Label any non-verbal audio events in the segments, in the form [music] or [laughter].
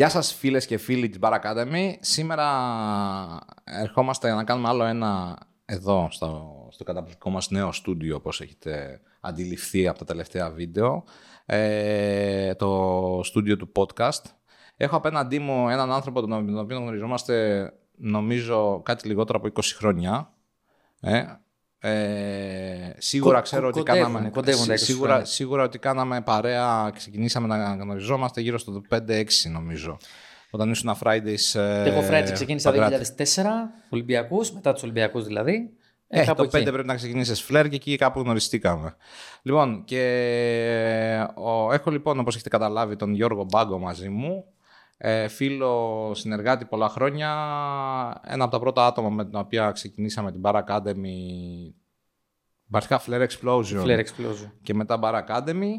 Γεια σας φίλες και φίλοι της Bar Academy. Σήμερα ερχόμαστε να κάνουμε άλλο ένα εδώ στο, στο καταπληκτικό μας νέο στούντιο όπως έχετε αντιληφθεί από τα τελευταία βίντεο. Ε, το στούντιο του podcast. Έχω απέναντί μου έναν άνθρωπο τον οποίο γνωριζόμαστε νομίζω κάτι λιγότερο από 20 χρόνια. Ε, ε, σίγουρα Κο- ξέρω ότι κοντεύουν, κάναμε, κοντεύουν τα 20 σίγουρα, χρόνια. σίγουρα ότι κάναμε παρέα, ξεκινήσαμε να γνωριζόμαστε γύρω στο 5-6 νομίζω. Όταν ήσουν Fridays. Ε, Εγώ Φράιτζ ξεκίνησα το Παγκράτη. 2004, Ολυμπιακούς, μετά τους Ολυμπιακούς δηλαδή. Ε, κάπου το 5 εκεί. πρέπει να ξεκινήσεις φλερ και εκεί κάπου γνωριστήκαμε. Λοιπόν, και ο, έχω λοιπόν, όπως έχετε καταλάβει, τον Γιώργο Μπάγκο μαζί μου. Ε, φίλο, συνεργάτη πολλά χρόνια. Ένα από τα πρώτα άτομα με τα οποία ξεκινήσαμε την Bar Academy. Βασικά Flare Explosion Flare Explosion. και μετά Bar Academy.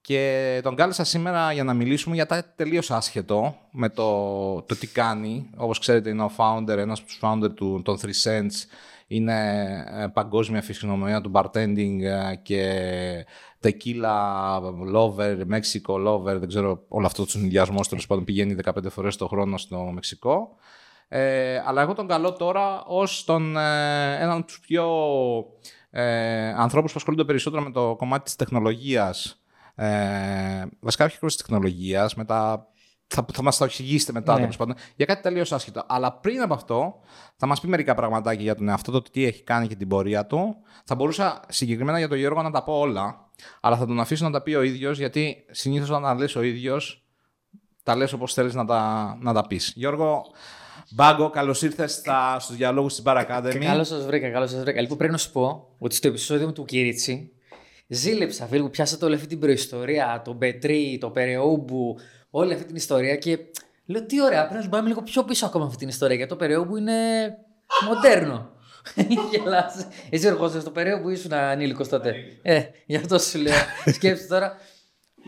Και τον κάλεσα σήμερα για να μιλήσουμε για τα τελείως άσχετο με το, το τι κάνει. Όπως ξέρετε είναι ο founder, ένας από τους founder του, των 3 Cents. Είναι ε, παγκόσμια φυσιογνωμία του bartending ε, και tequila lover, Mexico lover, δεν ξέρω όλο αυτό το συνδυασμός τέλος πάντων πηγαίνει 15 φορές το χρόνο στο Μεξικό. Ε, αλλά εγώ τον καλώ τώρα ως τον, ε, έναν από τους πιο ε, ανθρώπους που ασχολούνται περισσότερο με το κομμάτι της τεχνολογίας ε, βασικά όχι ακριβώς της τεχνολογίας, με τα, θα, θα μας τα εξηγήσετε μετά Ναι. τέλος πάντων, για κάτι τελείως άσχετο. Αλλά πριν από αυτό θα μας πει μερικά πραγματάκια για τον εαυτό του, τι έχει κάνει και την πορεία του. Θα μπορούσα συγκεκριμένα για τον Γιώργο να τα πω όλα, αλλά θα τον αφήσω να τα πει ο ίδιος, γιατί συνήθως όταν τα λες ο ίδιος, τα λες όπως θέλεις να τα, να τα πεις. Γιώργο, Μπάγκο, καλώς ήρθες στα, στους διαλόγους της Bar Academy. Καλώς σας βρήκα, καλώς σας βρήκα. Λοιπόν, πρέπει να σου πω ότι στο επεισόδιο μου του Κυρίτσι ζήλεψα, φίλε μου, πιάσατε όλη αυτή την προϊστορία, τον Πετρί, το Περεούμπου, όλη αυτή την ιστορία και λέω τι ωραία, πρέπει να πάμε λίγο πιο πίσω ακόμα αυτή την ιστορία γιατί το Περεούμπου είναι μοντέρνο. [laughs] Γελάς. Εσύ ερχόσαι στο Περεούμπου ήσουν ανήλικος τότε. Ε, γι' αυτό σου λέω. [laughs] Σκέψτε τώρα.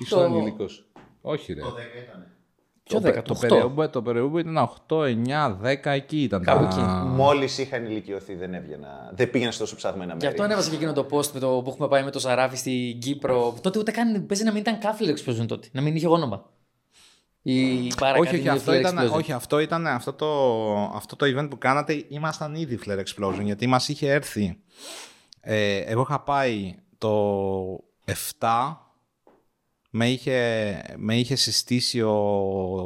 Ήσουν το- ανήλικος. Όχι ρε. Ποιο το, 10, το, το 8. Περαιούμπο- το Περαιούμπο ήταν 8, 9, 10 εκεί ήταν. Κάπου τα- εκεί. Μόλις είχαν ηλικιωθεί, δεν έβγαινα. Δεν πήγαινα σε τόσο ψαγμένα Γι' μέρη. αυτό ανέβασα και εκείνο το post με το, που έχουμε πάει με το Σαράφι στην Κύπρο. Τότε ούτε καν παίζει να μην ήταν κάφλε explosion τότε. Να μην είχε όνομα. Η Bar όχι, όχι, Academy αυτό Flare ήταν, Explosion. όχι, αυτό ήταν αυτό το, αυτό το event που κάνατε. Ήμασταν ήδη Flare Explosion γιατί μας είχε έρθει. Ε, εγώ είχα πάει το 7. Με είχε, με είχε συστήσει ο,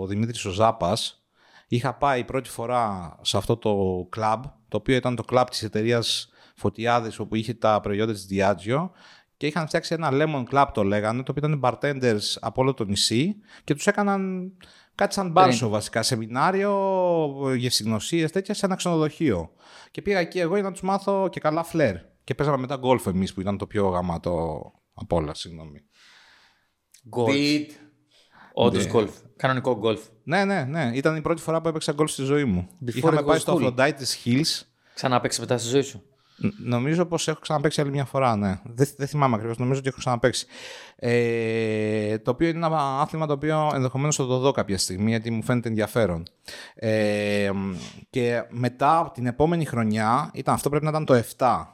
ο Δημήτρης ο Ζάπας. Είχα πάει πρώτη φορά σε αυτό το club, το οποίο ήταν το club της εταιρείας Φωτιάδες, όπου είχε τα προϊόντα της Diageo και είχαν φτιάξει ένα lemon club το λέγανε, το οποίο ήταν bartenders από όλο το νησί και τους έκαναν κάτι σαν μπάρσο βασικά, σεμινάριο, γευσηγνωσίες, τέτοια σε ένα ξενοδοχείο. Και πήγα εκεί εγώ για να τους μάθω και καλά φλερ. Και παίζαμε μετά γκολφ εμείς που ήταν το πιο γαμάτο από όλα, συγγνώμη. Golf. Beat. Όντως Ναι. golf. Κανονικό golf. Ναι, ναι, ναι. Ήταν η πρώτη φορά που έπαιξα γκολφ στη ζωή μου. Before Είχαμε it πάει was στο cool. Aphrodite's Hills. Ξανά παίξει μετά στη ζωή σου. Ν- Νομίζω πως έχω ξαναπαίξει άλλη μια φορά, ναι. Δεν, δεν θυμάμαι ακριβώς, νομίζω ότι έχω ξαναπαίξει. Ε, το οποίο είναι ένα άθλημα το οποίο ενδεχομένως θα το δω κάποια στιγμή, γιατί μου φαίνεται ενδιαφέρον. Ε, μ, και μετά, από την επόμενη χρονιά, ήταν, αυτό πρέπει να ήταν το 7.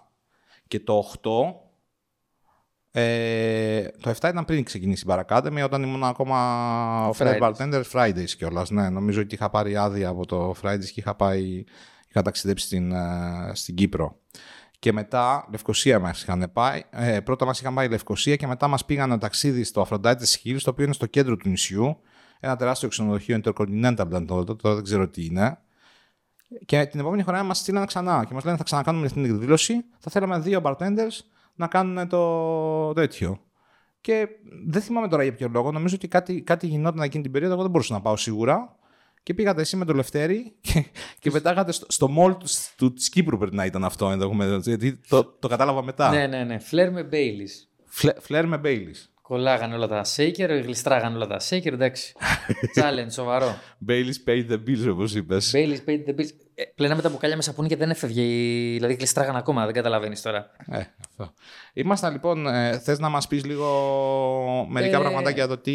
Και το 8, ε, το 7 ήταν πριν ξεκινήσει η Bar Academy, όταν ήμουν ακόμα Friday Fridays. Bartender Fridays κιόλας. Ναι, νομίζω ότι είχα πάρει άδεια από το Fridays και είχα πάει, είχα ταξιδέψει στην, ε, στην Κύπρο. Και μετά Λευκοσία μας είχαν πάει. Ε, πρώτα μας είχαν πάει Λευκοσία και μετά μας πήγαν ταξίδι στο Aphrodite's Hills, το οποίο είναι στο κέντρο του νησιού. Ένα τεράστιο ξενοδοχείο Intercontinental ήταν τότε, τώρα δεν ξέρω τι είναι. Και την επόμενη χρονιά μας στείλαν ξανά και μας λένε θα ξανακάνουμε αυτή την εκδήλωση. Θα θέλαμε δύο bartenders να κάνουν το τέτοιο. Και δεν θυμάμαι τώρα για ποιο λόγο. Νομίζω ότι κάτι, κάτι γινόταν εκείνη την περίοδο. Εγώ δεν μπορούσα να πάω σίγουρα. Και πήγατε εσύ με το Λευτέρη και, και πετάγατε στο, στο μόλ του, του, της Κύπρου πρέπει να ήταν αυτό ενδεχομένως. Γιατί το, το κατάλαβα μετά. Ναι, ναι, ναι. Φλερ με Baileys. Φλε- Φλερ με Μπέιλις. Κολλάγανε όλα τα shaker, γλιστράγανε όλα τα shaker, εντάξει. [laughs] Challenge, σοβαρό. Μπέιλις paid the bills όπως είπες. Baileys paid the bills. Ε, πλέναμε τα μπουκάλια με σαπούνι και δεν έφευγε. η- Δηλαδή γλιστράγανε ακόμα, δεν καταλαβαίνεις τώρα. Ε, αυτό. Ήμασταν λοιπόν, ε, θες να μας πεις λίγο μερικά Ε, πραγματάκια για το τι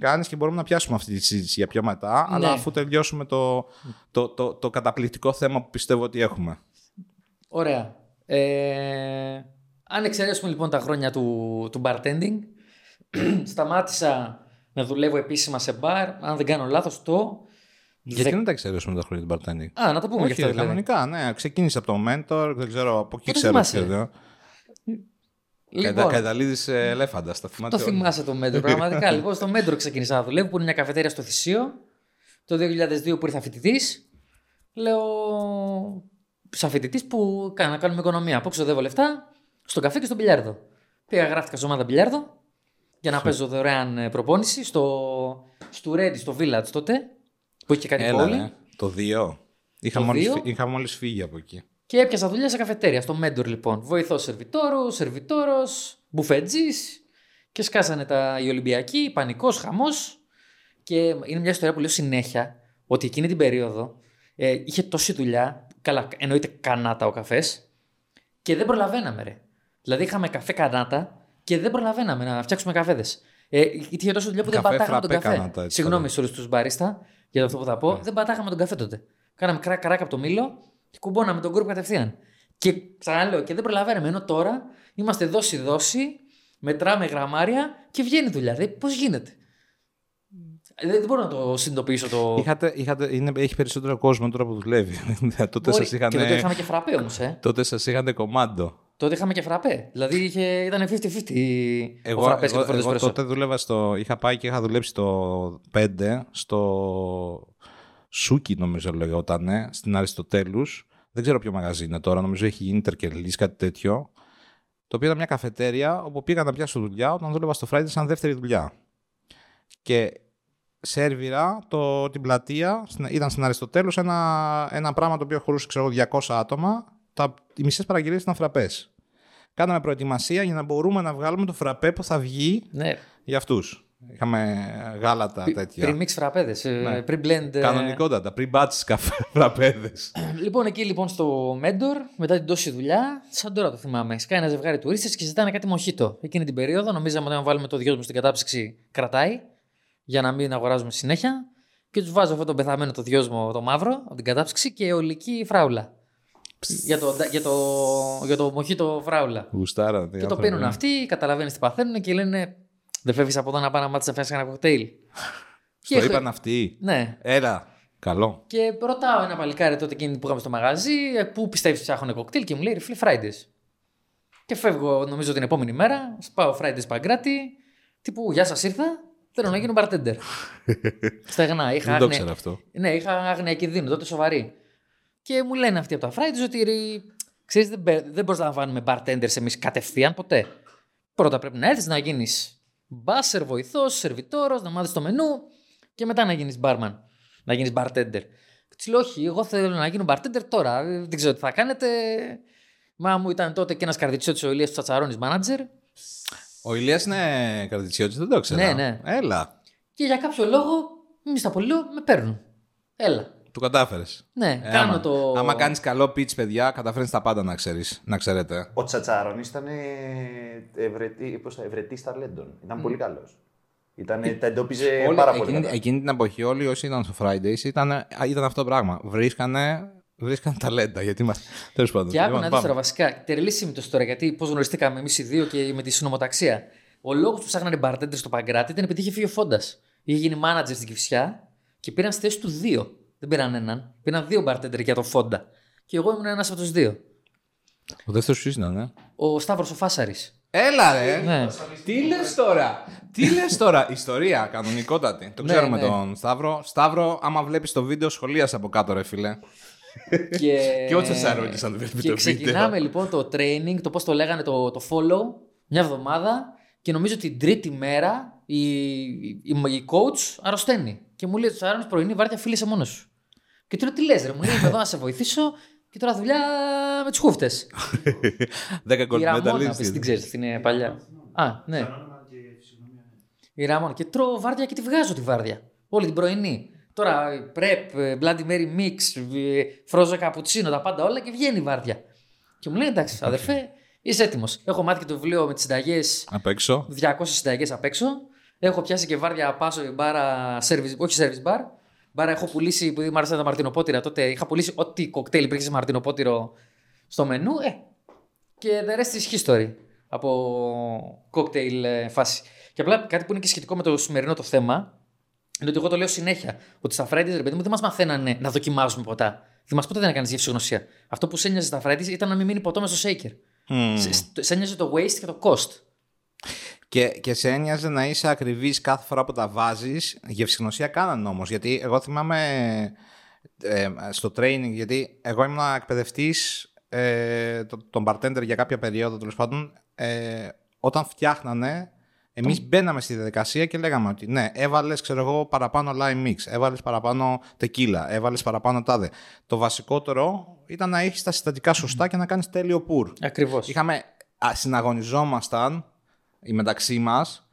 κάνεις και μπορούμε να πιάσουμε αυτή τη συζήτηση για πιο μετά, Ναι. αλλά αφού τελειώσουμε το, το, το, το καταπληκτικό θέμα που πιστεύω ότι έχουμε. Ωραία. Ε, αν εξαιρέσουμε λοιπόν τα χρόνια του, του bartending, [clears throat] σταμάτησα να δουλεύω επίσημα σε μπαρ. Αν δεν κάνω λάθος, το. Γιατί δεν τα εξαιρέσουμε τα χρόνια του bartending. Α, να το πούμε Όχι, γι' αυτό. Δηλαδή. κανονικά, ναι. Ξεκίνησε από το mentor, δεν ξέρω, από εκεί Πότε ξέρω. θυμάσαι; ξέρω. Λοιπόν, Καταλήδη ελέφαντα, τα θυμάται. το όλα. θυμάσαι το Μέτρο. Πραγματικά. [laughs] λοιπόν, στο Μέτρο ξεκίνησα να δουλεύω, που είναι μια καφετέρια στο Θησίο. Το 2002 που ήρθα φοιτητής, λέω. Σαν φοιτητής που κάνω, να κάνουμε οικονομία. Από ξοδεύω λεφτά στο καφέ και στο μπιλιάρδο. Πήγα, γράφτηκα σε ομάδα μπιλιάρδο για να παίζω δωρεάν ε, προπόνηση στο, στο Ready, στο Village τότε, που είχε κάτι Έλα, πόλη. ρε. Το 2. Είχα, Το μόλις, δύο. φύ- είχα μόλις φύγει από εκεί. Και έπιασα δουλειά σε καφετέρια, στο Mentor λοιπόν. Βοηθός σερβιτόρου, σερβιτόρος, μπουφετζή. Και σκάσανε τα, οι Ολυμπιακοί, πανικός, χαμός. Και είναι μια ιστορία που λέω συνέχεια ότι εκείνη την περίοδο ε, είχε τόση δουλειά. Καλά, εννοείται κανάτα ο καφές. Και δεν προλαβαίναμε, ρε. Δηλαδή είχαμε καφέ κανάτα και δεν προλαβαίναμε να φτιάξουμε καφέδες. Ε, είχε τόσο δουλειά που δεν Καφέ πατάγαμε τον φραπέ καφέ. κανάτα, έτσι Συγγνώμη τώρα. σε όλους τους μπαρίστα για αυτό που θα πω. Δεν πατάγαμε τον καφέ τότε. Κάναμε κρά, καράκα από το μήλο και κουμπώναμε τον κούρπ κατευθείαν. Και ξαναλέω, και δεν προλαβαίναμε. Ενώ τώρα είμαστε δόση-δόση, μετράμε γραμμάρια και βγαίνει δουλειά. Δηλαδή, πώς γίνεται; Ε, Δεν, δεν μπορώ να το συνειδητοποιήσω το. Είχατε, είχατε, είναι, έχει περισσότερο κόσμο τώρα που δουλεύει. [laughs] τότε Μπορεί. σας είχαν, Και τότε είχαμε και φραπέ όμως, ε. τότε σας είχαν κομμάντο. Τότε είχαμε και φραπέ. Δηλαδή είχε, ήταν 50-50 ο Εγώ, φραπές και εγώ, το φορτό εγώ τότε δούλευα στο. Είχα πάει και είχα δουλέψει στο 5 στο Σούκι, νομίζω λεγότανε, στην Αριστοτέλους. Δεν ξέρω ποιο μαγαζί είναι τώρα, νομίζω έχει γίνει Interkel κάτι τέτοιο. Το οποίο ήταν μια καφετέρια όπου πήγα να πιάσω δουλειά όταν δούλευα στο Friday σαν δεύτερη δουλειά. Και σερβιρά το, την πλατεία, στην- ήταν στην Αριστοτέλους ένα, ένα πράγμα το οποίο χωρούσε ξέρω, εγώ, 200 άτομα. Τα, οι μισές παραγγελίες ήταν φραπές. Κάναμε προετοιμασία για να μπορούμε να βγάλουμε το φραπέ που θα βγει Ναι. για αυτούς. Είχαμε γάλατα τέτοια. Πριν μίξ φραπέδες. Ναι. Πριν blend. ε, Κανονικότατα, πριν μπάτσεις καφέ [laughs] φραπέδες. Λοιπόν, εκεί λοιπόν στο Mentor, μετά την τόση δουλειά, σαν τώρα το θυμάμαι, σκάει ένα ζευγάρι τουρίστες και ζητάνε κάτι μοχίτο. Εκείνη την περίοδο νομίζαμε ότι αν βάλουμε το δυο μου στην κατάψυξη κρατάει, για να μην αγοράζουμε συνέχεια. Και τους βάζω αυτό το πεθαμένο το δυο μου το μαύρο από την κατάψυξη και ολική φράουλα. για, το, για, το, για το μοχίτο φράουλα. Γουστάρα. Και το πίνουν αυτοί, καταλαβαίνεις τι παθαίνουν και λένε Δεν φεύγεις από εδώ να πάει να μάθεις να φτιάξεις ένα κοκτέιλ. Στο έχω- είπαν αυτοί. Ναι, Έλα. Καλό. και ρωτάω ένα παλικάρι τότε εκείνη που είχαμε στο μαγαζί, ε, πού πιστεύεις ψάχνουν κοκτέιλ και μου λέει Refle Fridays. Και φεύγω, νομίζω την επόμενη μέρα, πάω Fridays Παγκράτη, τύπου Γεια σας ήρθα, θέλω να γίνω bartender. [laughs] Στεγνά, είχα Δεν το άγνοια- ξέρω αυτό. Ναι, είχα άγνοια κινδύνου, τότε σοβαρή. Και μου λένε αυτοί από τα Fridays ότι ρε, ξέρεις, δεν, μπε- δεν προσλαμβάνουμε bartenders εμείς κατευθείαν ποτέ. Πρώτα πρέπει να έρθεις να γίνεις μπάσερ, βοηθός, σερβιτόρος, να μάθεις το μενού και μετά να γίνεις barman. Να γίνεις bartender. Τι λέω, όχι, εγώ θέλω να γίνω bartender τώρα. ε, Δεν ξέρω τι θα κάνετε. Μα μου ήταν τότε και ένας καρδιτσιώτης ο Ηλίας του Τσατσαρόνη manager. Ο Ηλίας είναι κρατητσιώτης, δεν το ξέρω. Ναι, ναι. Έλα. Και για κάποιο λόγο, μη στα πολύ λέω, με παίρνουν. Έλα. Το κατάφερες. Ναι, κάνω το. Άμα κάνεις καλό pitch, παιδιά, καταφέρνεις τα πάντα να ξέρεις. Να ξέρετε. Ο Τσατσάρον ήταν ευρετή, πώς θα- ευρετής ταλέντων. Ήταν πολύ καλός. Ήταν, τα εντόπιζε Όλοι- πάρα πολύ εκείνη, καλά. εκείνη την εποχή, όλοι όσοι ήταν στο Fridays ήταν, ήταν αυτό το πράγμα. Βρίσκανε, βρίσκανε ταλέντα. Γιατί μας... Τέλος πάντων. Και άκου Λοιπόν, να δεις πάμε. τώρα βασικά, τερλή σύμπτωση τώρα, γιατί πώς γνωριστήκαμε εμείς οι δύο και με τη συνομοταξία. Ο λόγος που ψάχνανε bartender στο Παγκράτη ήταν επειδή είχε φύγει ο Φόντας. Είχε γίνει manager στην Κυφσιά και πήραν στη θέση του δύο. Δεν πήραν έναν. Πήραν δύο bartender για το Φόντα. Και εγώ ήμουν ένας από τους δύο. Ο δεύτερος ποιος ήταν, ε; Ο Σταύρος ο Φάσαρης. Έλα, ρε! Ναι. Τι λες τώρα! Τι λες τώρα! Ιστορία κανονικότατη. Το Ναι, ξέρουμε ναι. τον Σταύρο. Σταύρο, άμα βλέπεις το βίντεο, σχολίασε από κάτω, ρε φίλε. Και... [laughs] Και ο Τσεσαρόνης, αν βλέπει Και το ξεκινάμε βίντεο. λοιπόν το training, το πώς το λέγανε, το, το follow, μια εβδομάδα. Και νομίζω την τρίτη μέρα η, η, η coach αρρωσταίνει. Και μου λέει: Τσαράνη, πρωινή βάρδια, φίλησε μόνος σου. Και του λέω: Τι λες, ρε, μου λέει: Είμαι εδώ να σε βοηθήσω. Και τώρα δουλειά με τι χούφτε. 10 gold η Ραμόνα, medalist. πες, την ξέρεις, αυτή είναι παλιά. Α, ναι. Η Ραμόνα. Και τρώω βάρδια και τη βγάζω τη βάρδια. Όλη την πρωινή. Τώρα πρεπ, Bloody Mary Mix, ε, φρόζο καπουτσίνο, τα πάντα όλα και βγαίνει η βάρδια. Και μου λέει εντάξει, αδερφέ, είσαι έτοιμος. Έχω μάθει και το βιβλίο με τις συνταγές, Απ' έξω. 200 συνταγές απ' έξω. Έχω πιάσει και βάρδια πάσο μπάρα, service, όχι service bar. Μπάρα έχω πουλήσει, επειδή μου άρεσαν τα μαρτινοπότηρα τότε, είχα πουλήσει ό,τι κοκτέιλ υπήρχε σε μαρτινοπότηρο στο μενού. Ε, και the rest is history από κόκτέιλ ε, φάση. Και απλά κάτι που είναι και σχετικό με το σημερινό το θέμα, είναι ότι εγώ το λέω συνέχεια. Ότι στα Fridays, ρε παιδί μου, δεν μας μαθαίνανε να δοκιμάζουμε ποτά. Δεν μας ποτέ δεν έκανες γευσογνωσία. Αυτό που σε ένοιαζε στα Fridays ήταν να μην μείνει ποτό μέσα στο shaker. Μμμ. Σε, σε ένοιαζε το waste και το cost. Και, και σε ένοιαζε να είσαι ακριβής κάθε φορά που τα βάζεις. Γευσηγνωσία κάνανε όμως, γιατί εγώ θυμάμαι ε, στο training, γιατί εγώ ήμουν εκπαιδευτής ε, το- τον bartender για κάποια περίοδο τέλος πάντων. Ε, όταν φτιάχνανε, εμείς μπαίναμε στη διαδικασία και λέγαμε ότι ναι, έβαλες ξέρω εγώ παραπάνω lime mix, έβαλες παραπάνω tequila, έβαλες παραπάνω τάδε. Το βασικότερο ήταν να έχεις τα συστατικά σωστά και να κάνεις τέλειο pour. Ακριβώς. Είχαμε, α, συναγωνιζόμασταν οι μεταξύ μας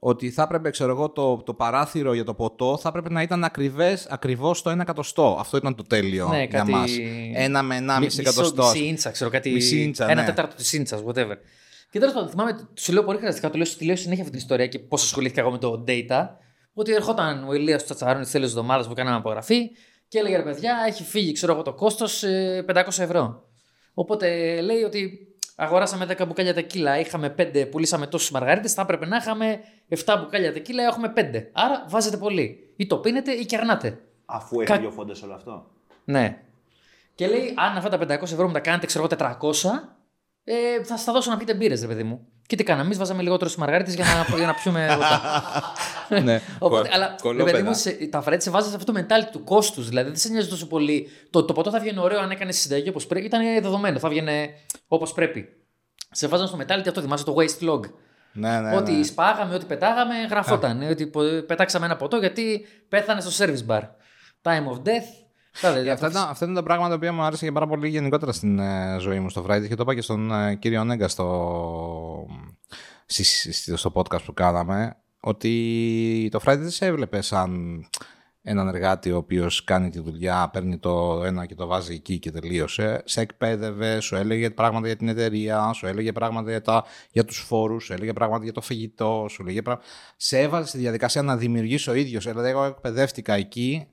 ότι θα έπρεπε, ξέρω εγώ, το, το παράθυρο για το ποτό θα έπρεπε να ήταν ακριβές, ακριβώς το ένα εκατοστό. Αυτό ήταν το τέλειο Ναι, για κάτι- μας. Ένα με ένα μισή Μισό- εκατοστό. Μισή ίντσα, ξέρω κάτι. Μισή ίντσα, ένα ναι. τέταρτο της ίντσας, whatever. Και τέλος πάντων, θυμάμαι, σου λέω πολύ χρειαστικά, το λέω, τη λέω συνέχεια αυτή την ιστορία και πώς ασχολήθηκα εγώ με το data. Ότι ερχόταν ο Ηλίας του Τσατσαρώνη της τέλη εβδομάδας που κάναμε απογραφή και έλεγε ρε παιδιά, έχει φύγει, ξέρω εγώ, το κόστος 500 ευρώ. Οπότε λέει ότι αγοράσαμε 10 μπουκάλια τεκίλα, είχαμε 5, πουλήσαμε τόσους μαργαρίτες, θα έπρεπε να είχαμε 7 μπουκάλια τεκίλα, έχουμε 5. Άρα βάζετε πολύ. Ή το πίνετε ή κερνάτε. Αφού Κα- έχει δύο φόντε όλο αυτό. Ναι. Και λέει, αν αυτά τα 500 ευρώ μου τα κάνετε, ξέρω εγώ, 400, ε, θα σα τα δώσω να πείτε μπύρες, ρε παιδί μου. Και τι κάναμε, εμείς βάζαμε λιγότερο στις μαργαρίτες για να, [laughs] για να πιούμε ποτά. [laughs] ναι. [laughs] Οπότε, Κο- αλλά ρε κολόπεδα. παιδί μου, σε, τα φρέτ σε βάζεις σε αυτό το mentality του κόστους. Δηλαδή δεν σε νοιάζει τόσο πολύ. Το, το ποτό θα βγαίνει ωραίο αν έκανες συνταγή όπως πρέπει. Ήταν δεδομένο, θα βγαίνει όπως πρέπει. Σε βάζαν στο mentality αυτό, θυμάσαι το waste log. Ναι, ναι, Ό,τι ναι. σπάγαμε, ό,τι πετάγαμε, γραφόταν. Ότι πο- πετάξαμε ένα ποτό γιατί πέθανε στο service bar. Time of death. Τα δε- Ε, Αυτά ήταν, αυτά ήταν τα πράγματα που μου άρεσε και πάρα πολύ γενικότερα στην ε, ζωή μου στο Friday και το είπα και στον ε, κύριο Νέγκα στο, στη- στη- στο podcast που κάναμε ότι το Friday δεν σε έβλεπε σαν έναν εργάτη ο οποίος κάνει τη δουλειά, παίρνει το ένα και το βάζει εκεί και τελείωσε. Σε εκπαίδευε, σου έλεγε πράγματα για την εταιρεία, σου έλεγε πράγματα για, τα, για τους φόρους, σου έλεγε πράγματα για το φαγητό, σου έλεγε πράγματα... Σε έβαζε στη διαδικασία να δημιουργήσει ο ίδιος. Δηλαδή εγώ εκπαιδεύτηκα εκεί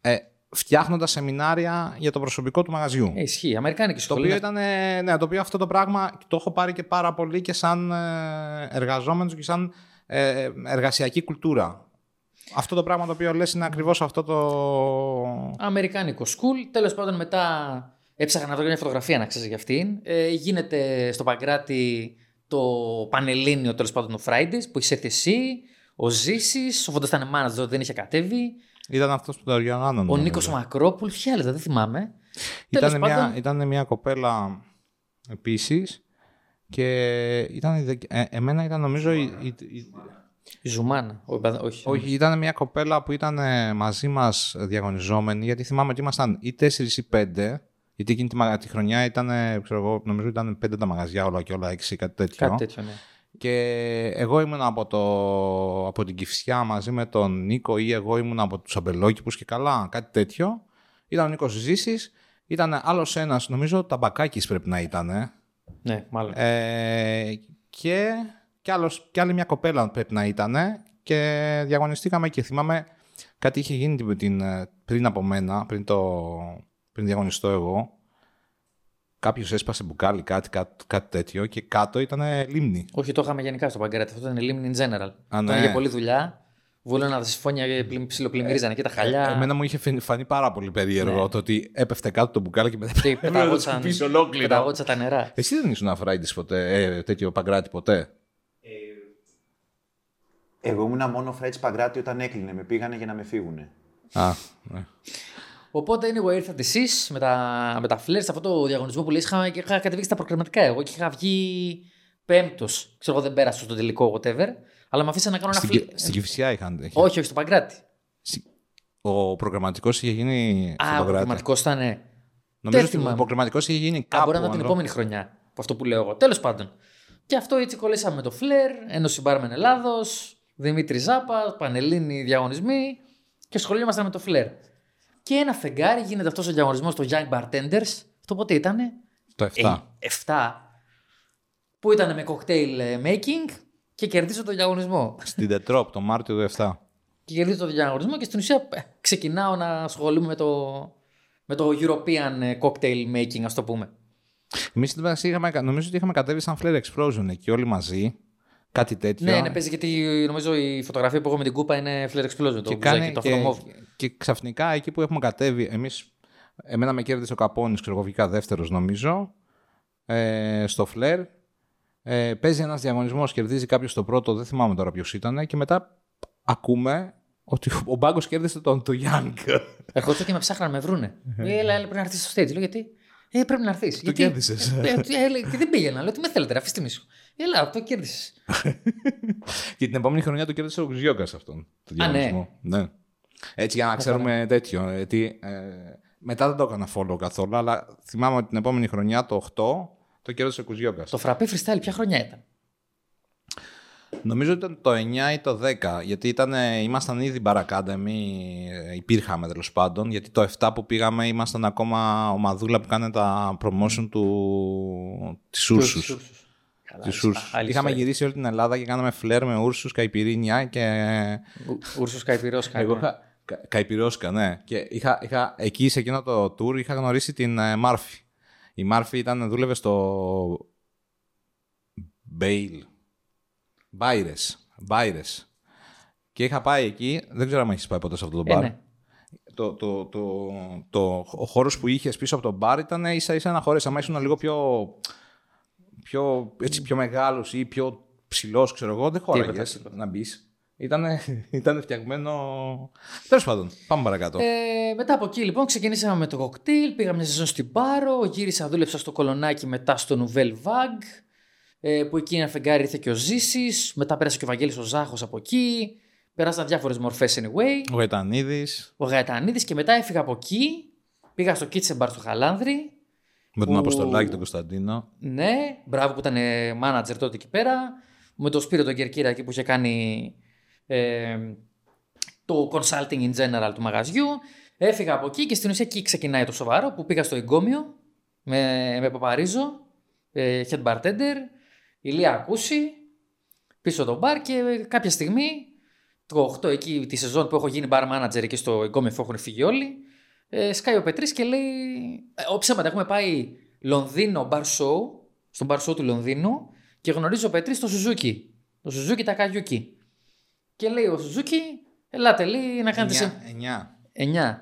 ε, φτιάχνοντας σεμινάρια για το προσωπικό του μαγαζιού. Ε, ισχύει. Αμερικάνικη Το σχολή. οποίο ήταν, ε, ναι, το οποίο αυτό το πράγμα το έχω πάρει και πάρα πολύ και σαν ε, εργαζόμενος και σαν ε, εργασιακή κουλτούρα. Αυτό το πράγμα το οποίο λες είναι ακριβώς αυτό το... Αμερικάνικο school. Τέλος πάντων, μετά έψαχνα να βρω μια φωτογραφία να ξέρεις για αυτήν. Ε, γίνεται στο Παγκράτη το Πανελλήνιο τέλος πάντων το Fridays που έχει έρθει εσύ, ο Ζήσης, ο Φωτό ήταν manager, δεν είχε κατέβει. Ήταν αυτός που το οργανώνονταν. Ο νομίζω. Νίκος Μακρόπουλ, ποια άλλη, δεν θυμάμαι. Τέλος Ήταν μια, πάντων- ήταν μια κοπέλα επίσης και ήταν, η δε- ε, εμένα ήταν νομίζω η- η- η, Η Ζουμάνα. Όχι, μπα- όχι. Όχι, ήταν μια κοπέλα που ήταν ε, μαζί μας διαγωνιζόμενοι, γιατί θυμάμαι ότι ήμασταν ή τέσσερις ή πέντε. Γιατί εκείνη τη, μα- τη χρονιά ήταν, ε, ξέρω εγώ, νομίζω ήταν πέντε τα μαγαζιά όλα και όλα, έξι, κάτι τέτοιο. Κάτι τέτοιο, ναι. Και εγώ ήμουν από, το, από την Κυφσιά μαζί με τον Νίκο ή εγώ ήμουν από τους Αμπελόκηπους και καλά, κάτι τέτοιο. Ήταν ο Νίκος Ζήσης, ήταν άλλος ένας, νομίζω Ταμπακάκης πρέπει να ήταν. ε. Ναι, μάλλον. Ε, και, και, άλλος, και άλλη μια κοπέλα πρέπει να ήταν και διαγωνιστήκαμε και θυμάμαι κάτι είχε γίνει την, την, ε, πριν από μένα, πριν, το, πριν διαγωνιστώ εγώ. Κάποιος έσπασε μπουκάλι, κάτι, κάτι, κάτι τέτοιο και κάτω ήταν λίμνη. Όχι, το είχαμε γενικά στο Παγκράτη. Αυτό ήταν λίμνη in general. Α, ναι. Ήταν για πολλή δουλειά. Βούλωνα τα συμφώνια ψιλοπλημμυρίζανε και τα χαλιά. Ε, Εμένα μου είχε φανεί- φανεί πάρα πολύ περίεργο Ναι. το ότι έπεφτε κάτω το μπουκάλι και μετά Και [laughs] έπρεπε να το πεταγόντουσαν, σκουπίσει ολόκληρο. πεταγόντουσαν τα νερά. Εσύ δεν ήσουν αφράιντης ποτέ, ε, τέτοιο παγκράτη ποτέ; Εγώ ήμουνα μόνο Φρέτ Παγκράτη όταν έκλεινε. Με πήγανε για να με φύγουνε. Α, ναι. Οπότε anyway, ήρθατε εσείς με τα, με τα flares σε αυτό το διαγωνισμό που λέει. Είχα, είχα κατεβεί στα προκριματικά εγώ και είχα βγει πέμπτος. Ξέρω εγώ δεν πέρασα στο τελικό, whatever. Αλλά με αφήσανε να κάνω ένα Στην, flare. Κυ- στην Κυφσιά είχαν. είχε. Όχι, όχι, στο Παγκράτη. Ο προγραμματικός είχε γίνει Α, ο φωτογράτη. προγραμματικό ήταν. Νομίζω δεν ότι ο θυμάμαι. προγραμματικός είχε γίνει Α, κάπου. μπορεί να ήταν την αν- επόμενη χρονιά. Από αυτό που λέω εγώ. Τέλος πάντων. Και αυτό έτσι κολλήσαμε με το φλερ, Ένωση Μπάρμεν Ελλάδος, Δημήτρη Ζάπα, Πανελλήνιοι διαγωνισμοί και ασχολούμασταν με το φλερ. Και ένα φεγγάρι γίνεται αυτός ο διαγωνισμός στο Young Bartenders. Αυτό πότε ήτανε; Το 7. Ε, 7. Που ήταν με cocktail ε, making και κερδίζω το διαγωνισμό. Στην Τετρόπ, το Μάρτιο του 7. Και κερδίζω το διαγωνισμό και στην ουσία ε, ξεκινάω να ασχολούμαι με το, με το European ε, cocktail making, ας το πούμε. Εμείς στην μεταξύ είχαμε, νομίζω ότι είχαμε κατέβει σαν Flare Explosion εκεί όλοι μαζί. Κάτι τέτοιο. Ναι, ναι, παίζει γιατί νομίζω η φωτογραφία που έχω με την κούπα είναι Flare Explosion. και, το κάνει, μπουζάκι, το και, αυτομόβ. και ξαφνικά εκεί που έχουμε κατέβει, εμείς, εμένα με κέρδισε ο Καπώνης, ξέρω εγώ, βγήκα δεύτερος νομίζω, ε, στο Φλερ. Ε, παίζει ένας διαγωνισμός, κερδίζει κάποιος το πρώτο, δεν θυμάμαι τώρα ποιος ήταν, και μετά ακούμε ότι ο Μπάγκος κέρδισε τον του Young. Ερχόντουσαν και με ψάχναν να με βρούνε. Ε, Έλα, έλα, πρέπει να έρθεις στο stage. Λέω γιατί; Ε, πρέπει να έρθεις. γιατί... κέρδισες. Ε, ε, ε, λέει, και δεν πήγαινα. Λέω τι με θέλετε, ρε, αφήστε με ήσυχο. Έλα, το κέρδισες. [laughs] και την επόμενη χρονιά το κέρδισε ο Κουζιώκας αυτόν. Το Α, ναι. διαγωνισμό. ναι. Έτσι για να ξέρουμε τέτοιο. Γιατί, ε, μετά δεν το έκανα follow καθόλου, αλλά θυμάμαι ότι την επόμενη χρονιά, το 8, το κέρδισε ο Κουζιώκας. το φραπέ freestyle ποια χρονιά ήταν; Νομίζω ήταν το 9 ή το 10, γιατί ήταν, ήμασταν ήδη Bar Academy, ε, υπήρχαμε τέλος πάντων, γιατί το 7 που πήγαμε ήμασταν ακόμα ομαδούλα που κάνει τα promotion του... της Ούρσους. Καλά, Της σωστά. Ούρσους. Άλλη Είχαμε ιστορία. γυρίσει όλη την Ελλάδα και κάναμε φλερ με Ούρσους, Καϊπυρίνια και... Ο- Ούρσος Καϊπυρός Εγώ κάνει. είχα... Κα- Καϊπυρόσκα, ναι. Και είχα, είχα, εκεί σε εκείνο το tour είχα γνωρίσει την ε, Μάρφη. Η Μάρφη ήταν, δούλευε στο Μπέιλ. Μπάιρες. Μπάιρες. Και είχα πάει εκεί, δεν ξέρω αν έχεις πάει ποτέ σε αυτό το Ε, μπαρ. ναι. Το, το, το, το, ο χώρος που είχες πίσω από το μπαρ ήταν ίσα ίσα ένα χώρο, άμα ήσουν λίγο πιο, πιο, έτσι, πιο μεγάλος ή πιο ψηλός, ξέρω εγώ, δεν χώραγες τίποτα. να μπεις. Ήταν, ήταν φτιαγμένο. Τέλος πάντων, πάμε παρακάτω. Ε, μετά από εκεί λοιπόν ξεκινήσαμε με το κοκτέιλ, πήγαμε μια σεζόν στην Πάρο, γύρισα, δούλεψα στο Κολονάκι μετά στο Νουβέλ Βαγκ, ε, που εκεί ένα φεγγάρι ήρθε και ο Ζήσης, μετά πέρασε και ο Βαγγέλης ο Ζάχος από εκεί, περάσαν διάφορες μορφές anyway, Ο Γαϊτανίδης ο Γαϊτανίδης και μετά έφυγα από εκεί, πήγα στο Kitchen Bar στο Χαλάνδρη, με τον που- Αποστολάκη τον Κωνσταντίνο. ναι, μπράβο που ήταν ε, manager τότε εκεί πέρα. Με τον Σπύρο τον Κερκύρα εκεί που είχε κάνει ε, το consulting in general του μαγαζιού. Έφυγα από εκεί και στην ουσία εκεί ξεκινάει το σοβαρό που πήγα στο εγκόμιο με, με Παπαρίζο, ε, head bartender, Ηλία Ακούση, πίσω το μπαρ και κάποια στιγμή το 8 εκεί τη σεζόν που έχω γίνει bar manager εκεί στο εγκόμιο που έχουν φύγει όλοι ε, σκάει ο Πετρής και λέει ε, «Ω, ψέματα, έχουμε πάει Λονδίνο bar show, στον bar show του Λονδίνου και γνωρίζω ο Πετρής το Σουζούκι, το Σουζούκι Τακαγιούκι. Και λέει ο Σουζούκι, ελάτε λέει να κάνετε σε... 9. 9.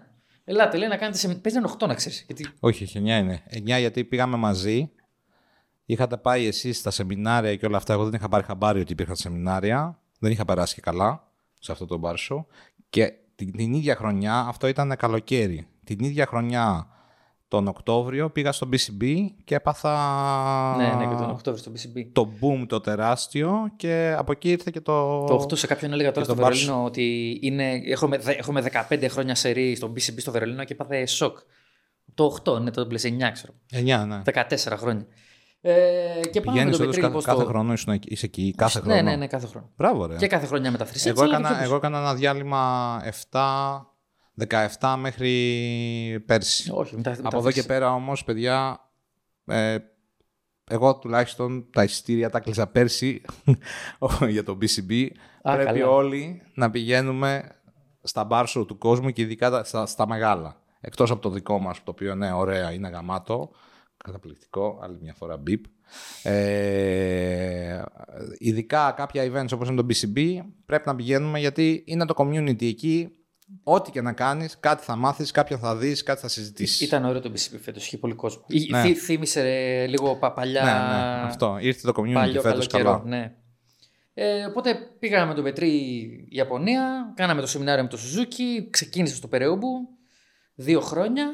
Ελάτε λέει να κάνετε σε... Παίζει ένα 8 να ξέρεις. Γιατί... Όχι, όχι, 9 είναι. 9 γιατί πήγαμε μαζί. Είχατε πάει εσείς στα σεμινάρια και όλα αυτά. Εγώ δεν είχα πάρει χαμπάρι ότι υπήρχαν σεμινάρια. Δεν είχα περάσει και καλά σε αυτό το bar show. Και την, την ίδια χρονιά, αυτό ήταν καλοκαίρι. Την ίδια χρονιά, τον Οκτώβριο, πήγα στο BCB και έπαθα Ναι, ναι, και τον Οκτώβριο στο BCB. το boom το τεράστιο και από εκεί ήρθε και το... Το 8 σε κάποιον έλεγα τώρα και στο το Βερολίνο ότι είναι, έχουμε, δε- έχουμε 15 χρόνια σερή στο BCB στο Βερολίνο και έπαθε σοκ. Το 8, ναι, το πλέον 9 ξέρω. 9, ναι. 14 χρόνια. Ε, και πάμε με Πηγαίνεις τον όντως Πετρή κα- λοιπόν κάθε στο... χρόνο ήσουν εκεί- είσαι εκεί, κάθε Ναι, χρόνο; ναι, ναι, κάθε χρόνο. Μπράβο, ρε. Και κάθε χρονιά με τα θρυσίτσα. Εγώ έκανα, εγώ έκανα ένα διάλειμμα 7, 17 μέχρι πέρσι. Όχι, μετά, μετά Από εδώ και πέρα όμως, παιδιά, ε, εγώ τουλάχιστον τα εισιτήρια τα κλείσα πέρσι [laughs] για το BCB. Α, Πρέπει καλά. όλοι να πηγαίνουμε στα bar show του κόσμου και ειδικά τα- στα, στα μεγάλα. Εκτός από το δικό μας, το οποίο ναι, ωραία, είναι γαμάτο. Καταπληκτικό, άλλη μια φορά μπιπ. Ε, ειδικά κάποια events όπως είναι το BCB πρέπει να πηγαίνουμε γιατί είναι το community εκεί. Ό,τι και να κάνεις, κάτι θα μάθεις, κάποιον θα δεις, κάτι θα συζητήσεις. Ήταν ωραίο το BCB φέτος, είχε πολύ κόσμο. Ή- Ναι. θύ- Θύμισε ε, λίγο πα, παλιά... Ναι, ναι, αυτό. Ήρθε το community Παλιό φέτος καλό καλά. καιρό, ναι. Ε, οπότε πήγαμε με τον Πετρή Ιαπωνία, κάναμε το σεμινάριο με τον Σουζούκι, ξεκίνησε στο Περαιούμπου, δύο χρόνια.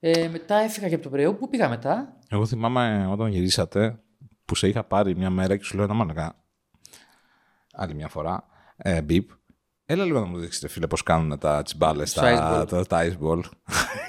Ε, μετά έφυγα και από το Περαιούμπου, πήγα μετά; Εγώ θυμάμαι όταν γυρίσατε που σε είχα πάρει μια μέρα και σου λέω να μάλακα άλλη μια φορά, ε, μπιπ. Έλα λίγο να μου δείξετε φίλε πώς κάνουν τα τσιμπάλες, Στο ice τα, ball. τα, τα ice ball.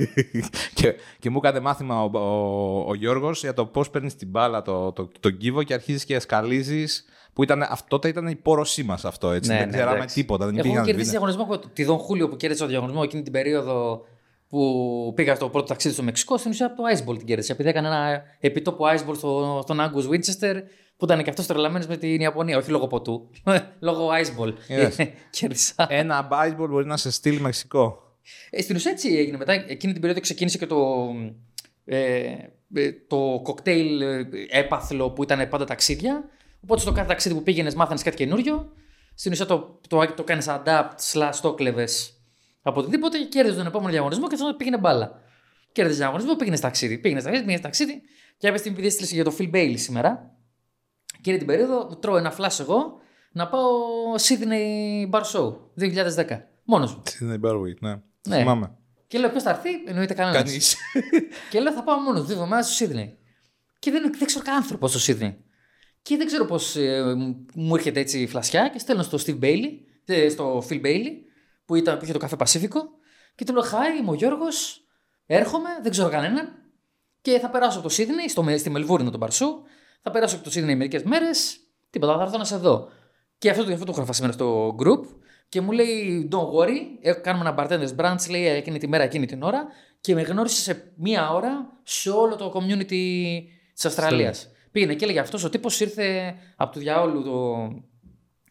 [laughs] και, και μου έκανε μάθημα ο, ο, ο Γιώργος για το πώς παίρνεις την μπάλα, το, το, τον κύβο και αρχίζεις και σκαλίζεις. Που ήταν, αυτό, τότε ήταν η πόρωσή μας αυτό, έτσι. Ναι, δεν ναι, ξέραμε εντάξει. τίποτα. Δεν Έχω υπήρχαν κερδίσει βίντεο. διαγωνισμό, τη Δον Χούλιο που κέρδισε το διαγωνισμό εκείνη την περίοδο που πήγα στο πρώτο ταξίδι στο Μεξικό, στην ουσία από το Iceball την κέρδισε. Επειδή έκανε ένα επιτόπου Iceball στο, στον Angus Winchester, που ήταν και αυτός τρελαμένος με την Ιαπωνία. Όχι λόγω ποτού, [laughs] λόγω Iceball. Είδες. [laughs] Κέρδισα. Ένα ice ball μπορεί να σε στείλει Μεξικό. Ε, στην ουσία έτσι έγινε. Μετά εκείνη την περίοδο ξεκίνησε και το, ε, ε, το κοκτέιλ ε, έπαθλο που ήταν πάντα ταξίδια. Οπότε στο κάθε ταξίδι που πήγαινες, μάθανε κάτι καινούριο. Στην ουσία το, το, το κάνεις adapt, slash το κλεβε από οτιδήποτε και κέρδιζε τον επόμενο διαγωνισμό και αυτό πήγαινε μπάλα. Κέρδιζε τον διαγωνισμό, πήγαινε ταξίδι. Πήγαινε ταξίδι, πήγαινε ταξίδι. Και κάποια στιγμή, επειδή έστειλε για το Phil Bailey σήμερα, και την περίοδο τρώω ένα flash εγώ να πάω Sydney Bar Show 2010. Μόνος μου. Sydney Bar Week, ναι. Ναι. Θυμάμαι. Και λέω ποιος θα έρθει, εννοείται κανένας. Κανείς. [laughs] Και λέω θα πάω μόνος δύο εβδομάδες στο Σίδνεϊ. Και δεν, δεν ξέρω καν άνθρωπος στο Σίδνεϊ. Και δεν ξέρω πώς μου έρχεται έτσι η φλασιά και στέλνω στο Steve Bailey, ε, στο Phil Bailey, που, ήταν, που είχε το Café Pacifico. Και του λέω: Χάι, είμαι ο Γιώργος. Έρχομαι, δεν ξέρω κανέναν. Και θα περάσω από το Σίδνεϊ, στο, στη Μελβούρνη τον bar show. Θα περάσω από το Σίδνεϊ μερικές μέρες. Τίποτα, θα έρθω να σε δω. Και αυτό, αυτό το γράφα σήμερα στο group. Και μου λέει: Don't worry, ε, κάνουμε ένα bartenders brunch, λέει εκείνη τη μέρα, εκείνη την ώρα. Και με γνώρισε σε μία ώρα σε όλο το community της Αυστραλίας. Πήγαινε και έλεγε αυτός ο τύπος ήρθε από το διαόλου το.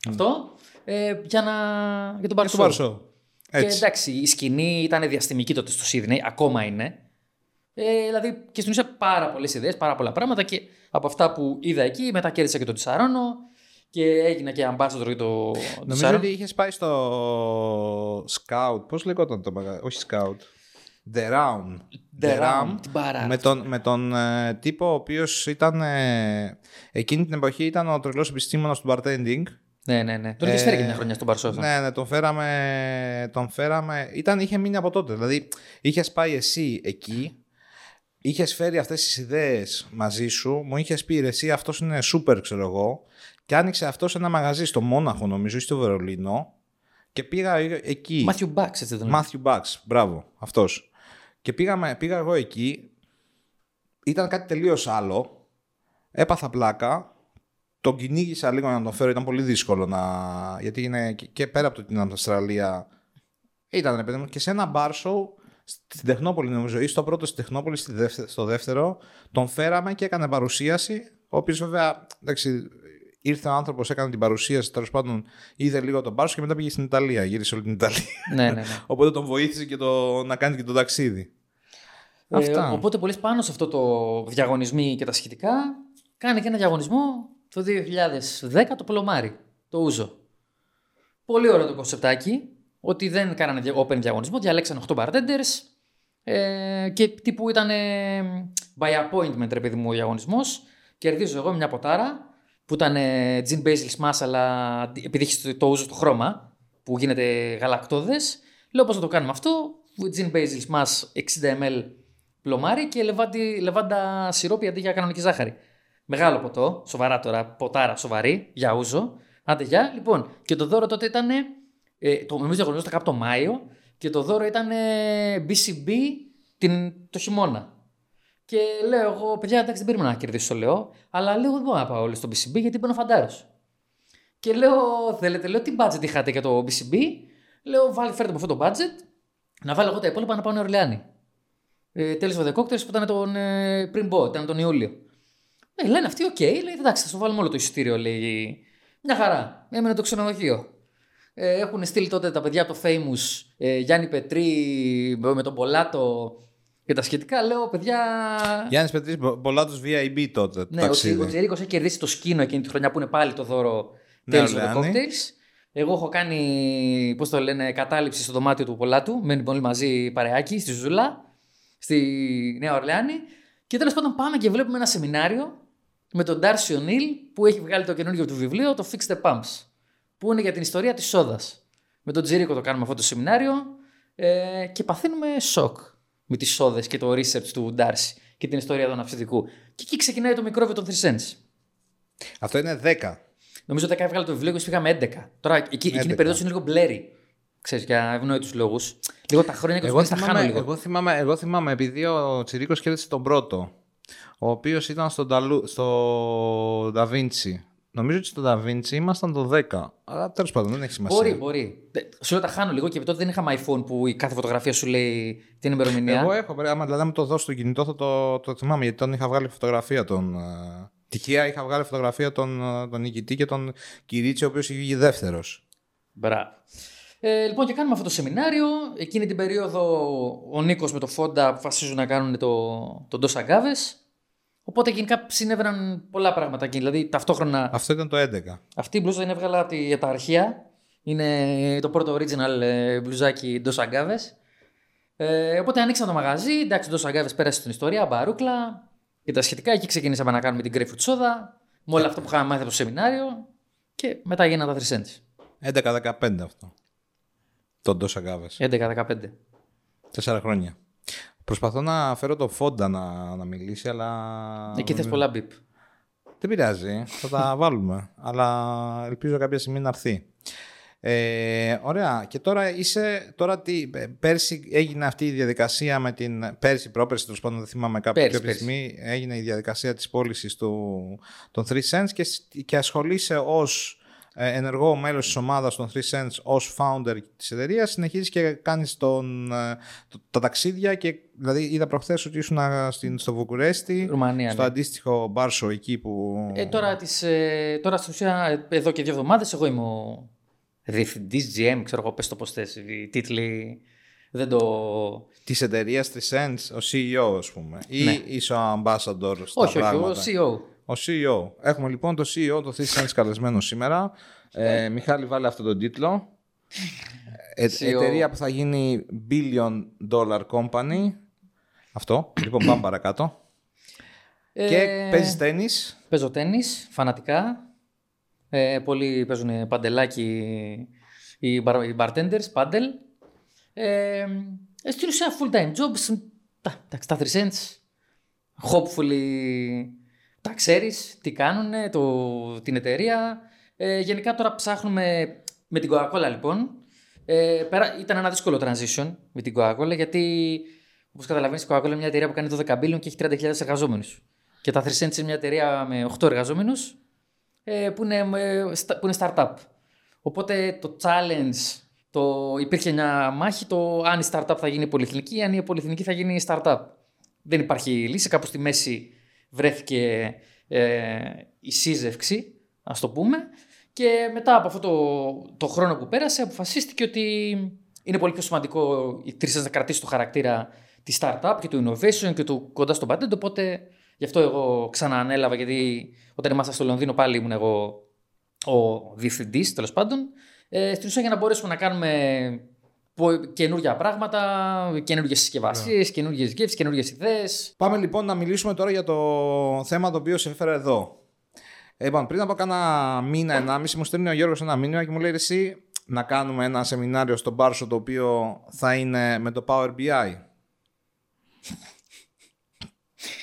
Αυτό ε, για, να... για τον Παρσό. Το Παρσό. Και Έτσι. εντάξει, η σκηνή ήταν διαστημική τότε στο Σίδνεϊ, ακόμα είναι. Ε, δηλαδή και στην ουσία πάρα πολλές ιδέες, πάρα πολλά πράγματα και από αυτά που είδα εκεί, μετά κέρδισα και το Τσαρόνο και έγινα και ambassador για το Νομίζω Τσαρόνο. ότι είχες πάει στο Scout. Πώς λεγόταν το μαγαζί. Όχι Scout. The Round. The Round, την παρά. Με τον, με τον ε, τύπο ο οποίος ήταν. ε, εκείνη την εποχή ήταν ο τρελός επιστήμονας του bartending. Ναι, ναι, ναι. Τον είχε φέρει και μια χρονιά στον Παρσό. αυτό. Ναι, ναι, τον φέραμε. Τον φέραμε ήταν, είχε μείνει από τότε. Δηλαδή, είχες πάει εσύ εκεί, είχες φέρει αυτές τις ιδέες μαζί σου, μου είχες πει ρε, εσύ αυτός είναι super, ξέρω εγώ, και άνοιξε αυτός ένα μαγαζί στο Μόναχο, νομίζω, ή στο Βερολίνο, και πήγα εκεί. Μάθιου Μπάξ, έτσι δεν είναι. Matthew Bucks, μπράβο, αυτός. Και πήγαμε, πήγα εγώ εκεί. Ήταν κάτι τελείως άλλο. Έπαθα πλάκα. Τον κυνήγησα λίγο να τον φέρω. Ήταν πολύ δύσκολο να. Γιατί είναι και- και πέρα από το ότι είναι από την Αυστραλία. Ήταν ρε παιδί μου και σε ένα bar show στην Τεχνόπολη, νομίζω, ή στο πρώτο στην Τεχνόπολη, στη δεύτερο, στο δεύτερο. Τον φέραμε και έκανε παρουσίαση. Ο οποίος βέβαια. Εντάξει, ήρθε ο άνθρωπος, έκανε την παρουσίαση. Τέλος πάντων, είδε λίγο τον bar show και μετά πήγε στην Ιταλία. Γύρισε όλη την Ιταλία. ναι, ναι, ναι. [laughs] Οπότε τον βοήθησε και το, να κάνει και το ταξίδι. Αυτά. Ε, οπότε πολύ πάνω σε αυτό το διαγωνισμοί και τα σχετικά κάνει και ένα διαγωνισμό το 2010 το Πολομάρι, το Ούζο. Πολύ ωραίο το κονσεπτάκι, ότι δεν κάνανε δια- open διαγωνισμό, διαλέξανε 8 bartenders ε, και τύπου ήταν ε, by appointment ρε παιδί μου ο διαγωνισμός. Κερδίζω εγώ μια ποτάρα που ήταν ε, gin basil smash αλλά επειδή έχεις το, το ούζο στο χρώμα που γίνεται γαλακτόδες λέω πώς θα το κάνουμε αυτό gin basil smash 60 ml πλωμάρι και λεβάντι, λεβάντα σιρόπι αντί για κανονική ζάχαρη. Μεγάλο ποτό, σοβαρά τώρα, ποτάρα σοβαρή, για ούζο. Άντε γεια. Λοιπόν, και το δώρο τότε ήταν. Ε, το, νομίζω διαγωνισμό ήταν κάπου το Μάιο και το δώρο ήταν ε, BCB την, το χειμώνα. Και λέω εγώ, παιδιά, εντάξει, δεν περίμενα να κερδίσω, λέω, αλλά λέω δεν μπορώ να πάω όλο στο BCB γιατί είμαι φαντάρος. Και λέω, θέλετε, λέω, τι budget είχατε για το BCB. Λέω, βάλει, φέρετε μου αυτό το budget, να βάλω εγώ τα υπόλοιπα να πάω Νέο Ορλεάνη. Ε, Τέλος of the Cocktails που ήταν τον, ε, πριν μπω, ήταν τον Ιούλιο. Ε, λένε αυτοί, οκ, λέει, εντάξει, θα σου βάλουμε όλο το εισιτήριο, λέει. Μια χαρά. Έμενε το ξενοδοχείο. Ε, έχουν στείλει τότε τα παιδιά από το Famous, ε, Γιάννη Πετρή με τον Πολάτο και τα σχετικά. Λέω, παιδιά. Γιάννης Πετρής, πολλά του VIB τότε. το Ναι, ο, ταξίδι. ο Τζερίκο έχει κερδίσει το σκίνο εκείνη τη χρονιά που είναι πάλι το δώρο Ναι, Tales of the Ορλεάνη. Cocktails. Εγώ έχω κάνει, πώς το λένε, κατάληψη στο δωμάτιο του Πολάτου. Μένει πολύ μαζί παρεάκι στη Ζουλά, στη Νέα Ορλεάνη. Και τέλος πάντων πάμε και βλέπουμε ένα σεμινάριο με τον Darcy O'Neill που έχει βγάλει το καινούργιο του βιβλίο, το Fix the Pumps. Που είναι για την ιστορία της σόδας. Με τον Τζερίκο το κάνουμε αυτό το σεμινάριο ε, και παθαίνουμε σοκ με τις σόδες και το research του Darcy και την ιστορία του ναυσιδικού. Και εκεί ξεκινάει το μικρόβιο των 3 cents. Αυτό είναι 10. Νομίζω ότι έβγαλε το βιβλίο και πήγαμε 11. Τώρα εκεί, εκείνη η 11. περίοδος είναι λίγο μπλέρι. Ξέρεις, για ευνόητους λόγους. Λίγο τα χρόνια και Εγώ του τα χάνω θυμάμαι, λίγο. εγώ, θυμάμαι, εγώ θυμάμαι επειδή ο Τσιρίκο κέρδισε τον πρώτο, ο οποίος ήταν στον Ταλού, στο Da Vinci. Νομίζω ότι στο Da Vinci ήμασταν το 10. Αλλά τέλος πάντων δεν έχει σημασία. Μπορεί, μπορεί. Δε- Σου λέω τα χάνω λίγο και τότε δεν είχαμε iPhone που η κάθε φωτογραφία σου λέει την ημερομηνία. Εγώ έχω, πρέπει, άμα δηλαδή μου το δώσει στο κινητό θα το, το θυμάμαι γιατί τον είχα βγάλει φωτογραφία τον. ε, Τυχαία είχα βγάλει φωτογραφία τον, ε, τον νικητή και τον Κυρίτσι, ο οποίος είχε βγει δεύτερος. Μπράβο. Ε, λοιπόν, και κάνουμε αυτό το σεμινάριο. Εκείνη την περίοδο ο Νίκος με το Φόντα αποφασίζουν να κάνουν το, τον Ντόσα Γκάβε. Οπότε γενικά συνέβαιναν πολλά πράγματα εκεί. Δηλαδή ταυτόχρονα. Αυτό ήταν το 11. Αυτή η μπλούζα την έβγαλα από τη- τα αρχεία. Είναι το πρώτο original ε, μπλουζάκι Dos Agaves. Ε, οπότε ανοίξα το μαγαζί. Εντάξει, Dos Agaves πέρασε στην ιστορία, μπαρούκλα και τα σχετικά. Εκεί ξεκινήσαμε να κάνουμε την grapefruit soda. Με όλα αυτά που είχαμε μάθει από το σεμινάριο. Και μετά γίνανε τα 3 cents. 11-15 αυτό. Το Ντόσα Γκάβες. 11-15. Τέσσερα χρόνια. Προσπαθώ να φέρω το Φόντα να, να μιλήσει, αλλά. Εκεί θες πολλά μπιπ. Δεν πειράζει, θα τα [laughs] βάλουμε. αλλά ελπίζω κάποια στιγμή να έρθει. Ε, ωραία. Και τώρα είσαι. Τώρα τι, ε, πέρσι έγινε αυτή η διαδικασία με την. Πέρσι, πρόπερσι, τέλος πάντων, δεν θυμάμαι κάποια, Πέρσι, κάποια πέρσι. στιγμή. Έγινε η διαδικασία της πώλησης των 3 cents και, σ- και ασχολείσαι ως ενεργό μέλος της ομάδας των 3 cents ως founder της εταιρείας, συνεχίζεις και κάνεις τον, ε, το- τα ταξίδια και δηλαδή είδα προχθές ότι ήσουν α, στην, στο Βουκουρέστι Ρουμανία, στο ναι. αντίστοιχο μπάρσο εκεί που Ε, τώρα, τις, ε, τώρα στην ουσία, ε, εδώ και δύο εβδομάδες, εγώ είμαι ο διευθυντής GM, ξέρω εγώ, πες το πώς θες, οι τίτλοι δεν το... Της εταιρείας 3 cents, ο CEO, ας πούμε, ή Ναι. είσαι ο ambassador στα όχι, όχι, ο πράγματα; CEO. Ο CEO. Έχουμε λοιπόν το CEO, το 3 cents καλεσμένο σήμερα. Ε, Μιχάλη, βάλε αυτόν τον τίτλο. Ε, [laughs] CEO. εταιρεία που θα γίνει billion dollar company. Αυτό. λοιπόν, πάμε παρακάτω. Και Ε, παίζεις τέννη. Παίζω τέννις, φανατικά. Ε, πολλοί παίζουν παντελάκι οι, bar, οι bartenders, πάντελ. Ε, ε, στην ουσία full time job. συν- Τα, εντάξει, τα 3 cents. Hopefully τα ξέρεις, τι κάνουν, το, την εταιρεία. Ε, γενικά τώρα ψάχνουμε με την Coca-Cola λοιπόν. Ε, πέρα, ήταν ένα δύσκολο transition με την Coca-Cola γιατί όπως καταλαβαίνεις η Coca-Cola είναι μια εταιρεία που κάνει 12 billion και έχει 30.000 εργαζόμενους. Και τα 3 Cents είναι μια εταιρεία με 8 εργαζόμενους ε, που, είναι, ε, στα- που είναι startup. Οπότε το challenge, το, υπήρχε μια μάχη το αν η startup θα γίνει πολυεθνική, αν η πολυεθνική θα γίνει startup. Δεν υπάρχει λύση, κάπου στη μέση βρέθηκε ε, η σύζευξη, ας το πούμε. Και μετά από αυτό το, το χρόνο που πέρασε αποφασίστηκε ότι είναι πολύ πιο σημαντικό οι τρεις να κρατήσει το χαρακτήρα της startup και του innovation και του κοντά στο patent, οπότε γι' αυτό εγώ ξαναανέλαβα γιατί όταν ήμασταν στο Λονδίνο πάλι ήμουν εγώ ο διευθυντής τέλος πάντων. Ε, στην ουσία για να μπορέσουμε να κάνουμε πο- καινούργια πράγματα, καινούργιες συσκευασίες, καινούργιες γεύσει, καινούργιες ιδέες. Πάμε λοιπόν να μιλήσουμε τώρα για το θέμα το οποίο σε έφερα εδώ. Ε, Λοιπόν, πριν από κάνα μήνα, ενάμιση, μου στέλνει ο Γιώργος ένα μήνυμα και μου λέει εσύ να κάνουμε ένα σεμινάριο στο Μπάρσο το οποίο θα είναι με το Power BI.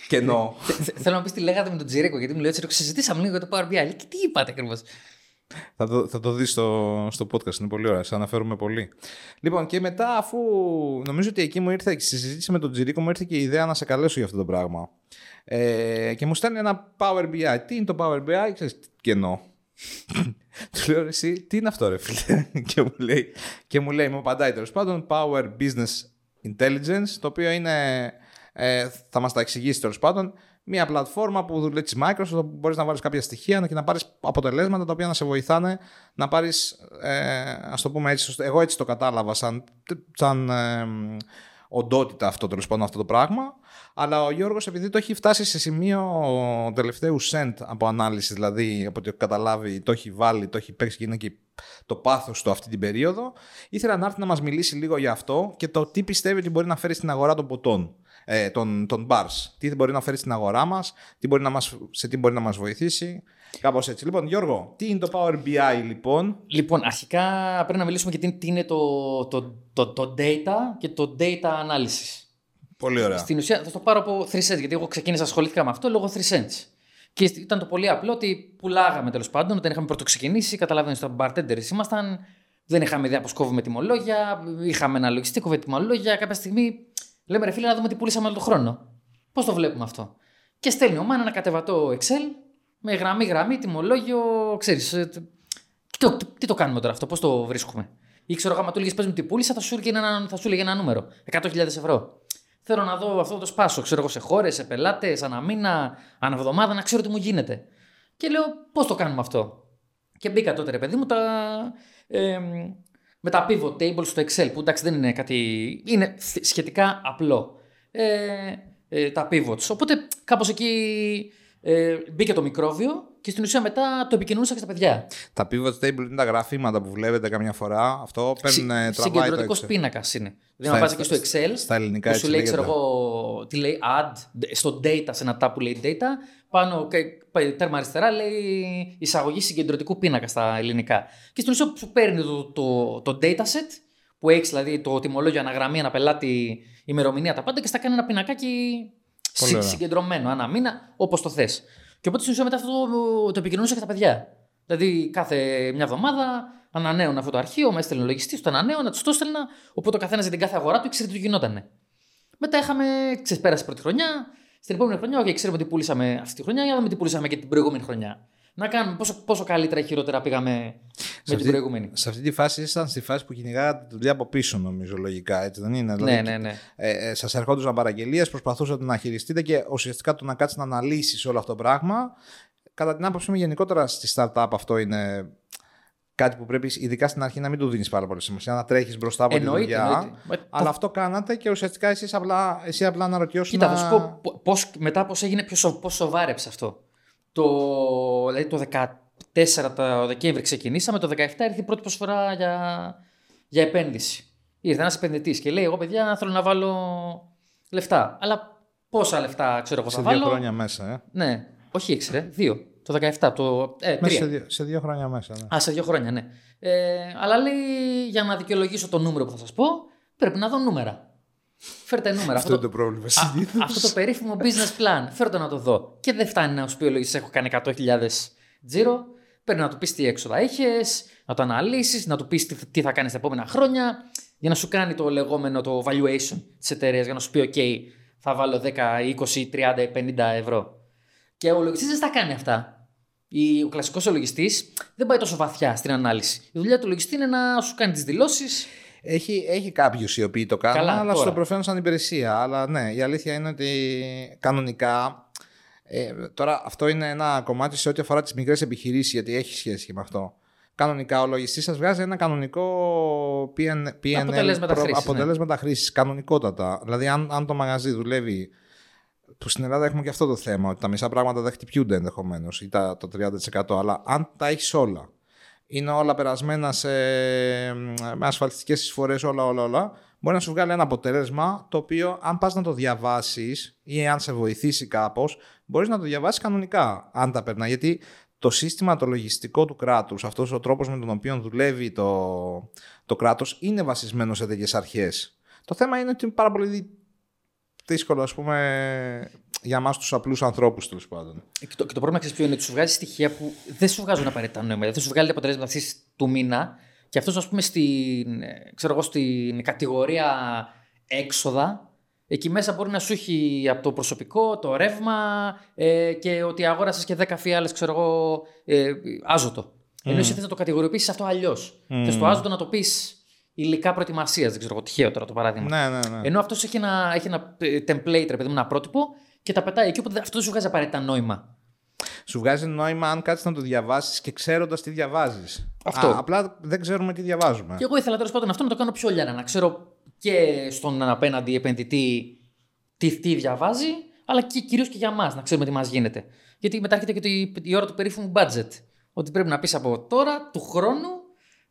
και εννοώ. Θέλω να πεις τι λέγατε με τον Τζιρέκο, γιατί μου λέει ότι συζητήσαμε λίγο για το Power BI. Λέει, Και τι είπατε ακριβώς; Θα το, θα το δεις στο, στο podcast, είναι πολύ ωραία, σε αναφέρουμε πολύ. Λοιπόν, και μετά αφού νομίζω ότι εκεί μου ήρθε, στη συζήτηση με τον Τζιρίκο μου ήρθε και η ιδέα να σε καλέσω για αυτό το πράγμα. Ε, και μου στέλνει ένα Power BI. Τι είναι το Power BI, ξέρεις, τι εννοώ. [laughs] Του λέω εσύ, τι είναι αυτό ρε φίλε; [laughs] και, μου λέει, και μου λέει, μου απαντάει τέλος πάντων Power Business Intelligence, το οποίο είναι, ε, θα μας τα εξηγήσει τέλος πάντων, μια πλατφόρμα που δουλεύει της Microsoft, όπου μπορείς να βάλεις κάποια στοιχεία και να πάρεις αποτελέσματα τα οποία να σε βοηθάνε να πάρεις, ε, ας το πούμε έτσι, σωστά. εγώ έτσι το κατάλαβα σαν, σαν ε, οντότητα αυτό τέλος πάντων αυτό το πράγμα. Αλλά ο Γιώργος επειδή το έχει φτάσει σε σημείο τελευταίου cent από ανάλυση, δηλαδή από ό,τι έχω καταλάβει το έχει βάλει, το έχει παίξει και είναι και το πάθος του αυτή την περίοδο, ήθελα να έρθει να μας μιλήσει λίγο για αυτό και το τι πιστεύει ότι μπορεί να φέρει στην αγορά των ποτών, ε, των, των bars. Τι μπορεί να φέρει στην αγορά μας, τι μπορεί να μας, σε τι μπορεί να μας βοηθήσει. Κάπως έτσι. Λοιπόν, Γιώργο, τι είναι το Power BI λοιπόν; Λοιπόν, αρχικά πρέπει να μιλήσουμε για τι- τι είναι το, το, το, το data και το data analysis. Πολύ ωραία. Στην ουσία θα το πάρω από 3 cents, γιατί εγώ ξεκίνησα ασχολήθηκα με αυτό λόγω 3 cents. Και ήταν το πολύ απλό ότι πουλάγαμε τέλος πάντων όταν είχαμε πρωτοξεκινήσει. Καταλαβαίνετε, στα bartenders ήμασταν. Δεν είχαμε ιδέα πώς κόβουμε τιμολόγια. Είχαμε ένα λογιστή, κόβε τιμολόγια. Κάποια στιγμή λέμε ρε φίλε να δούμε τι πουλήσαμε όλο τον χρόνο. Πώς το βλέπουμε αυτό; Και στέλνει ο Μάνα ένα κατεβατό Excel με γραμμή-γραμμή, τιμολόγιο, ξέρεις. Τι, το- τι το κάνουμε τώρα αυτό, πώς το βρίσκουμε; Ή ξέρω εγώ, άμα του έλεγες πες μου τι πούλησα, θα σου, έλεγε ένα, θα σου έλεγε ένα νούμερο. 100.000 ευρώ. Θέλω να δω αυτό το σπάσο, ξέρω εγώ, σε χώρες, σε πελάτες, ανά μήνα, ανά εβδομάδα, να ξέρω τι μου γίνεται. Και λέω, πώς το κάνουμε αυτό; Και μπήκα τότε, ρε παιδί μου, τα, ε, με τα pivot tables στο Excel, που εντάξει δεν είναι κάτι. είναι θ- σχετικά απλό. Ε, ε, τα pivots. Οπότε κάπως εκεί ε, μπήκε το μικρόβιο και στην ουσία μετά το επικοινωνούσα και στα παιδιά. Τα pivot table είναι τα γραφήματα που βλέπετε καμιά φορά. Αυτό παίρνουν τραβάει το Συγκεντρωτικός Excel. πίνακας είναι. Δηλαδή, Στα- να πα και στο Excel, στα ελληνικά που σου έτσι λέει, ξέρω λέγεται. εγώ, τι λέει, add, στο data, σε ένα tab που λέει data, πάνω και πάει τέρμα αριστερά λέει εισαγωγή συγκεντρωτικού πίνακα στα ελληνικά. Και στην ουσία σου παίρνει το, το, το dataset, που έχεις δηλαδή το τιμολόγιο, αναγραμμή, ένα πελάτη, ημερομηνία, τα πάντα και στα κάνει ένα πινακάκι Πολύ συ- ωραία. συγκεντρωμένο, ένα μήνα, όπως το θες. Και οπότε στην ουσία μετά αυτό το, το επικοινωνούσα και τα παιδιά. Δηλαδή κάθε μια εβδομάδα ανανέωνα αυτό το αρχείο, με έστελνε ο λογιστής, το ανανέωνα, τους το έστελνα. Οπότε ο καθένας για την κάθε αγορά του ήξερε τι του γινότανε. Μετά είχαμε, ξέρεις, πέρασε η πρώτη χρονιά. Στην επόμενη χρονιά, όχι, ξέρουμε τι πούλησαμε αυτή τη χρονιά, για να δούμε τι πούλησαμε και την προηγούμενη χρονιά. Να κάνουμε πόσο, πόσο καλύτερα ή χειρότερα πήγαμε με την αυτή- προηγούμενη. Σε αυτή τη φάση ήσασταν στη φάση που κυνηγάγατε τη δουλειά από πίσω, νομίζω, λογικά. Έτσι δεν είναι; Ναι, ναι, ναι. Ε, ε, Σας ερχόντουσαν παραγγελίες, προσπαθούσατε να χειριστείτε και ουσιαστικά το να κάτσεις να αναλύσεις όλο αυτό το πράγμα. Κατά την άποψή μου, γενικότερα στη startup αυτό είναι κάτι που πρέπει, ειδικά στην αρχή, να μην του δίνεις πάρα πολύ σημασία, να τρέχεις μπροστά από Εννοείται, τη δουλειά. εννοείται. Μα Αλλά το- αυτό κάνατε και ουσιαστικά εσείς απλά, εσύ απλά αναρωτιώσουν. Κοίτα, να... θα σου πω πο- πώς, μετά πώς έγινε, πιο σο, πώς σοβάρεψε αυτό. Το, δηλαδή το 14 το Δεκέμβρη ξεκινήσαμε, το 17 ήρθε η πρώτη προσφορά για, για επένδυση. Ήρθε ένας επενδυτής και λέει: Εγώ, παιδιά, θέλω να βάλω λεφτά. Αλλά πόσα λεφτά ξέρω εγώ σε θα δύο βάλω; χρόνια μέσα. Ε. Ναι, όχι έξι, ρε, δύο. Το 17, το. Ε, Μέσα τρία. σε δύο, σε δύο χρόνια μέσα. Ναι. Α, σε δύο χρόνια, ναι. Ε, αλλά λέει για να δικαιολογήσω το νούμερο που θα σας πω, πρέπει να δω νούμερα. Φέρτε νούμερα. Αυτό είναι το πρόβλημα Α, συνήθως. αυτό το περίφημο business plan. Φέρτε να το δω. Και δεν φτάνει να σου πει ο λογιστή: Έχω κάνει 100.000 τζίρο. Πρέπει να του πεις τι έξοδα είχες, να το αναλύσεις, να του πεις τι, τι θα κάνεις τα επόμενα χρόνια, για να σου κάνει το λεγόμενο το valuation της εταιρείας, για να σου πει: OK, θα βάλω 10, 20, 30, 50 ευρώ. Και ο λογιστής δεν στα κάνει αυτά. Η- Ο κλασικός λογιστή δεν πάει τόσο βαθιά στην ανάλυση. Η δουλειά του λογιστή είναι να σου κάνει τις δηλώσεις. Έχει, έχει κάποιους οι οποίοι το κάνουν, Καλά, αλλά τώρα. στο προφέρουν σαν υπηρεσία. Αλλά ναι, η αλήθεια είναι ότι κανονικά. Ε, τώρα, αυτό είναι ένα κομμάτι σε ό,τι αφορά τις μικρές επιχειρήσεις, γιατί έχει σχέση και με αυτό. Κανονικά, ο λογιστής σας βγάζει ένα κανονικό PN, PNL Αποτελέσματα προ- χρήσης, ναι. αποτελέσματα χρήσης, κανονικότατα. Δηλαδή, αν, αν το μαγαζί δουλεύει. Που στην Ελλάδα έχουμε και αυτό το θέμα, ότι τα μισά πράγματα δεν χτυπιούνται ενδεχομένως ή τα, το 30%. Αλλά αν τα έχεις όλα, είναι όλα περασμένα σε, με ασφαλιστικές εισφορές, όλα, όλα, όλα, μπορεί να σου βγάλει ένα αποτέλεσμα το οποίο αν πας να το διαβάσεις ή αν σε βοηθήσει κάπως, μπορείς να το διαβάσεις κανονικά, αν τα περνά. Γιατί το σύστημα το λογιστικό του κράτους, αυτός ο τρόπος με τον οποίο δουλεύει το, το κράτος, είναι βασισμένο σε τέτοιες αρχές. Το θέμα είναι ότι είναι πάρα πολύ δύσκολο, ας πούμε, για εμάς τους απλούς ανθρώπους, τέλος πάντων. Και το, και το πρόβλημα ξέρεις ποιο είναι ότι σου βγάζει στοιχεία που δεν σου βγάζουν απαραίτητα νόημα. Δεν σου βγάλει τα αποτελέσματα αυτής του μήνα και αυτός, ας πούμε, στην, ε, ξέρω εγώ, στην κατηγορία έξοδα, εκεί μέσα μπορεί να σου έχει από το προσωπικό, το ρεύμα ε, και ότι αγόρασες και 10 φιάλες, ξέρω εγώ, ε, άζωτο. Ενώ εσύ θες να το κατηγοριοποιήσεις αυτό αλλιώς. Mm. Θες το άζωτο να το πεις υλικά προετοιμασίας, δεν ξέρω εγώ, τυχαίο τώρα το παράδειγμα. Ναι, ναι, ναι. Ενώ αυτός έχει ένα, έχει ένα ε, template, ρε παιδί μου, ένα πρότυπο και τα πετάει εκεί, οπότε αυτό δεν σου βγάζει απαραίτητα νόημα. Σου βγάζει νόημα αν κάτσεις να το διαβάσεις και ξέροντας τι διαβάζεις. Αυτό. απλά δεν ξέρουμε τι διαβάζουμε. Και εγώ ήθελα τέλος πάντων αυτό να το κάνω πιο λιάνα, να ξέρω και στον απέναντι επενδυτή τι, τι διαβάζει, αλλά και κυρίως και για μας, να ξέρουμε τι μας γίνεται. Γιατί μετά έρχεται και το- η ώρα του περίφημου budget. Ότι πρέπει να πεις από τώρα, του χρόνου,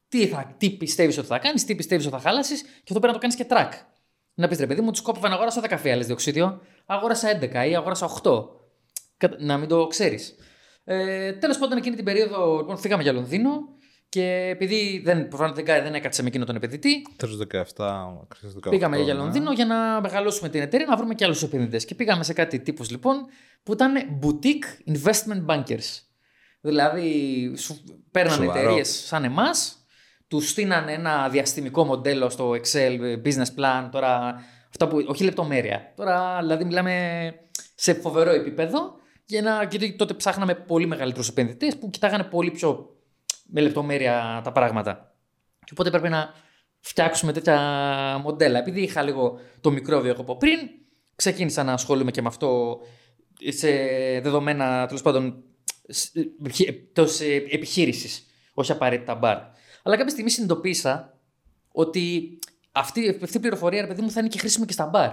τι, θα, τι πιστεύεις ότι θα κάνεις, τι πιστεύεις ότι θα χάλασει, και αυτό πρέπει να το κάνεις και track. Να πεις ρε παιδί μου, τους κόπευα να αγοράσω 10 φιάλε διοξίδιο, αγόρασα 11 ή αγόρασα 8. Κατα- Να μην το ξέρεις. Ε, Τέλος πάντων, εκείνη την περίοδο λοιπόν, φύγαμε για Λονδίνο και επειδή δεν, προφανώς δεν, κα- δεν έκατσε με εκείνο τον επενδυτή, Τέλο 17, κρίσες 18. πήγαμε για ναι. Λονδίνο για να μεγαλώσουμε την εταιρεία, να βρούμε και άλλους επενδυτές. Και πήγαμε σε κάτι τύπους λοιπόν που ήταν boutique investment bankers. Δηλαδή, σου παίρνανε Σοβαρό. εταιρείες σαν εμάς, τους στείνανε ένα διαστημικό μοντέλο στο Excel, business plan, τώρα. Αυτά που, όχι λεπτομέρεια. Τώρα, δηλαδή, μιλάμε σε φοβερό επίπεδο. Για να, γιατί τότε ψάχναμε πολύ μεγαλύτερους επενδυτές που κοιτάγανε πολύ πιο με λεπτομέρεια τα πράγματα. Και οπότε πρέπει να φτιάξουμε τέτοια μοντέλα. Επειδή είχα λίγο το μικρόβιο εγώ από πριν, ξεκίνησα να ασχολούμαι και με αυτό σε δεδομένα τέλος πάντων επιχείρησης, όχι απαραίτητα μπαρ. Αλλά κάποια στιγμή συνειδητοποίησα ότι αυτή, αυτή η πληροφορία, ρε παιδί μου, θα είναι και χρήσιμη και στα μπαρ.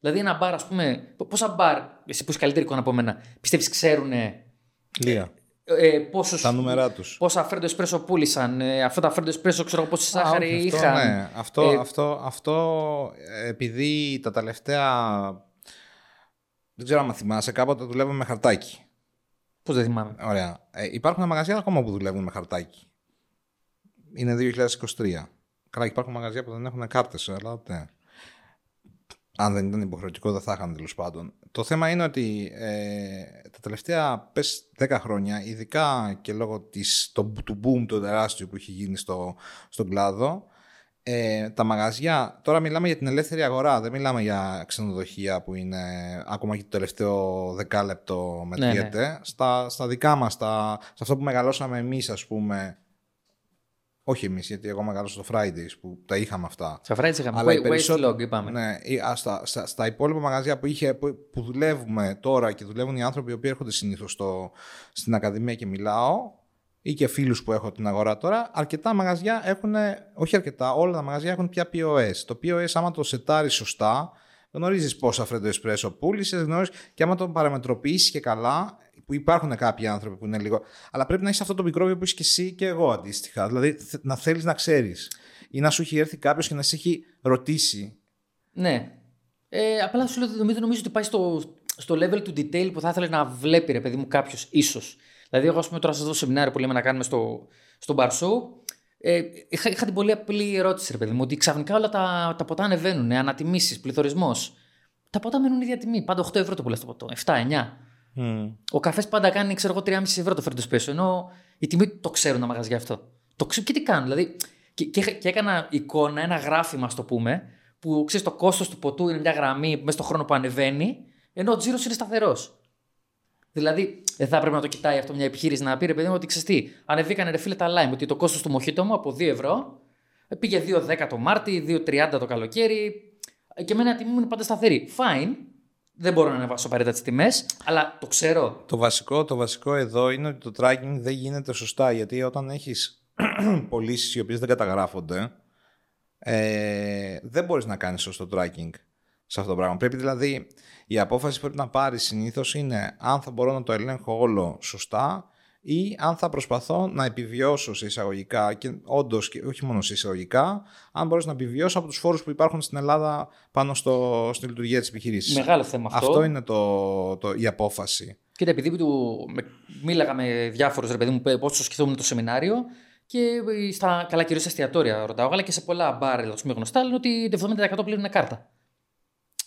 Δηλαδή, ένα μπαρ, ας πούμε. Πόσα μπαρ, εσύ που είσαι καλύτερη εικόνα από μένα, πιστεύεις ξέρουν Λίγα. ε, πόσους, Τα νούμερά τους. πόσα φρέντο εσπρέσο πούλησαν, ε, αυτά τα φρέντο εσπρέσο ξέρω εγώ πόση σάχαρη αυτό, είχαν. ναι. αυτό, Ε, αυτό, αυτό, ε, επειδή τα τελευταία. Δεν ξέρω αν θυμάσαι, κάποτε δουλεύαμε με χαρτάκι. Πώς δεν θυμάμαι. Ωραία. Ε, υπάρχουν μαγαζιά ακόμα που δουλεύουν με χαρτάκι. Είναι 2023. Καλά, υπάρχουν μαγαζιά που δεν έχουν κάρτες, αλλά ναι. Αν δεν ήταν υποχρεωτικό, δεν θα είχαν τέλος πάντων. Το θέμα είναι ότι ε, τα τελευταία πες 10 χρόνια, ειδικά και λόγω της, το, του boom το τεράστιο που έχει γίνει στο, στον κλάδο, ε, τα μαγαζιά, τώρα μιλάμε για την ελεύθερη αγορά, δεν μιλάμε για ξενοδοχεία που είναι ακόμα και το τελευταίο δεκάλεπτο μετριέται. Στα, στα δικά μας, στα, σε αυτό που μεγαλώσαμε εμείς ας πούμε, όχι εμείς γιατί εγώ μεγαλώσα στο Fridays που τα είχαμε αυτά. Στα φράιτ είχαμε. Αλλά οι Waste περισσο- log είπαμε. Ναι, ή- α, στα, στα, στα υπόλοιπα μαγαζιά που, είχε, που, που δουλεύουμε τώρα και δουλεύουν οι άνθρωποι οι οποίοι έρχονται συνήθως στην Ακαδημία και μιλάω, ή και φίλους που έχω την αγορά τώρα, αρκετά μαγαζιά έχουν, όχι αρκετά, όλα τα μαγαζιά έχουν πια POS. Το POS, άμα το σετάρεις σωστά, γνωρίζεις πόσα φρέντο εσπρέσο πούλησες, γνωρίζεις και άμα το παραμετροποιήσεις και καλά, που υπάρχουν κάποιοι άνθρωποι που είναι λίγο. Αλλά πρέπει να έχεις αυτό το μικρόβιο που είσαι και εσύ και εγώ αντίστοιχα. Δηλαδή θε- να θέλεις να ξέρεις. Ή να σου έχει έρθει κάποιος και να σε έχει ρωτήσει. Ναι. Ε, απλά σου λέω, νομίζω, νομίζω ότι πάει στο, στο level του detail που θα ήθελες να βλέπει, ρε παιδί μου, κάποιος ίσως. Δηλαδή, εγώ, ας πούμε, τώρα σας δω σεμινάριο που λέμε να κάνουμε στο, στο bar show. Ε, είχα, είχα την πολύ απλή ερώτηση, ρε παιδί μου, ότι ξαφνικά όλα τα, τα ποτά ανεβαίνουν, ανατιμήσεις, πληθωρισμός. Τα ποτά μένουν ίδια τιμή. Πάντα 8 ευρώ το πουλάς το ποτό. 7, 9. Ο καφές πάντα κάνει, ξέρω εγώ, 3,5 ευρώ το φέρνει σπέσιο. Ενώ η τιμή το ξέρουν τα μαγαζιά αυτό. Το ξέρουν και τι κάνουν. Δηλαδή, και, και, είχα- και έκανα εικόνα, ένα γράφημα, ας το πούμε, που ξέρεις το κόστος του ποτού είναι μια γραμμή μέσα στον χρόνο που ανεβαίνει, ενώ ο τζίρος είναι σταθερός. Δηλαδή, δεν θα έπρεπε να το κοιτάει αυτό μια επιχείρηση να πει ρε παιδί μου ότι ξέρεις τι, ανεβήκανε ρε φίλε τα lime, ότι το κόστος του μοχίτο μου από 2 ευρώ ε, πήγε 2,10 το Μάρτι, 2,30 το καλοκαίρι ε, και εμένα η τιμή μου είναι πάντα σταθερή. Fine, δεν μπορώ να ανεβάσω απαραίτητα τις τιμές, αλλά το ξέρω. Το βασικό, το βασικό εδώ είναι ότι το tracking δεν γίνεται σωστά γιατί όταν έχεις [clears throat] πωλήσεις οι οποίες δεν καταγράφονται ε, δεν μπορείς να κάνεις σωστό tracking σε αυτό το πράγμα. Πρέπει δηλαδή η απόφαση που πρέπει να πάρεις συνήθως είναι αν θα μπορώ να το ελέγχω όλο σωστά ή αν θα προσπαθώ να επιβιώσω σε εισαγωγικά και όντως και όχι μόνο σε εισαγωγικά αν μπορώ να επιβιώσω από τους φόρους που υπάρχουν στην Ελλάδα πάνω στο, στη λειτουργία της επιχειρήσης. Μεγάλο θέμα αυτό. Αυτό είναι το, το, η απόφαση. Κοίτα, επειδή του, με, μίλαγα με διάφορους ρε παιδί μου πώς το σκεφτόμουν το σεμινάριο και στα καλά κυρίως εστιατόρια ρωτάω, αλλά και σε πολλά μπαρ ας πούμε, γνωστά λένε ότι το 70% πλέον είναι κάρτα.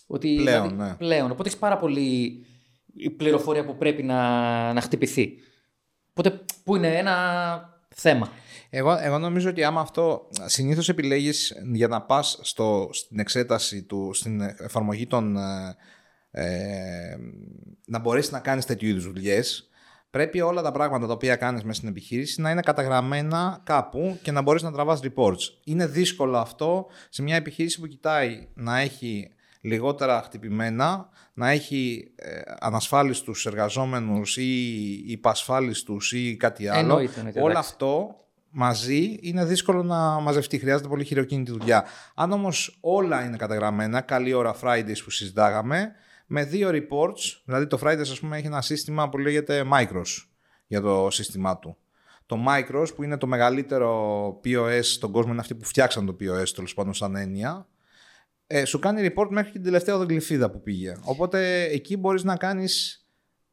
Ότι, Πλέον, ναι. πλέον. Οπότε έχεις πάρα πολύ πληροφορία που πρέπει να, να χτυπηθεί. Οπότε που είναι ένα θέμα. Εγώ, εγώ νομίζω ότι άμα αυτό συνήθως επιλέγεις για να πας στο, στην εξέταση του, στην εφαρμογή των ε, ε, να μπορέσεις να κάνεις τέτοιου είδους δουλειές πρέπει όλα τα πράγματα τα οποία κάνεις μέσα στην επιχείρηση να είναι καταγραμμένα κάπου και να μπορείς να τραβάς reports. Είναι δύσκολο αυτό σε μια επιχείρηση που κοιτάει να έχει λιγότερα χτυπημένα, να έχει ε, ανασφάλιστους εργαζόμενους ή υπασφάλιστους ή κάτι άλλο. Εννοείται, εννοείται, Όλο εντάξει. αυτό μαζί είναι δύσκολο να μαζευτεί. Χρειάζεται πολύ χειροκίνητη δουλειά. Αν όμως όλα είναι καταγραμμένα, καλή ώρα Fridays που συζητάγαμε, με δύο reports, δηλαδή το Fridays, ας πούμε, έχει ένα σύστημα που λέγεται Micros για το σύστημά του. Το Micros, που είναι το μεγαλύτερο POS στον κόσμο, είναι αυτοί που φτιάξαν το POS, τέλος πάντων, σαν έννοια, ε, σου κάνει report μέχρι και την τελευταία οδογλυφίδα που πήγε. Οπότε εκεί μπορείς να κάνει.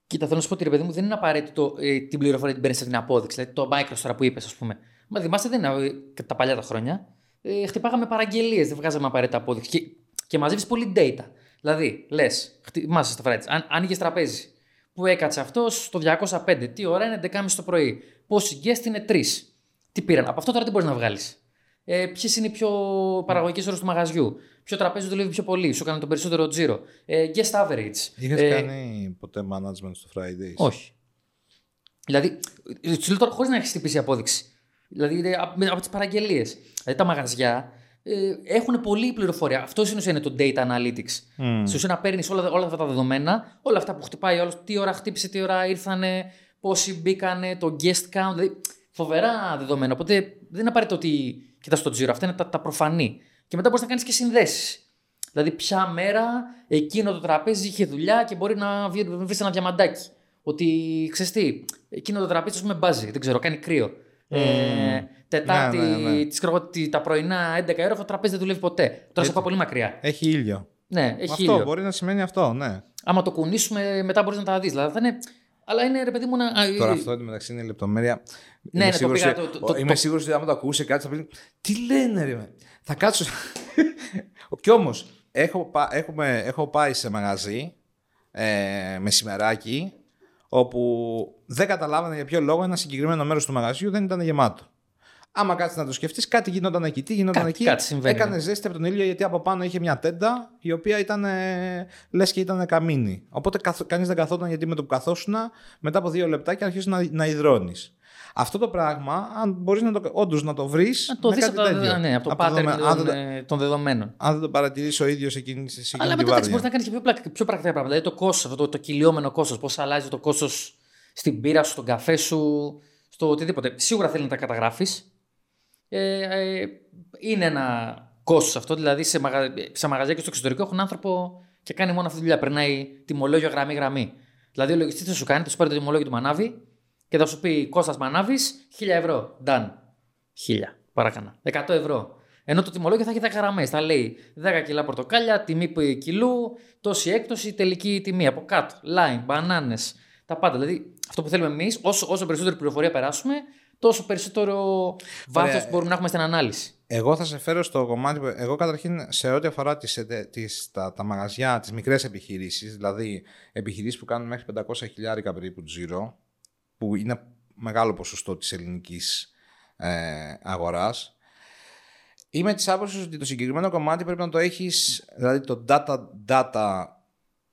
Κοίτα, θέλω να σου πω ότι ρε παιδί μου δεν είναι απαραίτητο ε, την πληροφορία την παίρνεις από την απόδειξη. Δηλαδή το Microsoft τώρα που είπες, ας πούμε. Μα θυμάστε, δεν είναι ε, τα παλιά τα χρόνια. Ε, χτυπάγαμε παραγγελίες, δεν βγάζαμε απαραίτητα απόδειξη. Και, και μαζεύεις πολύ data. Δηλαδή, λες, χτυπάσαι στο Fridays, αν άνοιγε τραπέζι. Που έκατσε αυτός το 205. Τι ώρα είναι 11.30 το πρωί. Πόσοι guest είναι 3. Τι πήραν. Από αυτό τώρα τι μπορείς να βγάλεις; Ε, Ποιες είναι οι πιο παραγωγικές ώρες του μαγαζιού; Ποιο τραπέζι δουλεύει πιο πολύ; Σου έκανε τον περισσότερο τζίρο. Ε, guest average. Είχες Ε, κάνει ποτέ management στο Fridays; όχι. Δηλαδή, σου λέω τώρα χωρίς να έχεις χτυπήσει απόδειξη. Δηλαδή, είναι από, με- από τις παραγγελίες. Δηλαδή, τα μαγαζιά ε, έχουν πολλή πληροφορία. Αυτό στην ουσία είναι το data analytics. Mm. Στην ουσία να παίρνεις όλα, όλα αυτά τα δεδομένα, όλα αυτά που χτυπάει όλο, τι ώρα χτύπησε, τι ώρα ήρθανε, πόσοι μπήκανε, το guest count. Δηλαδή, φοβερά δεδομένα. Οπότε δεν είναι απαραίτητο ότι κοιτάς το τζίρο. Αυτά είναι τα, τα προφανή. Και μετά μπορείς να κάνεις και συνδέσεις. Δηλαδή, ποια μέρα εκείνο το τραπέζι είχε δουλειά και μπορεί να βρει βρεις ένα διαμαντάκι. Ότι ξέρεις τι, εκείνο το τραπέζι, ας πούμε, μπάζει. Δεν ξέρω, κάνει κρύο. Ε, τετάρτη, Ναι, ναι, ναι. τις, ξέρω εγώ, τι- τα πρωινά 11 ώρα, αυτό το τραπέζι δεν δουλεύει ποτέ. Τώρα σε Έτσι. πάω πολύ μακριά. Έχει ήλιο. Ναι, έχει αυτό ήλιο. μπορεί να σημαίνει αυτό, ναι. Άμα το κουνήσουμε, μετά μπορείς να τα δεις. Δηλαδή, θα είναι... Αλλά είναι ρε παιδί μου να. α, Τώρα ε, αυτό εντωμεταξύ είναι λεπτομέρεια. Ναι, ναι, το σίγουρος πήγα, ότι- το- το- είμαι το- σίγουρος ότι άμα το ακούσει κάτι θα πει. Τι λένε, ρε. Θα κάτσω. [laughs] Κι όμως, έχω, πά- έχουμε- έχω πάει σε μαγαζί ε, μεσημεράκι όπου δεν καταλάβανε για ποιο λόγο ένα συγκεκριμένο μέρος του μαγαζιού δεν ήταν γεμάτο. Άμα κάτσεις να το σκεφτείς, κάτι γινόταν εκεί. Τι γινόταν Κάτι- εκεί; κάτι συμβαίνει, Έκανε ναι. ζέστη από τον ήλιο γιατί από πάνω είχε μια τέντα η οποία ήταν ε, λες και ήταν καμίνη. Οπότε καθ, κανείς δεν καθόταν γιατί με το που καθόσουν μετά από δύο λεπτάκια αρχίζεις να, να υδρώνεις. Αυτό το πράγμα, αν μπορείς να το, όντως να το βρεις. Να το δεις από, τα- ναι, από το pattern αν, των, δεν το- ε, των δεδομένων. αν δεν το παρατηρήσει ο ίδιος εκείνη σε εκείνη Αλλά τη μετά εντάξει, βάρδια. μπορείς να κάνεις και πιο, πλακ- πιο πρακτικά πράγματα. Δηλαδή το κόστος, αυτό το, το κυλιόμενο κόστος. Πώς αλλάζει το κόστος στην πύρα σου, στον καφέ σου, στο οτιδήποτε. Σίγουρα θέλει να τα καταγράφεις. Ε, ε, είναι ένα κόστος αυτό. Δηλαδή σε, μαγα... σε μαγαζιά και στο εξωτερικό έχουν άνθρωπο και κάνει μόνο αυτή τη δουλειά. Περνάει τιμολόγιο γραμμή-γραμμή. Δηλαδή ο λογιστής θα σου κάνει, θα σου πάρει το τιμολόγιο του μανάβη και θα σου πει Κώστας Μανάβης 1000 ευρώ. Done. 1000. Παρακανά. 100 ευρώ. Ενώ το τιμολόγιο θα έχει 10 γραμμές. Θα λέει 10 κιλά πορτοκάλια, τιμή που κιλού, τόση έκπτωση, τελική τιμή. Από κάτω. Lime, μπανάνε. Τα πάντα. Δηλαδή αυτό που θέλουμε εμείς, όσο, όσο περισσότερη πληροφορία περάσουμε, τόσο περισσότερο βάθος μπορούμε να έχουμε στην ανάλυση. Εγώ θα σε φέρω στο κομμάτι που εγώ καταρχήν σε ό,τι αφορά τις, ετε- τις, τα, τα μαγαζιά, τις μικρές επιχειρήσεις, δηλαδή επιχειρήσεις που κάνουν μέχρι 500 χιλιάρικα περίπου τζίρο, που είναι μεγάλο ποσοστό της ελληνικής ε, αγοράς, είμαι της άποψης ότι το συγκεκριμένο κομμάτι πρέπει να το έχεις, δηλαδή το data, data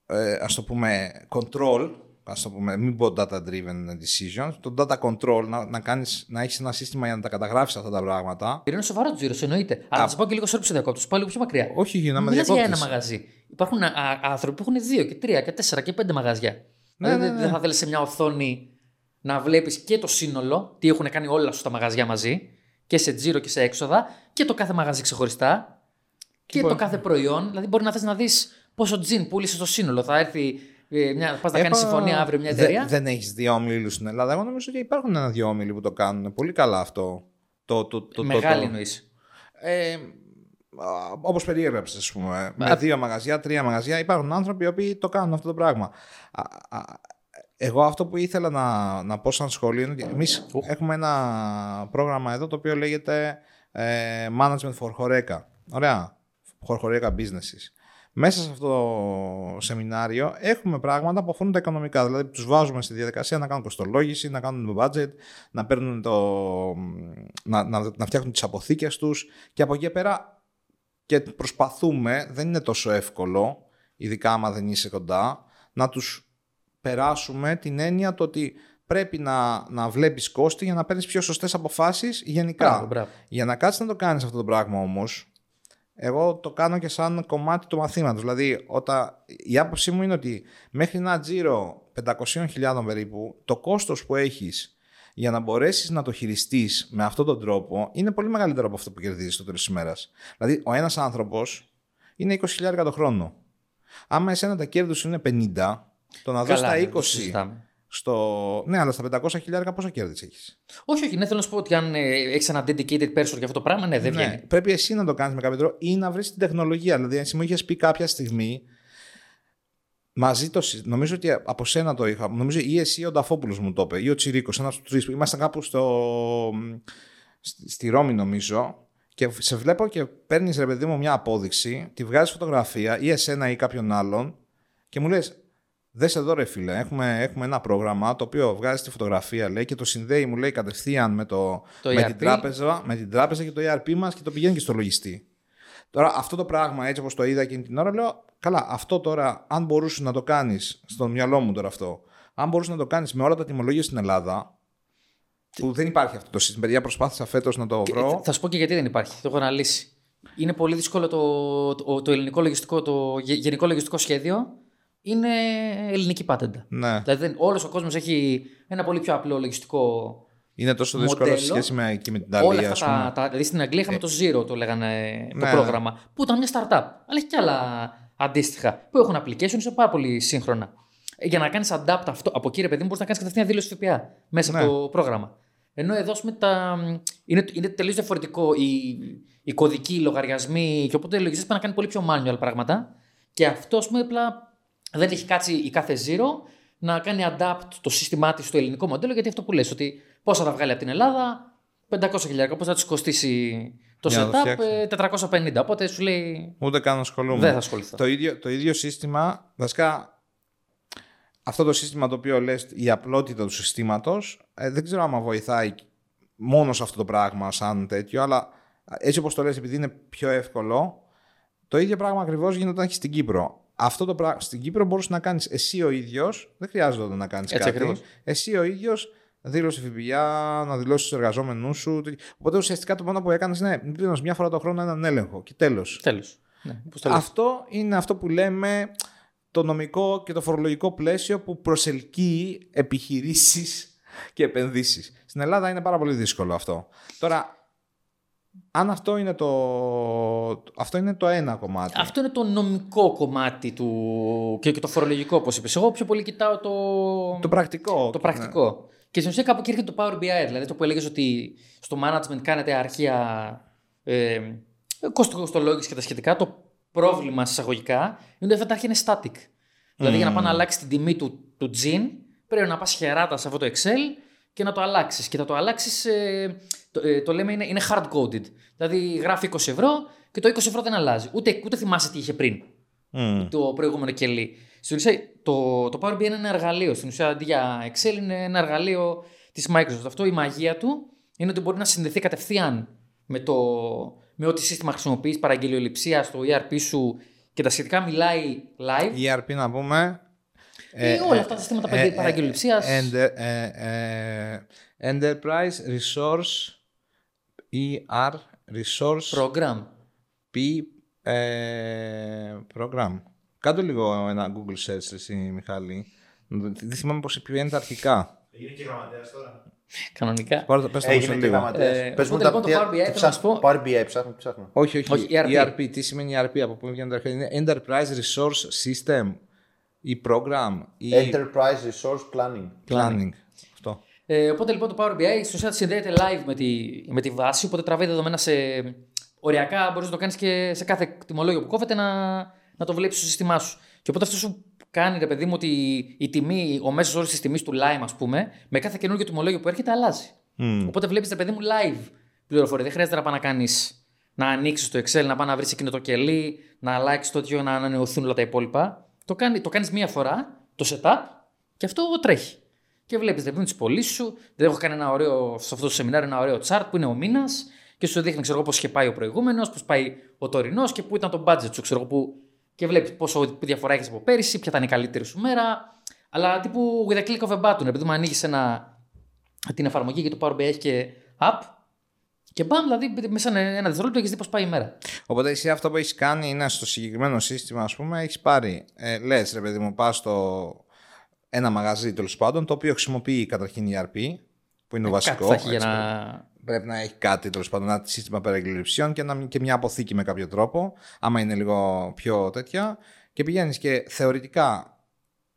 ε, ας το πούμε control, ας το πούμε, μην πω data driven decisions, το data control, να, να, κάνεις, να έχεις ένα σύστημα για να τα καταγράφεις αυτά τα πράγματα, Είναι σοβαρό του τζίρο, εννοείται. Αλλά θα σα πάω και λίγο σε όψη διακόπτω. Πάω λίγο πιο μακριά. όχι για να με Μιλάς για ένα διακόπτεις. μαγαζί. Υπάρχουν α, α, άνθρωποι που έχουν δύο και τρία και τέσσερα και πέντε μαγαζιά. Ναι, δηλαδή ναι, δεν- ναι. δεν θα θέλεις σε μια οθόνη να βλέπεις και το σύνολο, τι έχουν κάνει όλα σου τα μαγαζιά μαζί, και σε τζίρο και σε έξοδα, και το κάθε μαγαζί ξεχωριστά, και, μπορεί- το κάθε προϊόν. Δηλαδή, μπορεί να θες να δεις πόσο τζιν πούλησε στο σύνολο. Θα έρθει. Ε, μια, πας να κάνεις Έχω- συμφωνία αύριο μια Δε- εταιρεία; δεν έχεις δύο όμιλου στην Ελλάδα. Εγώ νομίζω ότι υπάρχουν ένα-δύο όμιλοι που το κάνουν πολύ καλά αυτό. Το, το, το, το, Μεγάλη το, εννοείς. Ε, Όπως περιέγραψες, ας πούμε. Με δύο μαγαζιά, τρία μαγαζιά, υπάρχουν άνθρωποι οι οποίοι το κάνουν αυτό το πράγμα. Α, α, εγώ αυτό που ήθελα να, να πω σαν σχόλιο είναι ότι εμείς έχουμε ένα πρόγραμμα εδώ το οποίο λέγεται ε, Management for Horeca. Ωραία. For Horeca Businesses. Μέσα σε αυτό το σεμινάριο έχουμε πράγματα που αφορούν τα οικονομικά. Δηλαδή, τους βάζουμε στη διαδικασία να κάνουν κοστολόγηση, να κάνουν το budget, να, παίρνουν το, να, να, να φτιάχνουν τις αποθήκες τους και από εκεί και πέρα και προσπαθούμε, δεν είναι τόσο εύκολο, ειδικά άμα δεν είσαι κοντά, να τους περάσουμε την έννοια το ότι πρέπει να, να βλέπεις κόστη για να παίρνεις πιο σωστές αποφάσεις γενικά. Μπράβο, μπράβο. Για να κάτσεις να το κάνεις αυτό το πράγμα όμως, εγώ το κάνω και σαν κομμάτι του μαθήματος. Δηλαδή, όταν, η άποψή μου είναι ότι μέχρι ένα τζίρο 500.000 περίπου, το κόστος που έχεις για να μπορέσεις να το χειριστείς με αυτόν τον τρόπο είναι πολύ μεγαλύτερο από αυτό που κερδίζεις στο τέλος της ημέρας. Δηλαδή, ο ένας άνθρωπος είναι 20.000 το χρόνο. Άμα εσένα τα κέρδη σου είναι 50, το να δώσεις Καλά, τα δεν το 20 συζητάμε. Στο... Ναι, αλλά στα 500.000 πόσα κέρδη έχεις; Όχι, όχι, ναι, θέλω να σου πω ότι αν ε, έχεις ένα dedicated person για αυτό το πράγμα, ναι, δεν Ναι, βγαίνει. πρέπει εσύ να το κάνεις με κάποιο τρόπο ή να βρεις την τεχνολογία. Δηλαδή, εσύ μου είχες πει κάποια στιγμή. Μαζί το. συ- Νομίζω ότι από σένα το είχα. Νομίζω ή εσύ ο Νταφόπουλος μου το είπε ή ο Τσιρίκος, ένας από τους τρεις. Ήμασταν κάπου στο. στη, στη Ρώμη, νομίζω. Και σε βλέπω και παίρνεις ρε παιδί μου μια απόδειξη, τη βγάζεις φωτογραφία ή εσένα ή κάποιον άλλον και μου λες: Δες εδώ ρε φίλε, έχουμε, έχουμε ένα πρόγραμμα το οποίο βγάζει τη φωτογραφία λέει, και το συνδέει μου λέει κατευθείαν με, το, Το με, ERP. την τράπεζα, με την τράπεζα και το ERP μας και το πηγαίνει και στο λογιστή. Τώρα αυτό το πράγμα έτσι όπως το είδα εκείνη την ώρα λέω καλά αυτό τώρα αν μπορούσες να το κάνεις στο μυαλό μου τώρα αυτό αν μπορούσες να το κάνεις με όλα τα τιμολόγια στην Ελλάδα που δεν υπάρχει αυτό το σύστημα. Παιδιά, προσπάθησα φέτος να το Και βρω. Θα σου πω και γιατί δεν υπάρχει. Το έχω αναλύσει. Είναι πολύ δύσκολο το, το, το ελληνικό λογιστικό, το γε- γενικό λογιστικό σχέδιο. Είναι ελληνική πάτεντα. Ναι. Δηλαδή, δεν- όλος ο κόσμος έχει ένα πολύ πιο απλό λογιστικό Είναι τόσο δύσκολο Μοντέλο. σε σχέση με, και με την Όλα Ιταλία, αυτά ας πούμε. τα, τα, δηλαδή στην Αγγλία είχαμε το Zero, το λέγανε το Ναι. πρόγραμμα, που ήταν μια startup. Αλλά έχει και άλλα αντίστοιχα που έχουν applications είναι πάρα πολύ σύγχρονα. Ε, Για να κάνεις adapt αυτό, από εκεί ρε παιδί μου, μπορείς να κάνεις κατευθείαν δήλωση ΦΠΑ μέσα Ναι. από το πρόγραμμα. Ενώ εδώ ας πούμε, τα, είναι, είναι τελείως διαφορετικό. Οι, οι κωδικοί, οι λογαριασμοί και οπότε οι λογιστές πάνε να κάνει πολύ πιο manual πράγματα. Και αυτό, ας πούμε, απλά δεν έχει κάτσει η κάθε Zero να κάνει adapt το σύστημά της στο ελληνικό μοντέλο, γιατί αυτό που λες, ότι πόσα θα βγάλει από την Ελλάδα, 500 χιλιάρια, πώς θα της κοστίσει το Για να το setup, ε, 450. Οπότε σου λέει Ούτε καν ασχολούμαι. δεν θα ασχοληθώ. Το ίδιο, το ίδιο σύστημα, βασικά αυτό το σύστημα το οποίο λες, η απλότητα του συστήματος, ε, δεν ξέρω άμα βοηθάει μόνο σε αυτό το πράγμα σαν τέτοιο, αλλά έτσι όπως το λες, επειδή είναι πιο εύκολο, το ίδιο πράγμα ακριβώς γίνεται όταν έχεις στην Κύπρο. Αυτό το πράγμα, στην Κύπρο μπορούσες να κάνεις εσύ ο ίδιος, δεν χρειάζεται να κάνεις Έτσι κάτι. ακριβώς. Εσύ ο ίδιος δήλωσε ΦΠΑ, να δηλώσεις του εργαζόμενου σου. τέτοιο. Οπότε ουσιαστικά το μόνο που έκανες είναι να μια φορά το χρόνο έναν έλεγχο και τέλος. Τέλος. Ναι, πώς το λες. Αυτό είναι αυτό που λέμε το νομικό και το φορολογικό πλαίσιο που προσελκύει επιχειρήσεις και επενδύσεις. Στην Ελλάδα είναι πάρα πολύ δύσκολο αυτό. Τώρα, αν αυτό είναι το, αυτό είναι το ένα κομμάτι. Αυτό είναι το νομικό κομμάτι του και, και το φορολογικό, όπως είπες. Εγώ πιο πολύ κοιτάω το, Το πρακτικό. το πρακτικό. Και στην ουσία κάπου εκεί έρχεται το Power BI, δηλαδή το που έλεγες ότι στο management κάνετε αρχεία ε, κοστολόγηση και τα σχετικά. Το πρόβλημα εισαγωγικά είναι ότι αυτά τα αρχεία είναι static. Δηλαδή για να πάει να αλλάξεις την τιμή του, του gin, πρέπει να πας χεράτα σε αυτό το Excel και να το αλλάξεις. Και θα το αλλάξεις, ε, το, ε, το λέμε είναι, είναι hard coded. Δηλαδή γράφει 20 ευρώ και το 20 ευρώ δεν αλλάζει. Ούτε, ούτε θυμάσαι τι είχε πριν Μμμ. το προηγούμενο κελί. Στην ουσία, το, το Power BI είναι ένα εργαλείο. Στην ουσία, αντί για Excel, είναι ένα εργαλείο της Microsoft. Αυτό η μαγεία του είναι ότι μπορεί να συνδεθεί κατευθείαν με, το, με ό,τι σύστημα χρησιμοποιείς, παραγγελιοληψία στο ERP σου και τα σχετικά μιλάει live. ERP να πούμε. Ή όλα αυτά τα συστήματα παραγγελιοληψίας. Enter- ε, ε, enterprise Resource ER Resource Program. P ε, Program. Κάτω λίγο ένα Google search εσύ Μιχάλη. Δεν θυμάμαι πώς επιβαίνεται αρχικά. Είναι και γραμματέας τώρα. Κανονικά. Πάρε το πες το μου σε Έγινε και λίγο. γραμματέας. Ε, Πες μου οπότε τα- λοιπόν το τι- Power BI τι θέλω να ψάχνω. σου πω- Power BI ψάχνω, τι ψάχνω. Όχι, όχι. Όχι, ERP. ERP. Τι σημαίνει ERP, από πού βγαίνει το αρχαίο; Είναι Enterprise Resource System ή Program ή Enterprise Resource Planning. Planning. Αυτό. Ε, οπότε λοιπόν το Power BI στην ουσία συνδέεται live με τη, με τη βάση, οπότε τραβάει δεδομένα σε. Οριακά μπορείς να το κάνεις και σε κάθε τιμολόγιο που κόβεται να, να το βλέπεις στο σύστημά σου. Και οπότε αυτό σου κάνει, ρε παιδί μου, ότι η τιμή, ο μέσος όρος της τιμής του Lime, ας πούμε, με κάθε καινούργιο τιμολόγιο που έρχεται αλλάζει. Μμ. Οπότε βλέπεις, ρε παιδί μου, live πληροφορία. Δεν χρειάζεται να πάει να κάνεις. Να ανοίξεις το Excel, να πάει να βρεις εκείνο το κελί, να αλλάξει το τέτοιο, να ανανεωθούν όλα τα υπόλοιπα. Το κάνει το κάνεις μία φορά, το setup, και αυτό τρέχει. Και βλέπεις, δεν τις πωλήσεις σου. Δεν έχω κάνει ένα ωραίο, σε αυτό το σεμινάριο ένα ωραίο chart που είναι ο μήνας και σου δείχνει ξέρω, πώς είχε πάει ο προηγούμενος, πώς πάει ο τωρινός και πού ήταν το budget σου. Ξέρω, που... Και βλέπεις πόσο διαφορά έχεις από πέρυσι, ποια ήταν η καλύτερη σου μέρα. Αλλά τύπου with a click of a button, επειδή μου ανοίγεις ένα... την εφαρμογή και το Power BI έχει και app. Και μπαμ, δηλαδή μέσα σε ένα δευτερόλεπτο έχεις δει πώς πάει η μέρα. Οπότε εσύ αυτό που έχεις κάνει είναι στο συγκεκριμένο σύστημα, ας πούμε, έχεις πάρει. Ε, Λες, ρε παιδί μου, πας στο ένα μαγαζί τέλος πάντων, το οποίο χρησιμοποιεί καταρχήν ERP, που είναι το βασικό. Ε, Κάτι θα έχει για έτσι, να. Πρέπει να έχει κάτι τέλος πάντων, ένα σύστημα παραγγελιψιών και, ένα, και μια αποθήκη με κάποιο τρόπο, άμα είναι λίγο πιο τέτοια. Και πηγαίνεις και θεωρητικά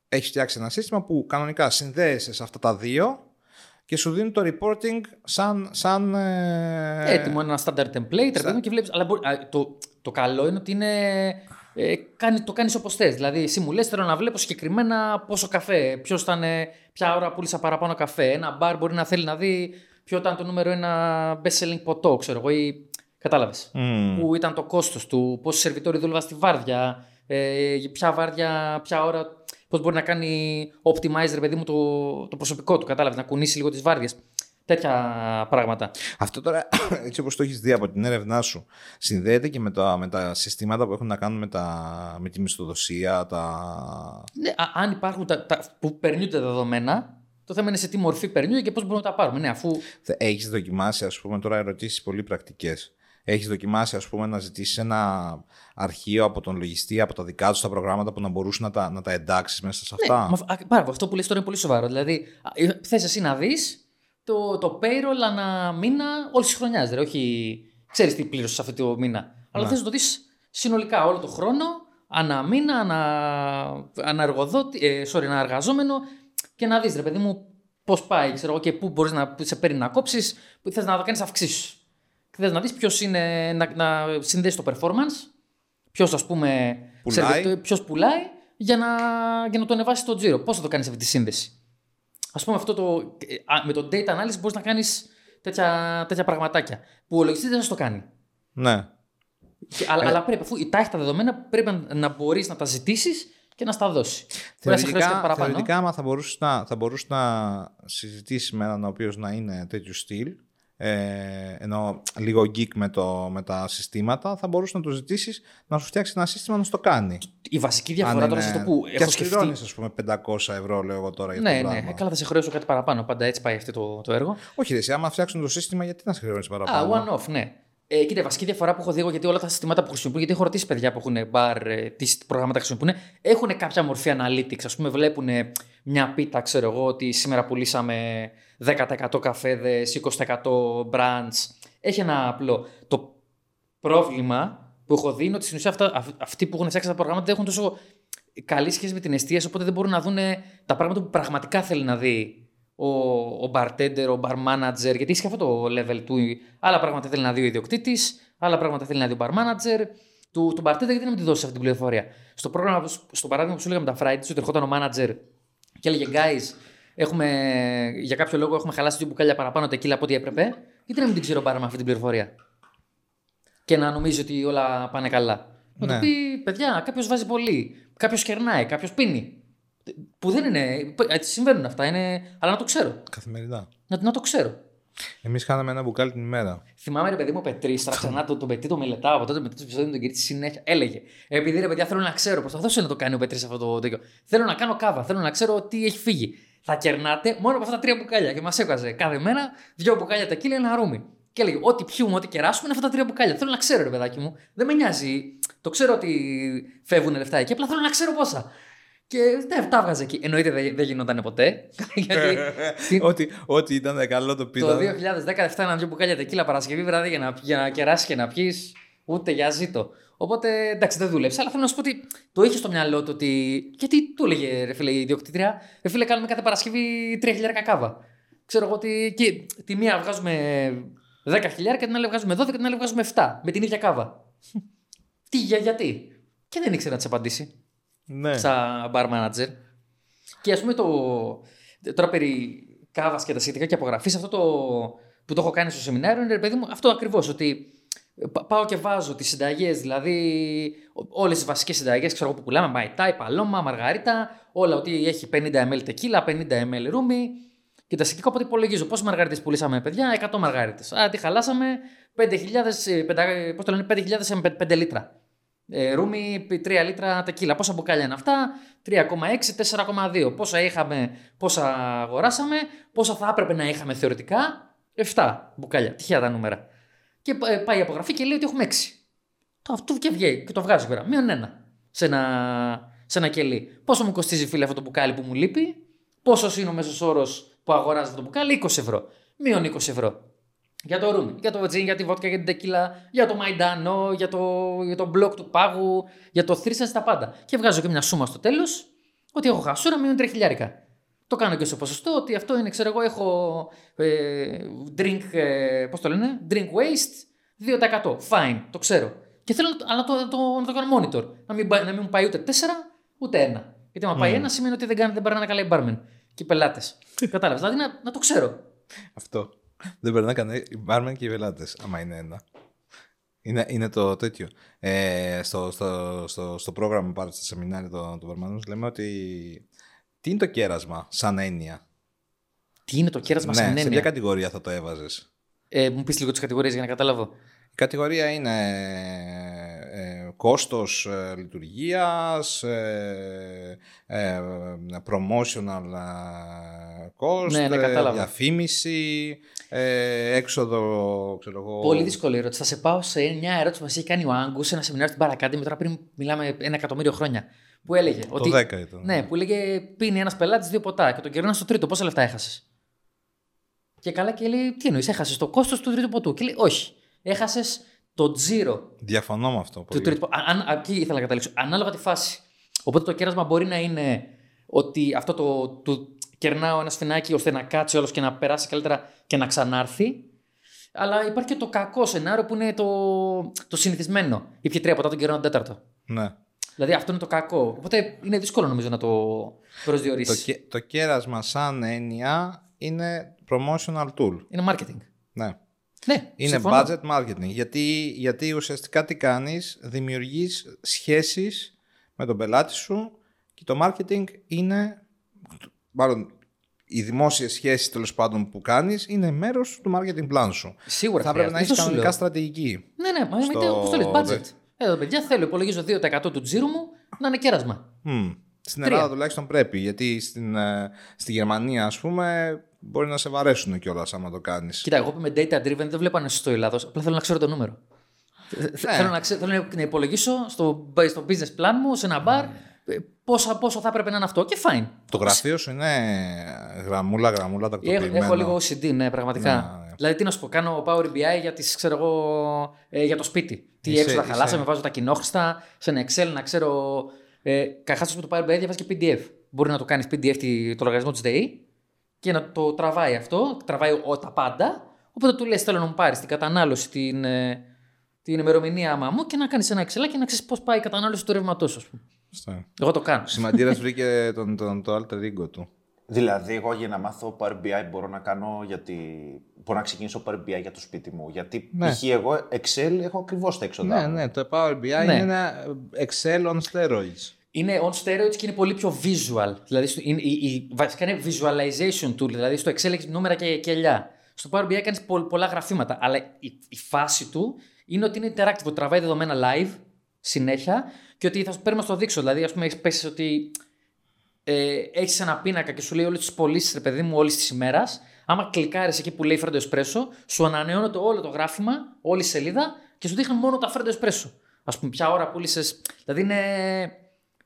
έχεις φτιάξει ένα σύστημα που κανονικά συνδέεσαι σε αυτά τα δύο και σου δίνει το reporting σαν. σαν ε, Έτοιμο ένα standard template, ρε παιδί μου, και βλέπεις, αλλά μπορεί- α, το, το καλό είναι ότι είναι, ε, κάνει, το κάνεις όπως θες. Δηλαδή, εσύ μου λες, θέλω να βλέπω συγκεκριμένα πόσο καφέ, ποιος ήταν, ε, ποια ώρα πούλησα παραπάνω καφέ. Ένα μπαρ μπορεί να θέλει να δει ποιο ήταν το νούμερο ένα best selling ποτό, ξέρω εγώ, ή κατάλαβες. μμ. Πού ήταν το κόστος του, πόσοι σερβιτόροι δούλευαν στη βάρδια, ε, ποια βάρδια, ποια ώρα, πώς μπορεί να κάνει optimize, ρε παιδί μου, το, το προσωπικό του, κατάλαβες, να κουνήσει λίγο τις βάρδιες. Τέτοια πράγματα. Αυτό τώρα, [coughs] έτσι όπως το έχεις δει από την έρευνά σου, συνδέεται και με τα, με τα συστήματα που έχουν να κάνουν με, τα, με τη μισθοδοσία, τα... Ναι, α- αν υπάρχουν τα, τα, που περνιούνται δεδομένα, το θέμα είναι σε τι μορφή περνιούνται και πώς μπορούμε να τα πάρουμε. Ναι, αφού. Θε- Έχεις δοκιμάσει, ας πούμε, τώρα ερωτήσεις πολύ πρακτικές. Έχεις δοκιμάσει, ας πούμε, να ζητήσεις ένα αρχείο από τον λογιστή, από τα δικά του τα προγράμματα που να μπορούσαν να τα, να τα εντάξεις μέσα σε Ναι, αυτά; μα, α, πάρα, αυτό που λες τώρα είναι πολύ σοβαρό. Δηλαδή, θες εσύ να δεις το, το payroll ανά μήνα όλης της χρονιάς. Δηλαδή, όχι ξέρεις τι πλήρωσες αυτό το μήνα. Αλλά Ναι. θες να το δεις συνολικά όλο το χρόνο, ανά μήνα, ανά, ανά, εργοδότη, ε, sorry, ανά εργαζόμενο και να δεις, ρε παιδί μου, πώς πάει ξέρω εγώ, και πού μπορείς να που σε παίρνει να κόψεις, που θες να κάνεις αυξήσεις. Θες να δεις ποιος είναι να, να συνδέσει το performance, ποιος ας πούμε Πουλάει. ποιος πουλάει για να, για να το ανεβάσει το τζίρο. Πώς θα το κάνεις αυτή τη σύνδεση; Α πούμε, αυτό το, α, με το data analysis μπορείς να κάνεις τέτοια, τέτοια πραγματάκια. Που ο λογιστής δεν θα το κάνει. Ναι. Και- αλλά, αλλά πρέπει, αφού τα έχεις τα δεδομένα, πρέπει να, να μπορείς να τα ζητήσεις και να στα δώσεις. Μπορεί να σε χρειάζεται κάτι Θεωρητικά, παραπάνω. θεωρητικά άμα θα μπορούσες να, θα μπορούσες να συζητήσεις με έναν ο οποίος να είναι τέτοιου στυλ, ε, ενώ λίγο geek με, το, με τα συστήματα, θα μπορούσε να το ζητήσεις να σου φτιάξει ένα σύστημα να σου το κάνει. Η βασική Αν διαφορά τώρα είναι- σε αυτό που και έχω ας σκεφτεί. πληρώνεις, ας πούμε, 500 ευρώ, λέω εγώ τώρα για Ναι, το ναι. πράγμα. Καλά, θα σε χρεώσω κάτι παραπάνω. Πάντα έτσι πάει αυτό το, το έργο. Όχι, ρε, εσύ, άμα φτιάξουν το σύστημα, γιατί να σε χρεώνεις Α, παραπάνω; one-off, ναι. Ε, κοίτα, η βασική διαφορά που έχω δει εγώ, γιατί όλα τα συστήματα που χρησιμοποιούν, γιατί έχω ρωτήσει παιδιά που έχουν μπαρ, ε, τι προγράμματα χρησιμοποιούν, έχουν κάποια μορφή analytics. Α πούμε, βλέπουν μια πίτα, ξέρω εγώ, ότι σήμερα πουλήσαμε 10% καφέδες, 20% brands. Έχει ένα απλό. Το πρόβλημα που έχω δει είναι ότι στην ουσία αυτά, αυ- αυτοί που έχουν φτιάξει τα προγράμματα δεν έχουν τόσο καλή σχέση με την εστίαση, οπότε δεν μπορούν να δουν τα πράγματα που πραγματικά θέλει να δει ο, ο bartender, ο bar manager, γιατί έχει και αυτό το level του. Άλλα πράγματα θέλει να δει ο ιδιοκτήτης, άλλα πράγματα θέλει να δει ο bar manager. Του, του bartender, γιατί να μην τη δώσεις αυτή την πληροφορία. Στο, πρόγραμμα, που- στο παράδειγμα που σου λέγαμε τα Fridays, ότι ερχόταν ο manager και έλεγε Guys, έχουμε, για κάποιο λόγο έχουμε χαλάσει δύο μπουκάλια παραπάνω τεκίλα από ό,τι έπρεπε. Γιατί να μην την ξέρω πάρουμε αυτή την πληροφορία; Και να νομίζει ότι όλα πάνε καλά. Να Ναι. του πει, παιδιά, κάποιος βάζει πολύ. Κάποιος κερνάει, κάποιος πίνει. Που δεν είναι. Έτσι συμβαίνουν αυτά, είναι, αλλά να το ξέρω. Καθημερινά. Να, να το ξέρω. Εμείς κάναμε ένα μπουκάλι την ημέρα. Θυμάμαι ρε παιδί μου ο Πετρή, τώρα ξανά τον, τον Πετρή το μελετάω από τότε με το επεισόδιο με τον Κυρίτσι συνέχεια. Έλεγε, επειδή ρε παιδιά θέλω να ξέρω, προσπαθούσε να το κάνει ο Πετρή αυτό το τέτοιο. Θέλω να κάνω κάβα, θέλω να ξέρω τι έχει φύγει. Θα κερνάτε μόνο από αυτά τα τρία μπουκάλια. Και μας έβγαζε κάθε μέρα δύο μπουκάλια τα κύλια ένα ρούμι. Και έλεγε, Ό,τι πιούμε, ό,τι κεράσουμε είναι αυτά τα τρία μπουκάλια. Θέλω να ξέρω, ρε παιδάκι μου. Δεν με νοιάζει. Το ξέρω ότι φεύγουν λεφτά εκεί, απλά θέλω να ξέρω πόσα. Και δεν τα έβγαζε εκεί. Εννοείται δεν, δεν γινόταν ποτέ. [laughs] γιατί [laughs] τι- ότι, ότι ήταν καλό το το πίτα. 2017 ένα δύο μπουκάλια τεκίλα Παρασκευή βράδυ για να, για να κεράσεις και να πιεις. Ούτε για ζήτο. Οπότε εντάξει, δεν δούλεψε. Αλλά θέλω να σου πω ότι το είχε στο μυαλό του ότι. Γιατί του έλεγε ρε φίλε η ιδιοκτήτρια, ρε φίλε, κάνουμε κάθε Παρασκευή 3 χιλιάρικα κάβα. Ξέρω εγώ ότι. Και τη μία βγάζουμε 10 χιλιάρικα, την άλλη βγάζουμε 12 και την άλλη βγάζουμε 7 με την ίδια κάβα. Τι, για, γιατί; Και δεν ήξερε να της απαντήσει Ναι. σαν bar manager. Και ας πούμε το. Τώρα περί κάβας και τα σχετικά και απογραφής, αυτό το που το έχω κάνει στο σεμινάριο είναι ρε παιδί μου αυτό ακριβώς. Ότι πα- πάω και βάζω τις συνταγές, δηλαδή όλες τις βασικές συνταγές, ξέρω εγώ που πουλάμε, mai tai, paloma, μαργαρίτα, όλα ότι έχει 50 ml τεκίλα, 50 ml ρούμι. Και τα σχετικά οπότε υπολογίζω πόσε μαργαρίτες πουλήσαμε, παιδιά, 100 μαργαρίτες. Α, τι χαλάσαμε, 5.000, ε, πεντα- ε, πώς το λένε, 5.000 με 5 λίτρα. Ε, ρούμι, 3 λίτρα τεκίλα. Πόσα μπουκάλια είναι αυτά, 3,6, 4,2. Πόσα είχαμε, πόσα αγοράσαμε, πόσα θα έπρεπε να είχαμε θεωρητικά, 7 μπουκάλια. Τυχαία τα νούμερα. Και ε, πάει η απογραφή και λέει ότι έχουμε 6. Το αυτό και βγαίνει και το βγάζει πέρα. Μείον ένα σε ένα, σε ένα κελί. Πόσο μου κοστίζει φίλε αυτό το μπουκάλι που μου λείπει, πόσο είναι ο μέσος όρος που αγοράζεις αυτό το μπουκάλι, 20 ευρώ. Μείον 20 ευρώ. Για το ρούμι, για το τζιν, για τη βότκα, για την τεκίλα, για το μαϊντάνο, για το, για το μπλοκ του πάγου, για το θρήσαν τα πάντα. Και βγάζω και μια σούμα στο τέλος ότι έχω χασούρα μείον 3 χιλιάρικα. Το κάνω και στο ποσοστό ότι αυτό είναι, ξέρω εγώ, έχω ε, drink, ε, πώς το λένε, drink waste 2%. Fine, το ξέρω. Και θέλω να το- αλλά το, το, να το κάνω monitor. Να μην, πάει- να μην μου πάει ούτε 4 ούτε 1. Γιατί άμα πάει ένα σημαίνει ότι δεν, κάνει, δεν περνάνε καλά οι barmen και οι πελάτες. [laughs] Κατάλαβες. Δηλαδή να, να το ξέρω. Αυτό. Δεν περνά κανένα. Οι μπάρμεν και οι πελάτες, άμα είναι ένα. Είναι, είναι το τέτοιο. Ε, στο, στο, στο, στο πρόγραμμα που πάρω στο σεμινάριο των το Βαρμανούς λέμε ότι. Τι είναι το κέρασμα σαν έννοια; Τι είναι το κέρασμα ναι, σαν σε ποια έννοια. κατηγορία θα το έβαζες; Ε, μου πεις λίγο τις κατηγορίες για να καταλάβω. Η κατηγορία είναι ε, κόστος ε, λειτουργίας, ε, ε, promotional ε, cost, Ναι, ναι, ε, κατάλαβα. διαφήμιση, ε, έξοδο, ξέρω εγώ. Πολύ δύσκολη ερώτηση. Θα σε πάω σε μια ερώτηση που μας έχει κάνει ο Άγκους σε ένα σεμινάριο στην Παρακάντη τώρα πριν μιλάμε ένα εκατομμύριο χρόνια. Που έλεγε. Το ότι, 10 ήταν. Ναι, που έλεγε πίνει ένας πελάτης δύο ποτά και τον κερνά στο τρίτο. Πόσα λεφτά έχασες; Και καλά και λέει, τι εννοείς, έχασες το κόστος του τρίτου ποτού; Και λέει, Όχι. Έχασες το τζίρο Διαφωνώ με αυτό. του πολύ. τρίτου ποτού. Αν, αν, εκεί ήθελα να καταλήξω. Ανάλογα τη φάση. Οπότε το κέρασμα μπορεί να είναι ότι αυτό το. Του, κερνάω ένα σφινάκι ώστε να κάτσει όλος και να περάσει καλύτερα και να ξανάρθει. Αλλά υπάρχει και το κακό σενάριο που είναι το, το συνηθισμένο. Ήπια τρία ποτά τον καιρό έναν τέταρτο. Ναι. Δηλαδή αυτό είναι το κακό. Οπότε είναι δύσκολο νομίζω να το Το, προσδιορίσει. κε- το κέρασμα σαν έννοια είναι promotional tool. Είναι marketing. Ναι. Ναι, Είναι συμφωνώ. budget marketing. Γιατί, γιατί ουσιαστικά τι κάνεις, δημιουργείς σχέσεις με τον πελάτη σου και το marketing είναι, μάλλον οι δημόσιες σχέσεις τέλος πάντων που κάνεις είναι μέρος του marketing plan σου. Σίγουρα Θα πρέπει να χρειάζεται. έχεις Αυτό σου κανονικά λέω. στρατηγική. Ναι, ναι, μα στο- στο... όπως το λες, budget. Εδώ, παιδιά, θέλω, υπολογίζω 2% του τζίρου μου να είναι κέρασμα. Μμ. Στην Τρία. Ελλάδα τουλάχιστον πρέπει, γιατί στην, ε, στη Γερμανία ας πούμε μπορεί να σε βαρέσουν κιόλας άμα το κάνεις. Κοίτα, εγώ που είμαι data driven δεν βλέπω αν είναι σωστό η Ελλάδος. Απλά θέλω να ξέρω το νούμερο. Ναι. Θέλω, να ξέρω, θέλω να υπολογίσω στο, στο business plan μου, σε ένα bar, ε, πόσα, πόσο θα έπρεπε να είναι αυτό. Και fine. Το γραφείο σου είναι γραμμούλα, γραμμούλα, Έχω, τακτοποιημένο. έχω λίγο OCD, ναι, πραγματικά. Ναι, ναι. Δηλαδή, τι να σου πω, κάνω Power BI για, τις, ξέρω εγώ, ε, για το σπίτι. Τι Είσαι- έξοδα είσαι- χαλάσαμε, βάζω τα κοινόχρηστα σε ένα Excel να ξέρω. Ε, Καταρχάς, με το Power BI διαβάζει και PDF. Μπορεί να το κάνεις PDF τη- το λογαριασμό της ΔΕΗ και να το τραβάει αυτό, τραβάει ο, τα πάντα. Οπότε του λες: Θέλω να μου πάρεις την κατανάλωση, την, ε, την ημερομηνία άμα μου και να κάνεις ένα Excel και να ξέρεις πώς πάει η κατανάλωση του ρεύματός σου. ας πούμε. Αυτό. Εγώ το κάνω. Σημαντήρας [laughs] βρήκε τον, τον, το alter ego του. Δηλαδή, εγώ για να μάθω Power BI μπορώ να κάνω γιατί. Μπορώ να ξεκινήσω Power BI για το σπίτι μου. Γιατί Ναι. π.χ. εγώ Excel έχω ακριβώς τα έξοδα. Ναι, μου. ναι, το Power BI Ναι. είναι ένα Excel on steroids. Είναι on steroids και είναι πολύ πιο visual. Δηλαδή, στο- είναι, η, η, βασικά είναι visualization tool. Δηλαδή, στο Excel έχεις νούμερα και, και ελιά. Στο Power BI κάνεις πολλά γραφήματα. Αλλά η, η φάση του είναι ότι είναι interactive, ότι τραβάει δεδομένα live συνέχεια και ότι θα σου παίρνει να στο δείξω. Δηλαδή, ας πούμε, έχει πέσει ότι ε, έχεις ένα πίνακα και σου λέει όλες τις πωλήσεις, ρε παιδί μου, όλης της ημέρας. Άμα κλικάρεις εκεί που λέει Φρέντο Εσπρέσο, σου ανανεώνεται όλο το γράφημα, όλη η σελίδα και σου δείχνει μόνο τα Φρέντο Εσπρέσο. Α πούμε, ποια ώρα πούλησε. Δηλαδή είναι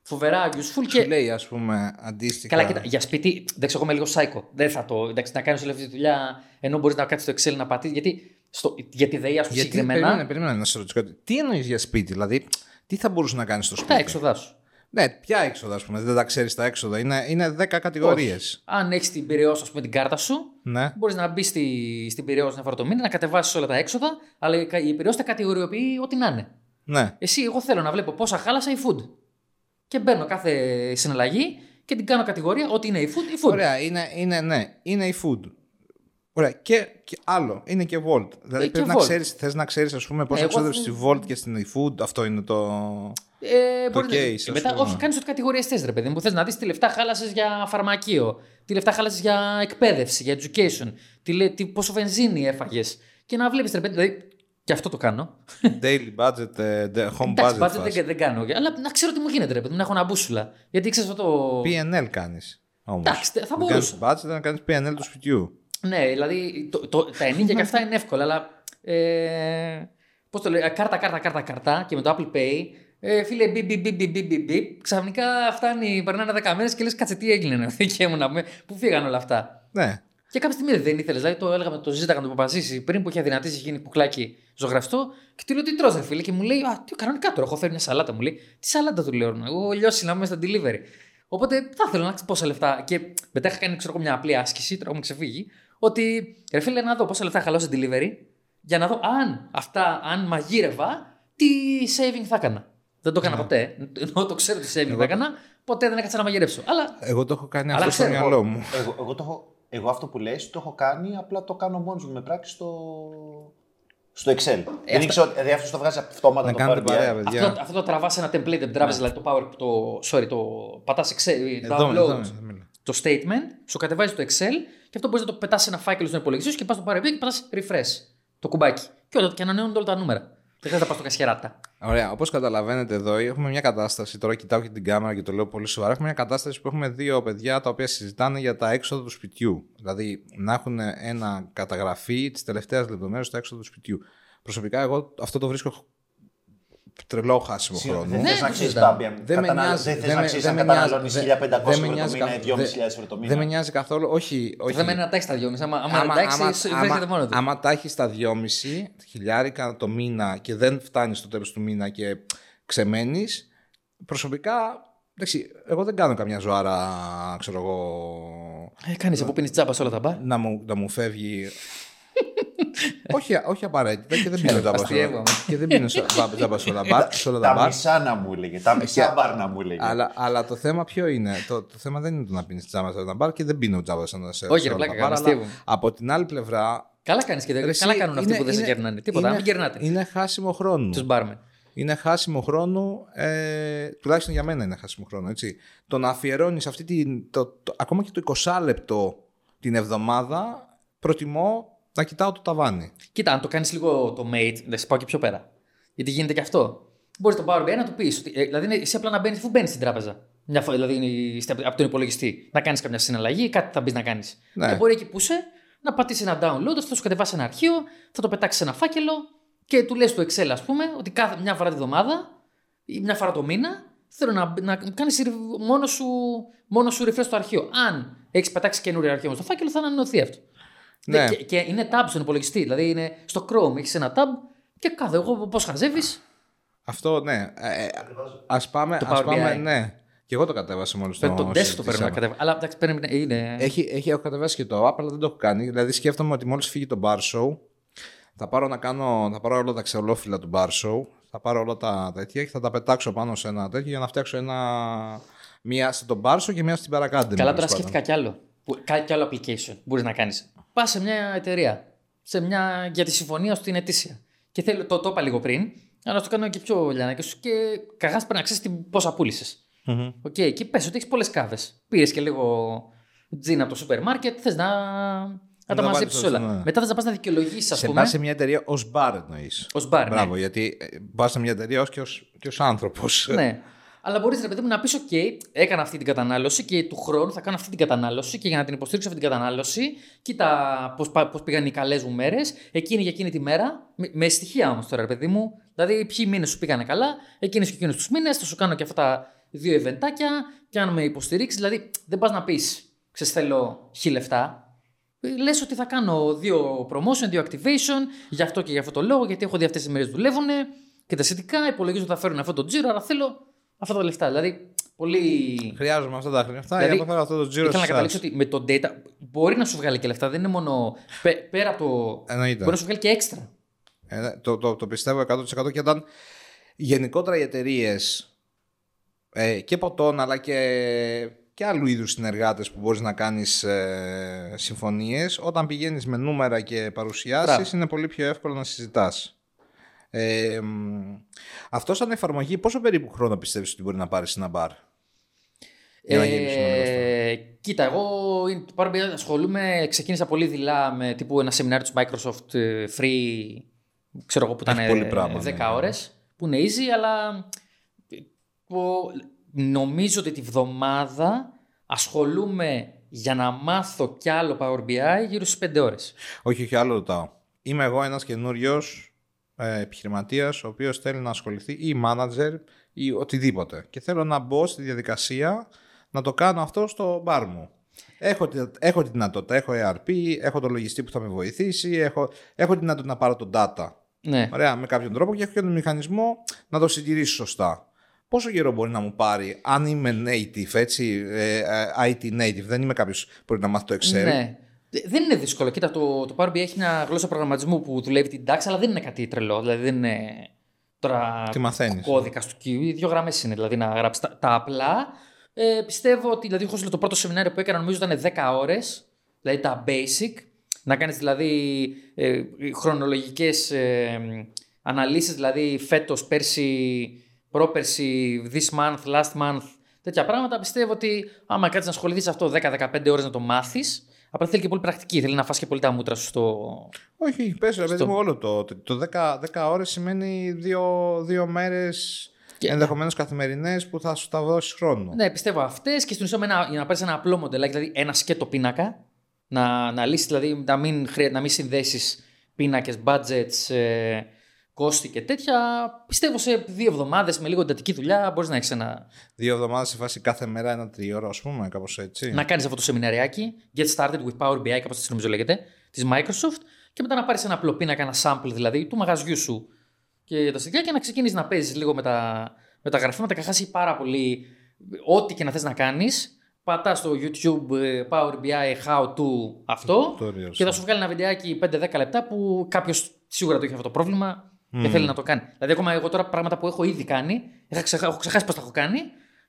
φοβερά useful Σου και. λέει, ας πούμε, αντίστοιχα. Καλά, κοίτα, για σπίτι, εντάξει, εγώ είμαι λίγο psycho. Δεν θα το. Εντάξει, να κάνεις όλη αυτή τη δουλειά ενώ μπορείς να κάτσεις στο Excel να πατήσεις. Γιατί στο, για τη ΔΕΗ, ας πούμε, Γιατί, συγκεκριμένα, περίμενε, περίμενε να σε ρωτήσω κάτι. Τι εννοείς για σπίτι, δηλαδή, τι θα μπορούσε να κάνεις στο σπίτι; τα έξοδά σου. Ναι, ποια έξοδα, ας πούμε, δεν τα ξέρεις τα έξοδα. Είναι, είναι 10 κατηγορίες. Αν έχεις την Πυραιός, ας πούμε, την κάρτα σου, Ναι. Μπορείς να μπεις στη, στην Πυραιός ένα φορά το μήνα, να κατεβάσεις όλα τα έξοδα, αλλά η η Πυραιός τα κατηγοριοποιεί ό,τι να είναι. ναι. Εσύ, εγώ θέλω να βλέπω πόσα χάλασα η food. Και μπαίνω κάθε συναλλαγή και την κάνω κατηγορία ό,τι είναι η food, η food. Ωραία, είναι, είναι, ναι, είναι η food. Ωραία, και, και άλλο, είναι και Volt. Δηλαδή Ε, πρέπει και να Volt. ξέρεις, θες να ξέρεις ας πούμε πόσα Εγώ εξόδευε θε- στη Volt και στην eFood, αυτό είναι το... Ε, μπορεί να- case, και ας μετά, πούμε. όχι, κάνεις ό,τι κατηγορίες θες, ρε παιδί μου. Θες να δεις τι λεφτά χάλασες για φαρμακείο, τι λεφτά χάλασες για εκπαίδευση, για education, τι, λέ- τι, πόσο βενζίνη έφαγες. Και να βλέπεις, ρε παιδί δηλαδή, και αυτό το κάνω. daily budget, ε, de- home Εντάξει, budget budget φάση. δεν, δεν κάνω. Αλλά να ξέρω τι μου γίνεται, ρε παιδί μου, να έχω ένα μπούσουλα. Γιατί ξέρεις αυτό το. PNL κάνεις όμως. Εντάξει, θα Δεν μπορούσα. κάνεις budget, να κάνεις PNL του σπιτιού. Ναι, δηλαδή το, το, τα ενίκια και αυτά είναι εύκολα, αλλά. Ε, Πώς το λέει, κάρτα, κάρτα, κάρτα, κάρτα και με το Apple Pay. Ε, φίλε, μπι, μπι, μπι, μπι, μπι, μπι, μπι, ξαφνικά φτάνει, περνάνε 10 μέρες και λες, κάτσε τι έγινε, ναι, [laughs] δικαί μου να πούμε, πού φύγαν όλα αυτά; Ναι. Και κάποια στιγμή δεν ήθελες, δηλαδή το έλεγα με το ζήταγα να το παπαζήσει πριν που είχε αδυνατήσει, είχε γίνει κουκλάκι ζωγραφιστό. Και του λέω τι τρως, ρε φίλε, και μου λέει, Α, τι κανονικά τώρα, έχω φέρει μια σαλάτα. Μου λέει, Τι σαλάτα του λέω, εγώ λιώσει να είμαι στα delivery. Οπότε θα ήθελα να ξέρω πόσα λεφτά. Και μετά είχα κάνει ξέρω, εγώ, μια απλή άσκηση, τώρα μου ξεφύγει, ότι ρε φίλε, να δω πόσα λεφτά χαλάω delivery, για να δω αν αυτά, αν μαγείρευα, τι saving θα έκανα. Δεν το έκανα ποτέ. Ενώ το ξέρω τι saving θα έκανα, ποτέ δεν έκατσα να μαγειρεύσω. Αλλά Εγώ το έχω κάνει Αλλά αυτό στο ξέρω, μυαλό μου. Εγώ, εγώ, το έχω, εγώ αυτό που λες το έχω κάνει, απλά το κάνω μόνος μου με πράξη στο, στο Excel. δεν αυτά- ήξερα, δηλαδή αυτός το βγάζει αυτόματα Να το κάνετε Power BI. παρέα, παιδιά. Αυτό, αυτό το τραβάς σε ένα template, δεν τραβάς δηλαδή το power, το, sorry, το πατάς Excel, Εδώ, download εδώ, εδώ μιλάω. το statement, σου κατεβάζει το Excel και αυτό μπορείς να το πετάς σε ένα φάκελο στον υπολογιστή σου και πας στο Power BI και πατάς refresh το κουμπάκι. Και, όλα, και ανανεώνονται όλα τα νούμερα. Δεν χρειάζεται να πας στο κασχεράτα. Ωραία, όπως καταλαβαίνετε εδώ, έχουμε μια κατάσταση. Τώρα κοιτάω και την κάμερα και το λέω πολύ σοβαρά. Έχουμε μια κατάσταση που έχουμε δύο παιδιά τα οποία συζητάνε για τα έξοδα του σπιτιού. Δηλαδή να έχουν ένα καταγραφή της τελευταίας λεπτομέρειας στο έξοδο του σπιτιού. Προσωπικά, εγώ αυτό το βρίσκω τρελό χάσιμο Συγγνώμη, χρόνο. Δεν Ναι, θες να το αξίζεις συζητάμε. Πάμπια. Δεν με Καταναλ- νοιάζει. Δεν θες δεν να με- αξίζεις δεν αν με νοιάζει- καταναλώνεις δεν- 1500 δεν με ευρώ το νοιάζει μήνα ή καθ- 2.500 ευρώ το Δεν μήνα. με νοιάζει καθόλου. Όχι. όχι. Το θέμα είναι να τα έχει τα δυόμιση. Άμα, άμα, εντάξει, βρίσκεται μόνο του. άμα τα έχεις τα 2,5 χιλιάρικα το μήνα και δεν φτάνεις στο τέλος του μήνα και ξεμένεις, προσωπικά. Εντάξει, εγώ δεν κάνω καμιά ζωάρα, ξέρω εγώ, Ε, Κάνεις από πίνεις τσάπας σε όλα τα μπαρ. να μου, να μου φεύγει. Όχι, όχι απαραίτητα και δεν πίνω τζάμπα σε όλα- αστείευομαι. και δεν πίνω σε- τζάμπα σε όλα μπαρ- σε όλα τα Τα μπαρ. μισά να μου έλεγε. Τα μισά μπαρ να μου έλεγε. Αλλά, αλλά το θέμα ποιο είναι; Το, το θέμα δεν είναι το να πίνεις τζάμπα σε ένα μπαρ και δεν πίνω τζάμπα σε ένα σε Όχι, σε ρε, όλα πλάκα τα μπαρ, κάνω, αλλά αστείευομαι. Από την άλλη πλευρά. Καλά κάνεις και δεν. ρε, εσύ, Καλά κάνουν αυτοί είναι- που δεν σε είναι- κερνάνε. Τίποτα. είναι- Μην κερνάτε. Είναι χάσιμο χρόνο. Τους μπάρμεν. Είναι χάσιμο χρόνο, ε, τουλάχιστον για μένα είναι χάσιμο χρόνο. Έτσι. Το να αφιερώνεις αυτή την. Το, το- ακόμα και το 20 λεπτό την εβδομάδα, προτιμώ να κοιτάω το ταβάνι. Κοίτα, αν το κάνεις λίγο το mate, δεν σε πάω και πιο πέρα. Γιατί γίνεται και αυτό. Μπορείς τον Power BI να του πεις. Δηλαδή, είναι- εσύ απλά να μπαίνεις, αφού μπαίνεις στην τράπεζα. Μια φορά, δηλαδή, είναι στα- από τον υπολογιστή. Να κάνεις καμιά συναλλαγή, κάτι θα μπεις να κάνεις. Ναι. Και μπορεί εκεί που είσαι να πατήσεις ένα download, αυτό θα σου κατεβάσει ένα αρχείο, θα το πετάξεις σε ένα φάκελο και του λες του Excel, ας πούμε, ότι κάθε μια φορά τη βδομάδα ή μια φορά το μήνα θέλω να, να κάνεις μόνο σου, μόνο σου refresh το αρχείο. Αν έχεις πετάξει καινούριο αρχείο στο φάκελο, θα ανανεωθεί αυτό. Ναι. Και, και είναι tab στον υπολογιστή. Δηλαδή είναι στο Chrome, έχεις ένα tab και κάθε εγώ πώς χαζεύεις; Αυτό ναι. Ε, ας πάμε. Το ας Power πάμε BI. ναι. Και εγώ το κατέβασα μόλις το Πρέπει το desktop συζητήσαμε. πρέπει να κατέβει. Αλλά εντάξει, πρέπει να είναι. Έχει, έχει, έχω κατεβάσει και το app, αλλά δεν το έχω κάνει. Δηλαδή σκέφτομαι ότι μόλις φύγει το bar show, θα πάρω, να κάνω, θα πάρω όλα τα ξελόφυλλα του bar show, θα πάρω όλα τα τέτοια και θα τα πετάξω πάνω σε ένα τέτοιο για να φτιάξω ένα. Μία στον bar show και μία στην Bar Academy. Καλά, τέλος τώρα πάντων. σκέφτηκα κι άλλο. Που- Κάτι κι άλλο application μπορείς να κάνεις. Πας σε μια εταιρεία σε μια, για τη συμφωνία στην ετήσια. Και θέλω, το, το είπα λίγο πριν, αλλά να το κάνω και πιο λιανάκι σου και καγάς πρέπει να ξέρεις πόσα πούλησες. Μμμ. Οκ, και πες ότι έχεις πολλές κάβες. Πήρες και λίγο τζιν από το σούπερ μάρκετ, θες να, να τα τα μαζέψεις βάλεις όλα. όλα, ναι. Μετά θες να πας να δικαιολογήσεις, ας Σε πούμε. πα σε μια εταιρεία ως bar εννοείς. Ως bar, ναι. Μπράβο, γιατί πας σε μια εταιρεία ως και ως άνθρωπος. Ναι. Αλλά μπορείς ρε παιδί μου να πεις: OK, έκανα αυτή την κατανάλωση και του χρόνου θα κάνω αυτή την κατανάλωση και για να την υποστηρίξω αυτή την κατανάλωση, κοίτα πώς πώς πήγαν οι καλές μου μέρες, εκείνη για εκείνη τη μέρα, με, με στοιχεία όμως τώρα, ρε παιδί μου. Δηλαδή, ποιοι μήνες σου πήγανε καλά, εκείνες και εκείνου τους μήνες, θα σου κάνω και αυτά τα δύο ευεντάκια και αν με υποστηρίξεις. Δηλαδή, δεν πας να πεις: Ξέρεις, θέλω χι λεφτά. Λες ότι θα κάνω δύο promotion, δύο activation, γι' αυτό και γι' αυτό το λόγο, γιατί έχω δει αυτές τις μέρες δουλεύουν και τα σχετικά. Υπολογίζω ότι θα φέρουν αυτό το τζίρο, αλλά θέλω αυτά τα λεφτά. Δηλαδή, πολύ. Χρειάζομαι αυτά τα χρήματα Δηλαδή, για να φέρω αυτό το τζίρο Ήθελα να σε καταλήξω εσάς. ότι με το data μπορεί να σου βγάλει και λεφτά. Δεν είναι μόνο. πέ- πέρα από το. Εννοείται. Μπορεί να σου βγάλει και έξτρα. Ε, ναι, το, το, το πιστεύω 100% και όταν γενικότερα οι εταιρείες ε, και ποτών αλλά και, και άλλου είδους συνεργάτες που μπορείς να κάνεις ε, συμφωνίες όταν πηγαίνεις με νούμερα και παρουσιάσεις Μπράβο. είναι πολύ πιο εύκολο να συζητάς. Ε, μ, αυτός σαν εφαρμογή πόσο περίπου χρόνο πιστεύεις ότι μπορεί να πάρεις σε ένα μπαρ; Για να γίνει συνομιλός τώρα. Ε, κοίτα, εγώ είναι- το Power BI ασχολούμαι. Ξεκίνησα πολύ δειλά με τύπου ένα σεμινάριο της Microsoft ε, free, ξέρω εγώ που ήταν Έχει πολύ ε, πράγμα, 10 ναι, ναι. ώρες, που είναι easy, αλλά ε, που νομίζω ότι τη βδομάδα ασχολούμαι για να μάθω κι άλλο Power BI γύρω στις 5 ώρες. Όχι, όχι, άλλο ρωτάω. Είμαι εγώ ένας καινούριος ε, επιχειρηματίας ο οποίος θέλει να ασχοληθεί ή manager ή οτιδήποτε και θέλω να μπω στη διαδικασία να το κάνω αυτό στο μπαρ μου. Έχω, τη- έχω τη δυνατότητα, έχω ERP, έχω το λογιστή που θα με βοηθήσει, έχω, έχω τη δυνατότητα να πάρω το data. Ναι. Ωραία, με κάποιον τρόπο και έχω και τον μηχανισμό να το συντηρήσω σωστά. Πόσο καιρό μπορεί να μου πάρει, αν είμαι native, έτσι, ε, ε, IT native, δεν είμαι κάποιος που μπορεί να μάθει το Excel. Ναι. Δε- Δεν είναι δύσκολο. Κοίτα, το, το Power BI έχει μια γλώσσα προγραμματισμού που δουλεύει την DAX, αλλά δεν είναι κάτι τρελό. Δηλαδή δεν είναι τώρα Τι μαθαίνεις. κώδικα του Q. Δύο γραμμές είναι δηλαδή να γράψεις τα, τα απλά. Ε, πιστεύω ότι δηλαδή, έχω το πρώτο σεμινάριο που έκανα νομίζω ήταν 10 ώρες. Δηλαδή τα basic. Να κάνεις δηλαδή ε, χρονολογικές ε, αναλύσεις, δηλαδή φέτος, πέρσι, πρόπερσι, this month, last month. Τέτοια πράγματα πιστεύω ότι άμα κάτσεις να ασχοληθείς αυτό 10-15 ώρες να το μάθεις, απλά θέλει και πολύ πρακτική. Θέλει να φας και πολύ τα μούτρα σου στο. Όχι, πες ρε παιδί Στο- μου όλο το. Το 10, 10 ώρες σημαίνει δύο, δύο μέρες Και- ενδεχομένως καθημερινές που θα σου τα δώσεις χρόνο. Ναι, πιστεύω αυτές και στην ουσία με ένα, για να πάρεις ένα απλό μοντελάκι, δηλαδή ένα σκέτο πίνακα, να, να λύσεις, δηλαδή να μην, χρεια, να μην συνδέσεις πίνακες, budgets, ε, κόστη και τέτοια, πιστεύω σε δύο εβδομάδες με λίγο εντατική δουλειά μπορείς να έχεις ένα. Δύο εβδομάδες σε φάση κάθε μέρα ένα τριώρο, ας πούμε, κάπως έτσι. να κάνεις αυτό το σεμιναριάκι. Get started with Power BI, κάπως έτσι νομίζω λέγεται, της Microsoft. Και μετά να πάρεις ένα απλό πίνακα, ένα sample δηλαδή του μαγαζιού σου και τα στοιχεία και να ξεκινήσεις να παίζεις λίγο με τα, με τα γραφήματα. Καχάσει πάρα πολύ ό,τι και να θες να κάνεις. Πατάς στο YouTube ε, Power BI How to αυτό Tutorials. και θα σου βγάλει ένα βιντεάκι 5-10 λεπτά που κάποιος σίγουρα το έχει αυτό το πρόβλημα και θέλει να το κάνει. Δηλαδή, ακόμα εγώ τώρα πράγματα που έχω ήδη κάνει, είχα ξεχα... έχω ξεχάσει πώς τα έχω κάνει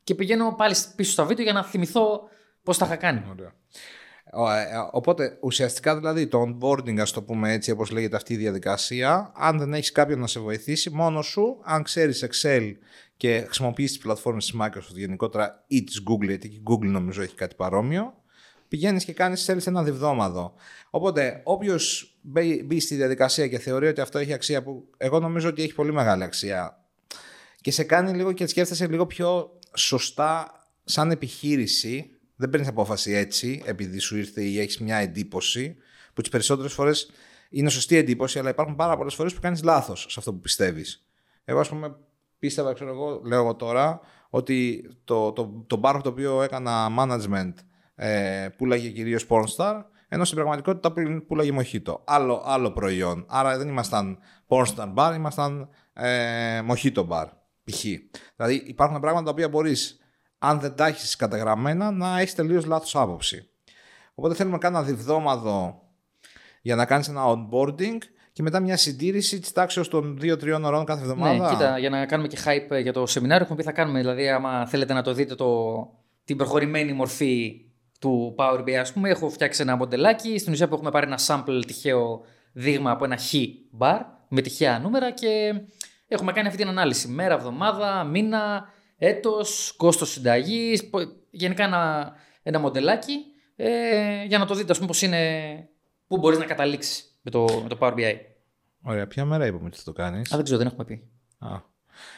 και πηγαίνω πάλι πίσω στα βίντεο για να θυμηθώ πώς τα είχα κάνει. Ωραία. Ο- ε, ε, Οπότε ουσιαστικά δηλαδή το onboarding, ας το πούμε έτσι όπως λέγεται αυτή η διαδικασία, αν δεν έχεις κάποιον να σε βοηθήσει μόνος σου, αν ξέρεις Excel και χρησιμοποιείς τις πλατφόρμες της Microsoft γενικότερα ή της Google, γιατί και η Google νομίζω έχει κάτι παρόμοιο, πηγαίνεις και κάνεις θέλεις ένα διβδόμαδο. Οπότε όποιος μπει, μπει στη διαδικασία και θεωρεί ότι αυτό έχει αξία που εγώ νομίζω ότι έχει πολύ μεγάλη αξία και σε κάνει λίγο και σκέφτεσαι λίγο πιο σωστά σαν επιχείρηση. Δεν παίρνεις απόφαση έτσι, επειδή σου ήρθε ή έχεις μια εντύπωση, που τις περισσότερες φορές είναι σωστή εντύπωση, αλλά υπάρχουν πάρα πολλές φορές που κάνεις λάθος σε αυτό που πιστεύεις. Εγώ, ας πούμε, πίστευα, ξέρω εγώ, λέω εγώ τώρα, ότι το, το, το bar το οποίο έκανα management ε, πουλάγε κυρίως Pornstar, ενώ στην πραγματικότητα πουλ- πουλάγε Mojito. Άλλο, άλλο προϊόν. Άρα δεν ήμασταν Pornstar bar, ήμασταν ε, Mojito bar. Π.χ. Δηλαδή υπάρχουν πράγματα τα οποία μπορείς, αν δεν τα έχεις καταγραμμένα, να έχεις τελείως λάθος άποψη. Οπότε θέλουμε να κάνουμε ένα διβδόμαδο για να κάνεις ένα onboarding και μετά μια συντήρηση της τάξης των 2-3 ωρών κάθε εβδομάδα. Ναι, κοίτα, για να κάνουμε και hype για το σεμινάριο, έχουμε πει θα κάνουμε. Δηλαδή, άμα θέλετε να το δείτε το, την προχωρημένη μορφή του Power BI, ας πούμε, έχω φτιάξει ένα μοντελάκι. Στην ουσία που έχουμε πάρει ένα sample τυχαίο δείγμα από ένα χ bar με τυχαία νούμερα και έχουμε κάνει αυτή την ανάλυση. Μέρα, εβδομάδα, μήνα, έτος, κόστος συνταγής, πο- γενικά ένα, ένα μοντελάκι ε, για να το δείτε, ας πούμε, πώς είναι, πού μπορείς να καταλήξεις με το, με το Power BI. Ωραία, ποια μέρα είπαμε ότι θα το κάνεις; Α, δεν ξέρω, δεν έχουμε πει.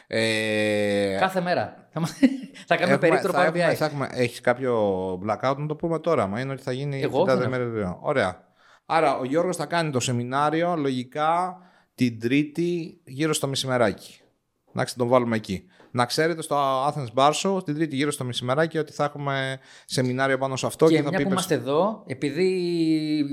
Ε, Κάθε μέρα. Θα, μα- θα κάνουμε έχουμε- περίπτωρο θα Power έχουμε- BI. θα έχουμε- έχεις κάποιο blackout να το πούμε τώρα, μα είναι ότι θα γίνει Εγώ την τάδε δεν μέρα δύο. Ωραία. Άρα ο Γιώργος θα κάνει το σεμινάριο λογικά την Τρίτη γύρω στο μεσημεράκι. Εντάξει, θα τον βάλουμε εκεί. Να ξέρετε στο Athens Bar Show την Τρίτη γύρω στο μεσημεράκι ότι θα έχουμε σεμινάριο πάνω σε αυτό και, Και θα μια πει που πες- είμαστε εδώ, επειδή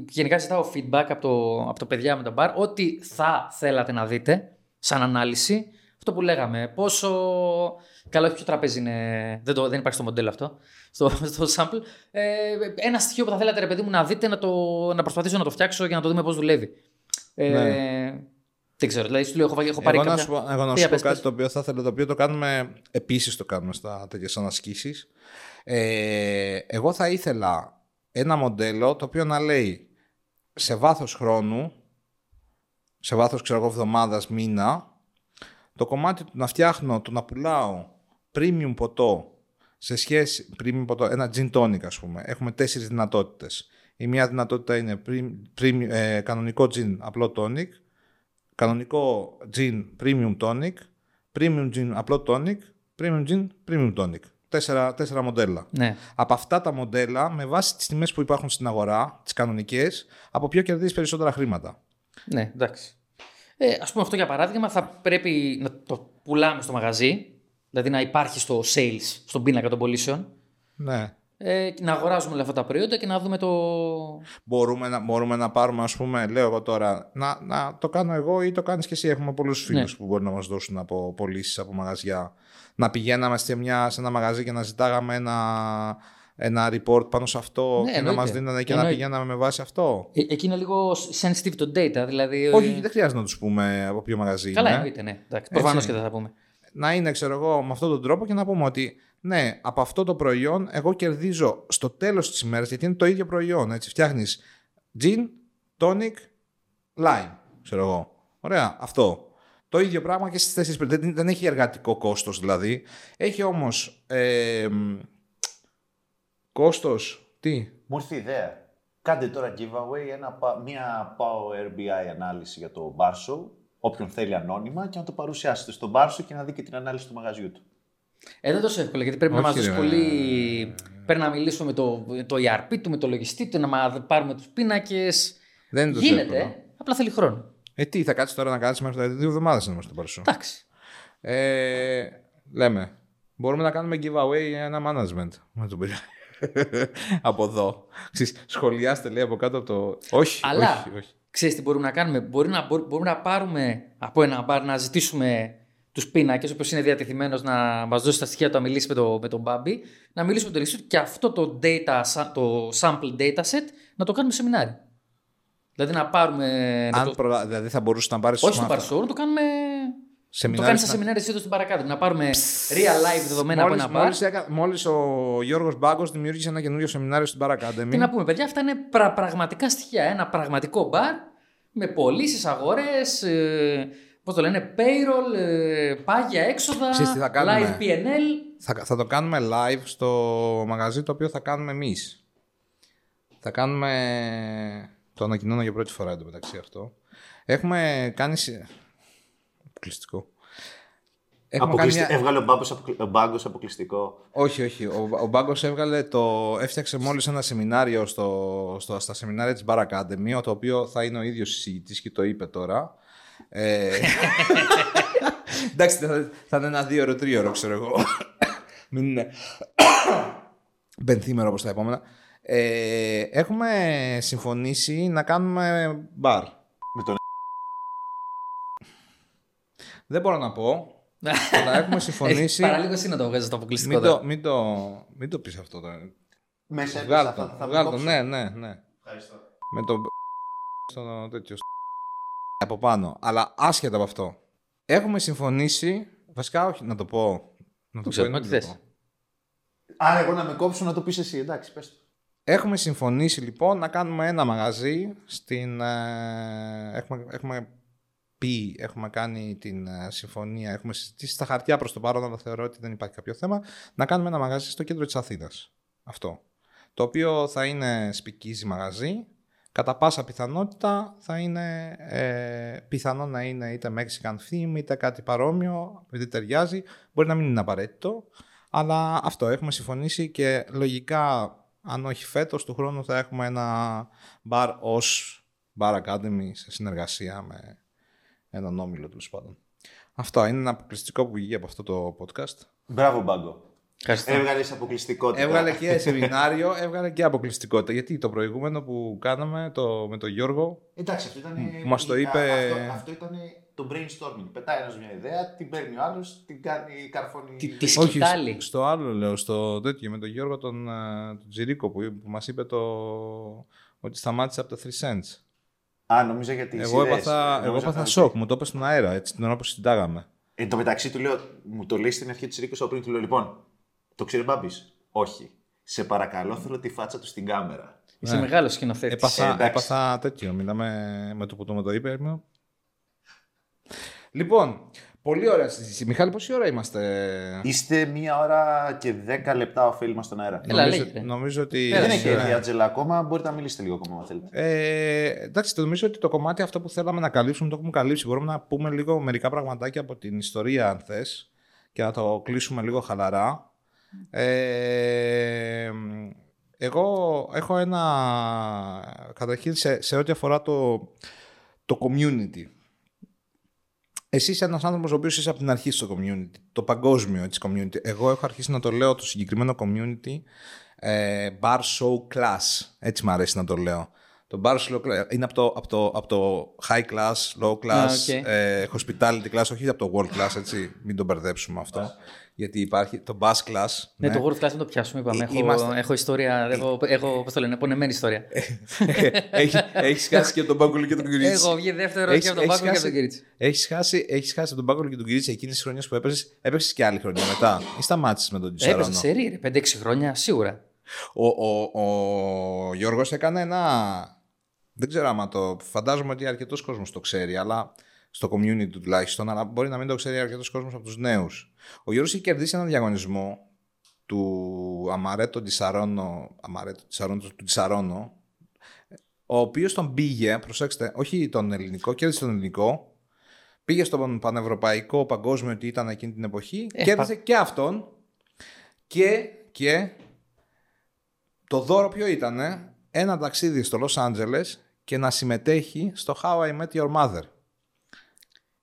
γενικά ζητάω feedback από το, από το παιδιά με τον μπαρ, ό,τι θα θέλατε να δείτε σαν ανάλυση, αυτό που λέγαμε, πόσο καλό όχι ποιο τραπέζι είναι, δεν, το, δεν υπάρχει στο μοντέλο αυτό, στο, [laughs] στο sample, ε, ένα στοιχείο που θα θέλατε ρε παιδί μου να δείτε, να, το, να προσπαθήσω να το φτιάξω για να το δούμε πώς δουλεύει. Ε, Ναι. Δεν ξέρω, δηλαδή σου λέω, έχω, έχω πάρει Εγώ να κάποια... σου, πω- εγώ να Πια, σου πω πες, κάτι πες. το οποίο θα ήθελα, το οποίο το κάνουμε, επίσης το κάνουμε στα τέτοιες ανασκήσεις. Ε, εγώ θα ήθελα ένα μοντέλο το οποίο να λέει σε βάθος χρόνου, σε βάθος ξέρω εγώ εβδομάδας, μήνα, το κομμάτι του να φτιάχνω, το να πουλάω premium ποτό σε σχέση, premium ποτό, ένα gin tonic ας πούμε. Έχουμε τέσσερις δυνατότητες. Η μία δυνατότητα είναι premium, premium, ε, κανονικό gin απλό tonic, κανονικό gin premium tonic, premium gin απλό tonic, premium gin premium tonic. Τέσσερα, τέσσερα μοντέλα. Ναι. Από αυτά τα μοντέλα, με βάση τις τιμές που υπάρχουν στην αγορά, τις κανονικές, από ποιο κερδίζεις περισσότερα χρήματα. Ναι, εντάξει. Ε, ας πούμε αυτό για παράδειγμα θα πρέπει να το πουλάμε στο μαγαζί, δηλαδή να υπάρχει στο sales, στον πίνακα των πωλήσεων, Ναι. ε, και να αγοράζουμε όλα αυτά τα προϊόντα και να δούμε το... Μπορούμε να, μπορούμε να πάρουμε, ας πούμε, λέω εγώ τώρα, να, να το κάνω εγώ ή το κάνεις και εσύ. Έχουμε πολλούς φίλους Ναι. που μπορεί να μας δώσουν από πωλήσεις από μαγαζιά. Να πηγαίναμε σε, μια, σε ένα μαγαζί και να ζητάγαμε ένα, ένα report πάνω σε αυτό Ναι, και να εννοείται. μας δίνανε και να Εννοείται. πηγαίναμε με βάση αυτό. Ε, εκεί είναι λίγο sensitive το data, δηλαδή... Όχι, δεν χρειάζεται να τους πούμε από ποιο μαγαζί Καλά είναι. εννοείται, ναι. Εντάξει, προφανώς και δεν θα πούμε. να είναι, ξέρω εγώ, με αυτόν τον τρόπο και να πούμε ότι ναι, από αυτό το προϊόν εγώ κερδίζω στο τέλος της ημέρας, γιατί είναι το ίδιο προϊόν, έτσι, φτιάχνεις gin, tonic, lime, ξέρω εγώ. Ωραία, αυτό. Το ίδιο πράγμα και στις τέσσερις περι- δεν, δεν έχει εργατικό κόστος δηλαδή. Έχει όμως ε, μ, κόστος, τι, Μου ήρθε η ιδέα. Κάντε τώρα giveaway ένα, πα- μια Power BI ανάλυση για το Barso, όποιον θέλει ανώνυμα, και να το παρουσιάσετε στον Barso και να δει και την ανάλυση του μαγαζιού του. Ε, δεν τόσο εύκολο γιατί πρέπει να Όχι, μας δώσει ρε. πολύ... Πρέπει να μιλήσουμε με το, το ERP του, με το λογιστή του, να μα- πάρουμε τους πίνακες. δεν είναι τόσο Γίνεται, εύκολο. απλά θέλει χρόνο. Ε, τι, θα κάτσεις τώρα να κάτσεις μέχρι τα δύο εβδομάδες να είμαστε στο Παρσό. Εντάξει. Ε, λέμε. Μπορούμε να κάνουμε giveaway ένα management. Με τον πειρά. Από εδώ. Ξέρεις, σχολιάστε λέει από κάτω από το. Όχι, Αλλά όχι, όχι. ξέρεις τι μπορούμε να κάνουμε; Μπορεί να, μπορούμε, μπορούμε να πάρουμε από ένα μπαρ να ζητήσουμε τους πίνακες, όποιο είναι διατεθειμένος να μας δώσει τα στοιχεία του να μιλήσει με, το, με τον Μπάμπη, να μιλήσουμε με τον Ινστιτούτο και αυτό το, data, sa- το sample dataset να το κάνουμε σεμινάριο. Δηλαδή να πάρουμε. να Αν το, προλα... Δηλαδή θα μπορούσες να πάρεις. όχι στο παρσό, να το κάνουμε. Το Σεμινάρια κάνεις στα στα- σεμινάρια εσύ εδώ στην παρακάτω. Να πάρουμε real life δεδομένα Μόλις, από ένα μπαρ. μόλις, έκα- μόλις ο Γιώργος Μπάγκος δημιούργησε ένα καινούριο σεμινάριο στην Bar Academy. Τι να πούμε, παιδιά, αυτά είναι πρα- πραγματικά στοιχεία. Ένα πραγματικό μπαρ με πωλήσει, αγορέ, ε, πώ το λένε, payroll, ε, πάγια έξοδα, Ξέρεις τι θα κάνουμε; live PNL. Θα, θα το κάνουμε live στο μαγαζί το οποίο θα κάνουμε εμείς. Θα κάνουμε... Το ανακοινώνω για πρώτη φορά εντωμεταξύ αυτό. Έχουμε κάνει... συ- Αποκλειστικό. Έχουμε κάνει Αποκλειστι... μια... Έβγαλε ο Μπάγκος αποκλει- ο Μπάγκος αποκλειστικό. Όχι, όχι. Ο, ο Μπάγκος έβγαλε το... Έφτιαξε μόλις ένα σεμινάριο στο, στο, στα σεμινάρια της Bar Academy, το οποίο θα είναι ο ίδιος εισηγητής και το είπε τώρα. Ε... [laughs] Εντάξει, θα, θα είναι ένα δύο-ώρο, τρίωρο, ξέρω εγώ. [coughs] Μην είναι [coughs] πενθήμερο όπως τα επόμενα. Ε, έχουμε συμφωνήσει να κάνουμε μπαρ. Με τον Δεν μπορώ να πω, αλλά έχουμε συμφωνήσει... Παραλίγο εσύ να το βγάζεις το αποκλειστικό. μην, τώρα. το, μην, το, μην το πεις αυτό τώρα. Μέσα Βγάλ' θα- το, θα- θα βγάλ' το, κόψω. ναι, ναι, ναι. Ευχαριστώ. Με το στο τέτοιο από πάνω. Αλλά άσχετα από αυτό. Έχουμε συμφωνήσει, βασικά όχι να το πω. Να το ξέρω, πω ή να ό,τι μην το θες. πω. Άρα εγώ να με κόψω να το πεις εσύ, εντάξει, πες το. Έχουμε συμφωνήσει λοιπόν να κάνουμε ένα μαγαζί στην... ε, έχουμε, έχουμε πει, έχουμε κάνει την ε, συμφωνία, έχουμε συζητήσει στα χαρτιά προς το παρόν, αλλά θεωρώ ότι δεν υπάρχει κάποιο θέμα, να κάνουμε ένα μαγαζί στο κέντρο της Αθήνας. Αυτό. Το οποίο θα είναι σπικίζει μαγαζί, κατά πάσα πιθανότητα θα είναι ε, πιθανό να είναι είτε Mexican theme είτε κάτι παρόμοιο, επειδή ταιριάζει. Μπορεί να μην είναι απαραίτητο, αλλά αυτό έχουμε συμφωνήσει και λογικά αν όχι φέτος του χρόνου θα έχουμε ένα bar ως Bar Academy σε συνεργασία με έναν όμιλο τέλος πάντων. Αυτό είναι ένα αποκλειστικό που βγήκε από αυτό το podcast. Μπράβο, Μπάγκο. Ευχαριστώ. Έβγαλες αποκλειστικότητα. Έβγαλε και σεμινάριο, έβγαλε και αποκλειστικότητα. Γιατί το προηγούμενο που κάναμε το, με τον Γιώργο. Εντάξει, αυτό ήταν. Που μας το είπε- Αυτό, αυτό ήταν το brainstorming. Πετάει ένας μια ιδέα, την παίρνει ο άλλος, την κάνει καρφώνει. Τι- τι Όχι, σκητάλη. στο- στο άλλο λέω, στο τέτοιο με τον Γιώργο τον, ε, τον Τζιρίκο που, που μας είπε το, ότι σταμάτησε από τα 3 cents. Α, νομίζω γιατί. Εγώ έπαθα, εγώ έπαθα σοκ, μου το είπε στον αέρα έτσι την ώρα που συντάγαμε. Εν τω μεταξύ του λέω, μου το λέει στην αρχή της Ρίκος πριν, του λέω λοιπόν, το ξέρει Μπάμπης; Όχι. Σε παρακαλώ, θέλω τη φάτσα του στην κάμερα. Είσαι μεγάλος σκηνοθέτης. Έπαθα, εντάξει. έπαθα τέτοιο. Μιλάμε με το που το, με το είπε. ήμουν. Λοιπόν, πολύ ωραία συζήτηση. Μιχάλη, πόση ώρα είμαστε; Είστε μία ώρα και δέκα λεπτά ωφέλιμα στον αέρα. Έλα, νομίζω, λέγε, ρε. νομίζω ότι. Δεν Πέρασε, έχει ε. έρθει η Ατζελα ακόμα, μπορείτε να μιλήσετε λίγο ακόμα, αν θέλετε. Ε, εντάξει, το νομίζω ότι το κομμάτι αυτό που θέλαμε να καλύψουμε το έχουμε καλύψει. Μπορούμε να πούμε λίγο μερικά πραγματάκια από την ιστορία, αν θες, και να το κλείσουμε λίγο χαλαρά. Ε, εγώ έχω ένα. Καταρχήν, σε, σε ό,τι αφορά το, το community. Εσύ είσαι ένας άνθρωπος ο οποίος είσαι από την αρχή στο community, το παγκόσμιο έτσι, community. Εγώ έχω αρχίσει να το λέω το συγκεκριμένο community ε, bar show class. Έτσι μου αρέσει να το λέω. Το bar show class είναι από το, από το, από το high class, low class, Α, οκ. ε, hospitality class, όχι από το world class, έτσι. Μην το μπερδέψουμε αυτό. Γιατί υπάρχει το bus class. Ναι, το World Class να το πιάσουμε, είπαμε. Ε, Έχω, είμαστε- έχω ιστορία, έχω, έχω πώς το λένε, πονεμένη ιστορία. Έχει έχεις χάσει και τον Μπάγκολο και τον Κυρίτσι. έχω βγει δεύτερο Έχεις- και από τον έχεις Πάκο και από χάσει- τον Κυρίτσι. Έχεις χάσει, έχεις χάσει από τον Μπάγκολο και τον Κυρίτσι εκείνη τη χρονιά που έπαιζες. Έπαιξες και άλλη χρονιά μετά. Ή σταμάτησες με τον Έπαιζε Τσαρόνο. σε ρί, 5-6 χρόνια, σίγουρα. Ο, ο, ο Γιώργος έκανε ένα... Δεν ξέρω άμα το... Φαντάζομαι ότι αρκετός κόσμος το ξέρει, αλλά στο community του τουλάχιστον, αλλά μπορεί να μην το ξέρει αρκετός κόσμος από τους νέους. Ο Γιώργος έχει κερδίσει έναν διαγωνισμό του Αμαρέτο Τισαρόνο, Αμαρέτο Τισαρόνο, του Τισαρόνο, ο οποίος τον πήγε, προσέξτε, όχι τον ελληνικό, κέρδισε τον ελληνικό, πήγε στον πανευρωπαϊκό παγκόσμιο ότι ήταν εκείνη την εποχή, Ε, κέρδισε και αυτόν και, και το δώρο ποιο ήταν, ένα ταξίδι στο Los Angeles και να συμμετέχει στο How I Met Your Mother.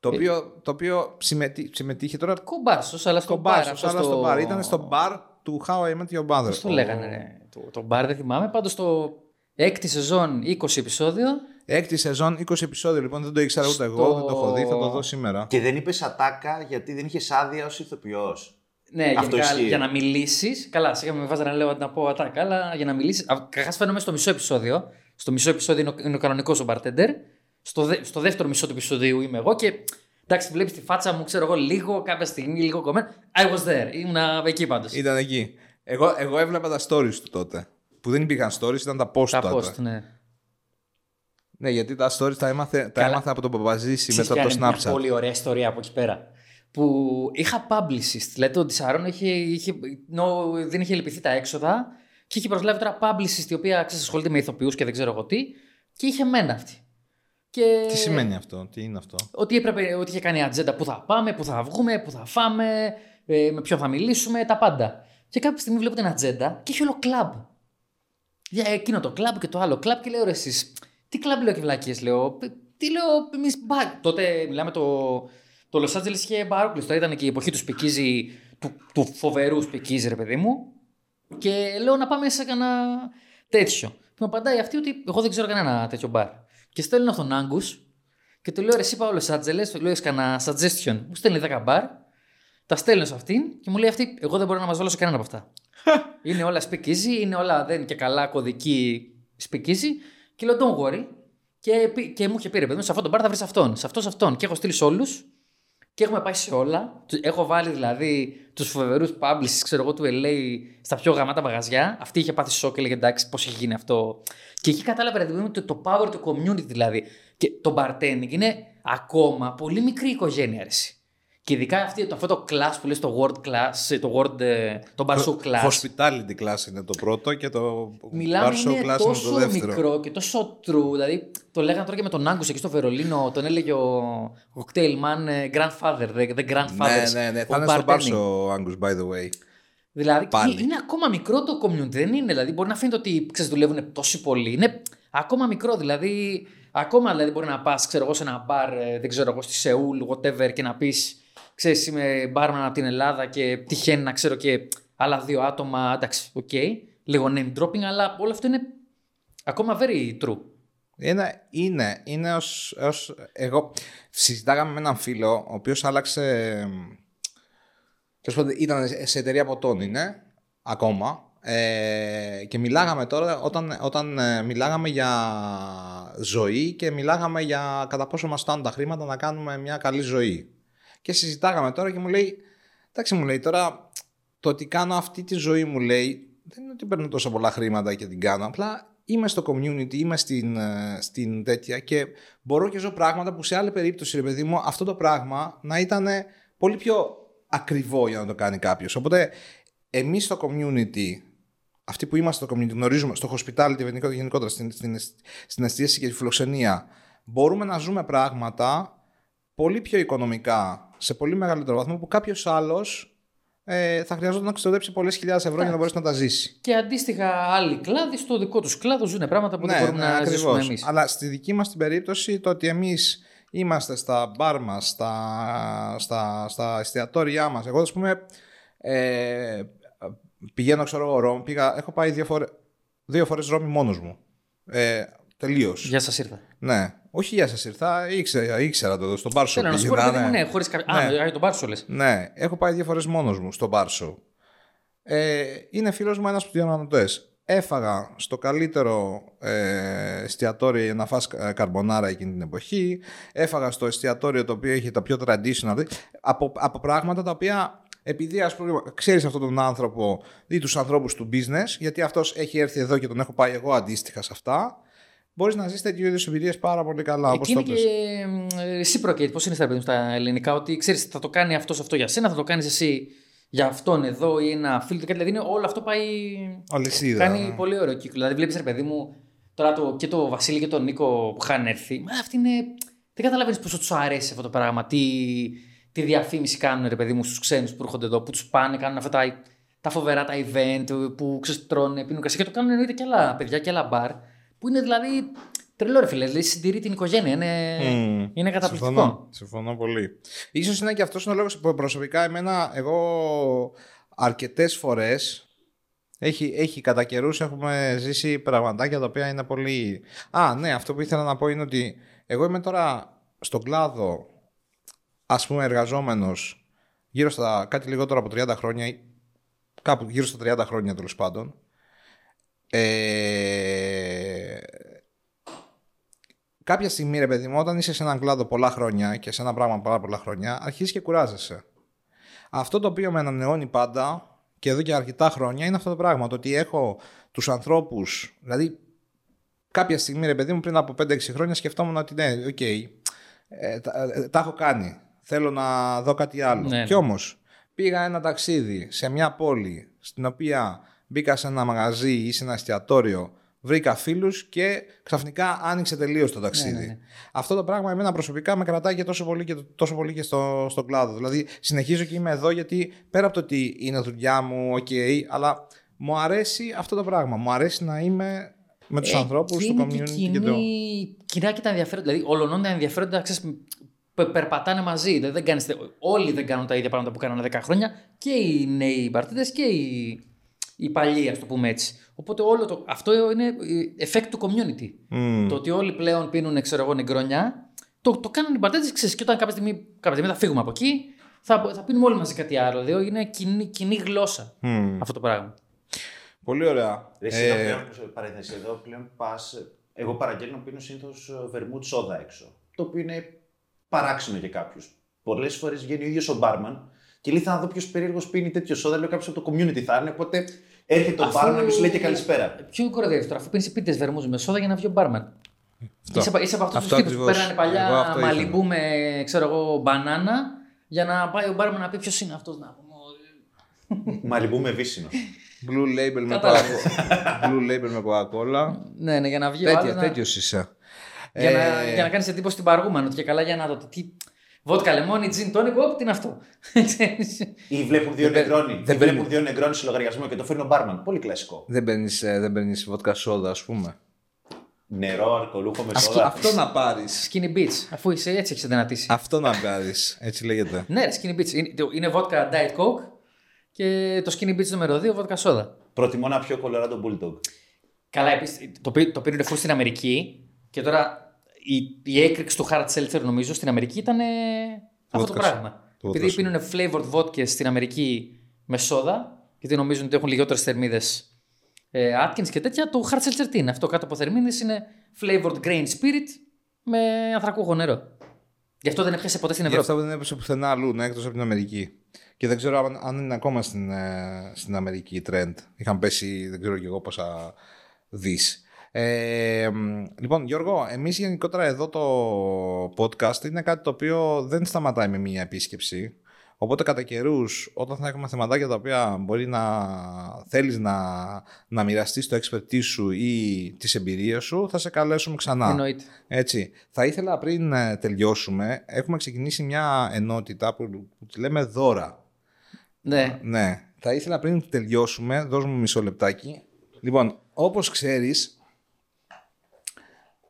Το οποίο, το οποίο συμμετεί, συμμετείχε τώρα Κομπάρσος, αλλά στο στον μπαρ. μπάρ, αυτός αλλά στο- στο μπαρ. Ήταν στο μπαρ του How I Met Your Mother. Πώς το λέγανε, ρε; Το, το μπαρ δεν θυμάμαι. Πάντως το έκτη σεζόν 20 επεισόδιο. Έκτη σεζόν, 20 επεισόδιο λοιπόν, δεν το ήξερα ούτε Στο- εγώ, δεν το έχω δει, θα το δω σήμερα. Και δεν είπες ατάκα γιατί δεν είχες άδεια ως ηθοποιός. Ναι, Αυτό γενικά ισχύει. για να μιλήσεις. Καλά, σίγουρα με βάζει να λέω να πω ατάκα, αλλά για να μιλήσεις. Καταρχάς φαίνομαι στο μισό επεισόδιο. Στο μισό επεισόδιο είναι ο, είναι ο κανονικός ο bartender. Στο, δε, στο δεύτερο μισό του επεισοδίου είμαι εγώ και εντάξει, βλέπεις τη φάτσα μου, ξέρω εγώ, λίγο κάποια στιγμή, λίγο κομμένο. I was there. Ήμουν εκεί πάντως. Ήταν εκεί. Εγώ, εγώ έβλεπα τα stories του τότε. Που δεν υπήρχαν stories, ήταν τα post Τα τότε. post, ναι. Ναι, γιατί τα stories τα έμαθε, τα Καλά. έμαθα από τον Παπαζήση Ξέρεις μετά ποια το είναι Snapchat. Μια πολύ ωραία ιστορία από εκεί πέρα. Που είχα publicist. Δηλαδή ο Ντισαρόν είχε, είχε, νο, δεν είχε λυπηθεί τα έξοδα και είχε προσλάβει τώρα publicist η οποία ξέρεις, ασχολείται με ηθοποιούς και δεν ξέρω εγώ τι. Και είχε μένα αυτή. Και... Τι σημαίνει αυτό, τι είναι αυτό; Ότι, έπρεπε, ότι είχε κάνει ατζέντα που θα πάμε, που θα βγούμε, που θα φάμε, ε, με ποιον θα μιλήσουμε, τα πάντα. Και κάποια στιγμή βλέπω την ατζέντα και έχει όλο κλαμπ. Για εκείνο το κλαμπ και το άλλο κλαμπ και λέω ρε εσείς, τι κλαμπ λέω και βλακίες λέω, «Ε, τι λέω εμείς μπαρ. Τότε μιλάμε το, το Los Angeles είχε μπαρόκλειστο, ήταν και η εποχή του σπικίζει, του, του φοβερού σπικίζει ρε παιδί μου. Και λέω να πάμε σε κανένα τέτοιο. Και μου απαντάει αυτή ότι εγώ δεν ξέρω κανένα τέτοιο μπαρ. Και στέλνω στον Άγκους και του λέω ρε εσύ πάω Los Angeles, του λέω «Έχεις κανένα suggestion. Μου στέλνει 10 μπαρ, τα στέλνω σε αυτήν και μου λέει αυτή, εγώ δεν μπορώ να μας βάλω σε κανένα από αυτά. [laughs] είναι όλα speak easy, είναι όλα δεν είναι και καλά κωδική speak easy. Και λέω don't worry. Και, πει- και μου είχε πει ρε παιδί μου, σε αυτόν τον μπαρ θα βρεις αυτόν, σε αυτό, σε αυτόν. Και έχω στείλει σε όλους και έχουμε πάει σε όλα. Του- Έχω βάλει δηλαδή τους φοβερούς publicists, ξέρω εγώ, του LA στα πιο γαμάτα μαγαζιά. Αυτή είχε πάθει σοκ και έλεγε εντάξει, πώς έχει γίνει αυτό. Και εκεί κατάλαβα ρε παιδί μου το, το power του community δηλαδή. Και το bartending είναι ακόμα πολύ μικρή οικογένεια. Αρέσει. Και ειδικά αυτή, το, αυτό το class που λες το world class, το world, ε, το bar show class. Hospitality class είναι το πρώτο και το Μιλάμε bar show είναι class είναι τόσο το δεύτερο. μικρό και τόσο true. Δηλαδή, το λέγανε τώρα και με τον Άγκους εκεί στο Βερολίνο, τον έλεγε ο cocktail man ε, grandfather, the, the grandfathers. Ναι, ναι, ναι. of Θα είναι στο bartending. Barso Angus, by the way. Δηλαδή, Πάλι. και είναι ακόμα μικρό το community, δεν είναι. Δηλαδή, μπορεί να φαίνεται ότι ξέρεις, δουλεύουν τόσοι πολλοί. Είναι ακόμα μικρό, δηλαδή. Ακόμα δηλαδή, μπορεί να πας, ξέρω εγώ, σε ένα μπαρ, ε, δεν ξέρω εγώ, στη Σεούλ, whatever, και να πεις, ξέρεις, είμαι μπάρμαν από την Ελλάδα και τυχαίνει να ξέρω και άλλα δύο άτομα. Εντάξει, οκ. λίγο name dropping, αλλά όλο αυτό είναι ακόμα very true. Είναι, είναι, είναι ως, ως, εγώ συζητάγαμε με έναν φίλο ο οποίος άλλαξε τέλος πάντων, ήταν σε εταιρεία ποτών είναι ακόμα ε, και μιλάγαμε τώρα όταν, όταν ε, μιλάγαμε για ζωή και μιλάγαμε για κατά πόσο μας φτάνουν τα χρήματα να κάνουμε μια καλή ζωή και συζητάγαμε τώρα και μου λέει εντάξει μου λέει τώρα το ότι κάνω αυτή τη ζωή μου λέει δεν είναι ότι παίρνω τόσο πολλά χρήματα και την κάνω απλά είμαι στο community, είμαι στην, ε, στην τέτοια και μπορώ και ζω πράγματα που σε άλλη περίπτωση ρε παιδί μου αυτό το πράγμα να ήταν πολύ πιο ακριβό για να το κάνει κάποιος. Οπότε εμείς στο community αυτοί που είμαστε στο community, γνωρίζουμε στο hospitality γενικότερα, γενικότερα στην, στην, στην εστίαση και τη φιλοξενία, μπορούμε να ζούμε πράγματα πολύ πιο οικονομικά, σε πολύ μεγαλύτερο βαθμό, που κάποιος άλλος ε, θα χρειαζόταν να ξοδέψει πολλές χιλιάδες ευρώ για να μπορέσει να τα ζήσει. Και αντίστοιχα, άλλοι κλάδοι στο δικό τους κλάδο ζουν πράγματα που δεν μπορούμε να Ναι, ακριβώς. ζήσουμε εμείς. Αλλά στη δική μας την περίπτωση, το ότι εμείς είμαστε στα μπαρ μας, στα, στα, στα εστιατόρια μας. Εγώ, ας πούμε, ε, πηγαίνω, ξέρω εγώ, Ρώμη, πήγα, έχω πάει δύο, φορέ, δύο φορές Ρώμη μόνος μου. Ε, Τελείως. Γεια σας ήρθα. Ναι. Όχι για σας ήρθα, ήξερα, ήξερα το στο bar show. Θέλω να σου πω, ρε παιδί μου, ναι, χωρίς κάποιο. Α, Ναι. για τον bar show λες. Ναι, έχω πάει δύο φορές μόνος μου στο bar show. Ε, είναι φίλος μου ένας από τους διοργανωτές. Έφαγα στο καλύτερο ε, εστιατόριο για να φας κα- καρμπονάρα εκείνη την εποχή. Έφαγα στο εστιατόριο το οποίο είχε τα πιο traditional. Από, από πράγματα τα οποία επειδή ας πούμε ξέρεις αυτόν τον άνθρωπο ή τους ανθρώπους του business, γιατί αυτός έχει έρθει εδώ και τον έχω πάει εγώ αντίστοιχα σε αυτά, μπορείς να ζεις τέτοιου είδους εμπειρίες πάρα πολύ καλά. όπως Εκεί το είναι πες. και μ, reciprocate. Πώς είναι στα, παιδί μου, στα ελληνικά, ότι ξέρεις, θα το κάνει αυτός αυτό για σένα, θα το κάνεις εσύ για αυτόν εδώ ή ένα φίλο. του, κάτι. Δηλαδή είναι, όλο αυτό πάει. Αλυσίδα, Κάνει ναι. πολύ ωραίο κύκλο. Δηλαδή βλέπεις, ρε παιδί μου, τώρα το, και το Βασίλη και τον Νίκο που είχαν έρθει. Μα αυτή είναι. Δεν καταλαβαίνεις πόσο τους αρέσει αυτό το πράγμα. Τι, τι διαφήμιση κάνουν, ρε παιδί μου, στους ξένους που έρχονται εδώ, που τους πάνε, κάνουν αυτά τα, τα φοβερά τα event, που ξέρεις, τρώνε, πίνουν κρασί και το κάνουν εννοείται και άλλα παιδιά και άλλα μπαρ. Που είναι δηλαδή Τρελό ρε φίλε, δηλαδή συντηρεί την οικογένεια. Είναι, Μμμ. είναι καταπληκτικό. Συμφωνώ, συμφωνώ πολύ. Ίσως είναι και αυτός είναι ο λόγος που προσωπικά εμένα, εγώ αρκετές φορές έχει, έχει κατά καιρούς έχουμε ζήσει πραγματάκια τα οποία είναι πολύ... Α, ναι, αυτό που ήθελα να πω είναι ότι εγώ είμαι τώρα στον κλάδο, ας πούμε, εργαζόμενος γύρω στα κάτι λιγότερο από 30 χρόνια, ή κάπου γύρω στα 30 χρόνια τέλος πάντων. Ε, κάποια στιγμή, ρε παιδί μου, όταν είσαι σε έναν κλάδο πολλά χρόνια και σε ένα πράγμα πάρα πολλά χρόνια, αρχίζεις και κουράζεσαι. Αυτό το οποίο με ανανεώνει πάντα και εδώ και αρκετά χρόνια είναι αυτό το πράγμα. Το ότι έχω τους ανθρώπους, δηλαδή κάποια στιγμή, ρε παιδί μου, πριν από 5-6 χρόνια σκεφτόμουν ότι ναι, οκ, ε, τα, ε, τα έχω κάνει. Θέλω να δω κάτι άλλο. Ναι, ναι. Κι όμως πήγα ένα ταξίδι σε μια πόλη στην οποία μπήκα σε ένα μαγαζί ή σε ένα εστιατόριο, βρήκα φίλους και ξαφνικά άνοιξε τελείως το ταξίδι. Ναι, ναι, ναι. Αυτό το πράγμα εμένα προσωπικά με κρατάει και τόσο πολύ και, τόσο πολύ και στο, στον κλάδο. Δηλαδή συνεχίζω και είμαι εδώ γιατί πέρα από το ότι είναι δουλειά μου, οκ, αλλά μου αρέσει αυτό το πράγμα. Μου αρέσει να είμαι με τους Ε, ανθρώπους και του είναι και community και, κοινή, το... κοινά και τα ενδιαφέροντα. Δηλαδή, ολονών τα ενδιαφέροντα, ξέρεις, πε- περπατάνε μαζί. Δηλαδή, δεν κάνεις, όλοι δεν κάνουν τα ίδια πράγματα που κάνανε 10 χρόνια. Και οι νέοι μπαρτέντερ και οι, οι παλιοί, ας το πούμε έτσι. Οπότε όλο το, αυτό είναι ε, effect του community. Μμμ. Το ότι όλοι πλέον πίνουν, ξέρω εγώ, νεγκρόνια, το, το κάνουν οι παρτίδε, ξέρεις. Και όταν κάποια στιγμή, κάποια στιγμή θα φύγουμε από εκεί, θα, θα πίνουμε όλοι μαζί κάτι άλλο. Δηλαδή, είναι κοινή, κοινή γλώσσα Μμμ. αυτό το πράγμα. Πολύ ωραία. Ρε, εσύ εδώ Ε, πλέον, σε παρένθεση, εδώ πλέον πας, εγώ παραγγέλνω πίνω συνήθως βερμούτ σόδα έξω. Το οποίο είναι παράξενο για κάποιους. Πολλές φορές βγαίνει ο ίδιος ο μπάρμαν και λέει θα δω ποιος περίεργος πίνει τέτοιο σόδα. Λέω κάποιος από το community θα είναι. Οπότε έρχεται ο Αφού- μπάρμαν και σου λέει και καλησπέρα. Ποιο κοροϊδεύεις τώρα, αφού πίνεις πίτε βερμού με σόδα για να βγει ο μπάρμαν. Αυτό. Είσαι, από- είσαι από αυτούς τους Αυτό τύπους που ακριβώς. παίρνανε Εγώ παλιά αυτό μαλιμπού ήθελα. με ξέρω εγώ, μπανάνα για να πάει ο μπάρμαν να πει ποιος είναι αυτός. Να πούμε. Μαλιμπού με βύσινο. Blue label με Κατάλαβες. Coca- Blue label με Coca-Cola. Ναι, ναι, για να βγει ο Τέτοια, άλλος να- τέτοιος είσαι. Για, να, Ε, για να κάνεις εντύπωση στην παργούμενο ότι και καλά για να δω τι. Βότκα λεμόνι, τζιν τόνικ, όπ, τι είναι αυτό. Ή βλέπουν δύο Δεν νεγκρόνι. δεν Ή βλέπουν παίρνει. δύο νεγκρόνι σε λογαριασμό και το φέρνει ο μπάρμαν. Πολύ κλασικό. Δεν παίρνεις, ε, δεν παίρνεις βότκα σόδα, ας πούμε. Νερό, αλκοολούχο με Αυτό, σόδα. αυτό να πάρεις. Skinny beach, αφού είσαι έτσι έχεις δυνατήσει. Αυτό να πάρεις. Έτσι λέγεται. ναι, ρε, skinny beach. Είναι, είναι βότκα diet coke και το skinny beach νούμερο 2 βότκα σόδα. Προτιμώ να πιω Colorado Bulldog. Καλά, επίσης, το, πή- το πήρε full στην Αμερική και τώρα η, η έκρηξη του hard seltzer νομίζω στην Αμερική ήταν ε, αυτό το Vodka. πράγμα. Το Επειδή vodka. πίνουν flavored vodka στην Αμερική με σόδα, γιατί νομίζουν ότι έχουν λιγότερες θερμίδες ε, Atkins και τέτοια, το hard seltzer τι είναι; Αυτό κάτω από θερμίδες είναι flavored grain spirit με ανθρακούχο νερό. Γι' αυτό δεν έπιασε ποτέ στην Γι' Ευρώπη. αυτό δεν έπεσε πουθενά αλλού, ναι, εκτός από την Αμερική. Και δεν ξέρω αν, αν είναι ακόμα στην, ε, στην Αμερική η trend. Είχαν πέσει, δεν ξέρω και εγώ πόσα δις. Ε, μ, λοιπόν, Γιώργο, εμείς γενικότερα εδώ το podcast είναι κάτι το οποίο δεν σταματάει με μία επίσκεψη. Οπότε κατά καιρούς, όταν θα έχουμε θεματάκια τα οποία μπορεί να θέλεις να, να μοιραστείς το expertise σου ή τις εμπειρίες σου, θα σε καλέσουμε ξανά. Εννοείται. Έτσι. Θα ήθελα πριν ε, τελειώσουμε, έχουμε ξεκινήσει μια ενότητα που, που τη λέμε δώρα. Ναι. Ναι. Θα ήθελα πριν τελειώσουμε, δώσ' μου μισό λεπτάκι. Λοιπόν, όπως ξέρεις,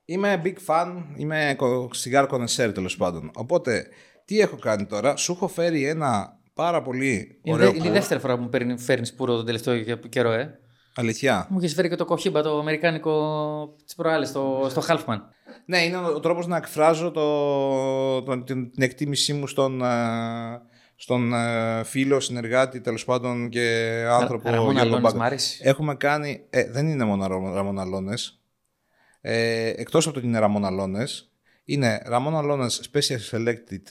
είμαι big fan, είμαι cigar connoisseur τέλος πάντων. Οπότε, τι έχω κάνει τώρα, σου έχω φέρει ένα πάρα πολύ Είναι, ωραίο δε- είναι η πουρ. δεύτερη φορά που μου φέρνεις πουρο τον τελευταίο και- καιρό, ε. Αλήθεια; Μου έχει φέρει και το κοχύμπα, το αμερικάνικο της προάλλη, στο, στο Halfman. Ναι, είναι ο, ο τρόπος να εκφράζω το, το- την, την εκτίμησή μου στον, ε, στον ε, φίλο, συνεργάτη, τέλος πάντων και άνθρωπο Ραμόν Γιώργο Αλώνης, Μπάκα. μ' αρέσει. Έχουμε κάνει, ε, δεν είναι μόνο Ραμ- Ραμόν Αλώνες. Ε, εκτός από το ότι είναι Ραμόν Αλώνες, είναι Ραμόν Αλώνες Special Selected,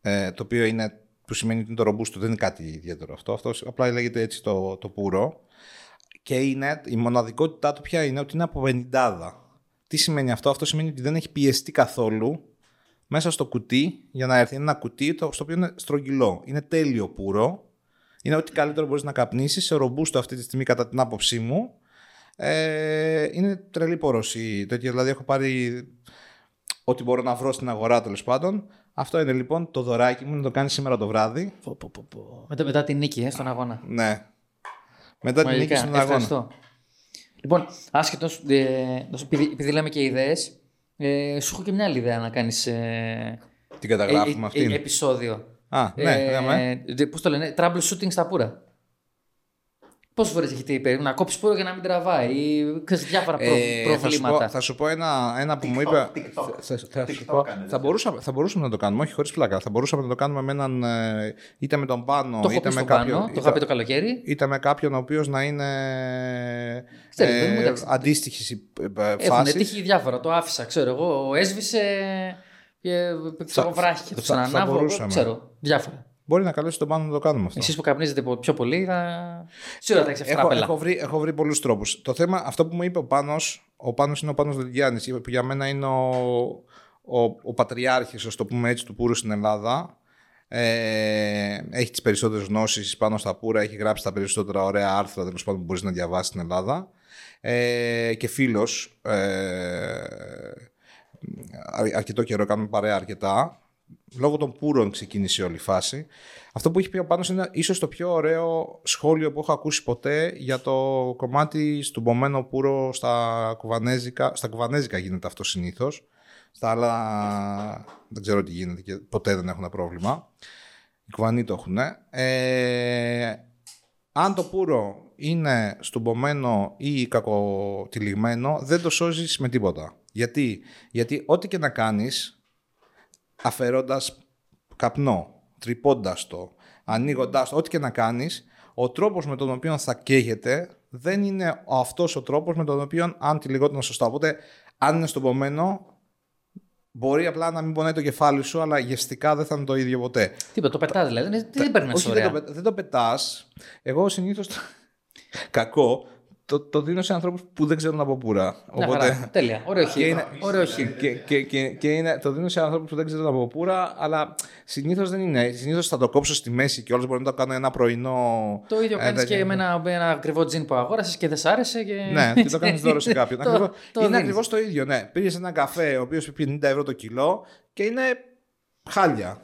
ε, το οποίο είναι, που σημαίνει ότι είναι το ρομπούστο, δεν είναι κάτι ιδιαίτερο αυτό, αυτός απλά λέγεται έτσι το, το πουρο. Και είναι, η μοναδικότητά του πια είναι ότι είναι από 50. Τι σημαίνει αυτό, αυτό σημαίνει ότι δεν έχει πιεστεί καθόλου μέσα στο κουτί για να έρθει. Είναι ένα κουτί το, στο οποίο είναι στρογγυλό. Είναι τέλειο πουρο. Είναι ό,τι καλύτερο μπορείς να καπνίσεις σε ρομπούστο αυτή τη στιγμή κατά την άποψή μου. Ε, είναι τρελή πόρωση. Τέτοια, δηλαδή έχω πάρει ό,τι μπορώ να βρω στην αγορά τέλος πάντων. Αυτό είναι λοιπόν το δωράκι μου να το κάνει σήμερα το βράδυ. Πω, πω, πω, πω. Μετά, μετά την νίκη, ε, στον αγώνα. Ναι. Μετά την νίκη Μαγικά, στον αγώνα. ευχαριστώ. Λοιπόν, άσχετος, ε, επειδή, επειδή λέμε και ιδέες, ε, σου έχω και μια άλλη ιδέα να κάνεις. Ε, Την καταγράφουμε ε, αυτήν. ε, επεισόδιο. Α, ναι, ναι, ναι. Ε, Πώς το λένε, troubleshooting στα πουρα. Πόσες φορές έχετε είπε να κόψεις πουρο για να μην τραβάει ή ξέρεις, διάφορα προ, Ε, θα, σου προβλήματα. πω, θα σου πω ένα, ένα που μου TikTok, είπε. TikTok. Θα, θα σου TikTok πω, κάνετε, θα, δεν μπορούσαμε, θα μπορούσαμε να το κάνουμε, όχι χωρίς πλάκα. Θα μπορούσαμε να το κάνουμε με έναν. ε, είτε με τον πάνω, Το έχω είτε πει με στο κάποιον. πάνω, το είχα πει το καλοκαίρι. είτε με κάποιον ο οποίος να είναι Ξέρεις, δεν μου ε, εντάξει. αντίστοιχη Έχουν φάσης. τύχει διάφορα. Το άφησα, ξέρω εγώ. Έσβησε και ξέρω, Θα- βράχηκε. Το θα- θα ξανανάβω. μπορούσαμε. Ξέρω. Διάφορα. Μπορεί να καλέσει τον πάνω να το κάνουμε αυτό. Εσείς που καπνίζετε πιο πολύ, θα. Σίγουρα θα έχεις αυτά Έχω, πελά. έχω βρει, έχω βρει πολλούς τρόπους. Το θέμα, αυτό που μου είπε ο Πάνος, ο Πάνος είναι ο Πάνος Δελγιάννης, που για μένα είναι ο, ο, ο πατριάρχης, ας το πούμε έτσι, του πούρου στην Ελλάδα. Ε, έχει τις περισσότερες γνώσεις πάνω στα πουρα, έχει γράψει τα περισσότερα ωραία άρθρα τέλος πάντων που μπορείς να διαβάσεις στην Ελλάδα. Ε, και φίλος, ε, αρ- αρκετό καιρό, κάνουμε παρέα αρκετά. Λόγω των πούρων ξεκίνησε όλη η φάση. Αυτό που έχει πει ο Πάνος είναι ίσως το πιο ωραίο σχόλιο που έχω ακούσει ποτέ για το κομμάτι στον πομμένο πουρο στα κουβανέζικα. Στα κουβανέζικα γίνεται αυτό συνήθως. Στα άλλα δεν ξέρω τι γίνεται και ποτέ δεν έχουν πρόβλημα. Οι κουβανοί το έχουν. Ε, αν το πουρο είναι στουμπωμένο ή κακοτυλιγμένο, δεν το σώζεις με τίποτα. Γιατί, Γιατί ό,τι και να κάνεις, αφαιρώντας καπνό, τρυπώντας το, ανοίγοντάς το, ό,τι και να κάνεις, ο τρόπος με τον οποίο θα καίγεται δεν είναι ο αυτός ο τρόπος με τον οποίο αν τυλιγόταν σωστά. Οπότε, αν είναι στομπωμένο, μπορεί απλά να μην πονάει το κεφάλι σου, αλλά γευστικά δεν θα είναι το ίδιο ποτέ. Τίποτα, το πετάς δηλαδή. Δεν, δεν παίρνει Όχι, ωραία. δεν το, πε- δεν το πετάς. Εγώ συνήθως. [laughs] Κακό. Το, το δίνω σε ανθρώπους που δεν ξέρουν από πουρα. Μια χαρά. Τέλεια. Ωραίο Και χείλ. είναι, Ωραίο χείλ. και, και, και, και είναι, το δίνω σε ανθρώπους που δεν ξέρουν από πουρα, αλλά συνήθως δεν είναι. Συνήθως θα το κόψω στη μέση και όλος μπορεί να το κάνω ένα πρωινό. Το ίδιο ε, κάνεις τέτοιο. και με ένα, με ένα ακριβό τζιν που αγόρασες και δεν σ' άρεσε. Και... Ναι, και το κάνεις δώρο σε [laughs] κάποιον. Το- Ακριβώς- το είναι δίνεις. ακριβώς το ίδιο. Ναι. Πήγε έναν καφέ ο οποίος πει 50 ευρώ το κιλό και είναι χάλια.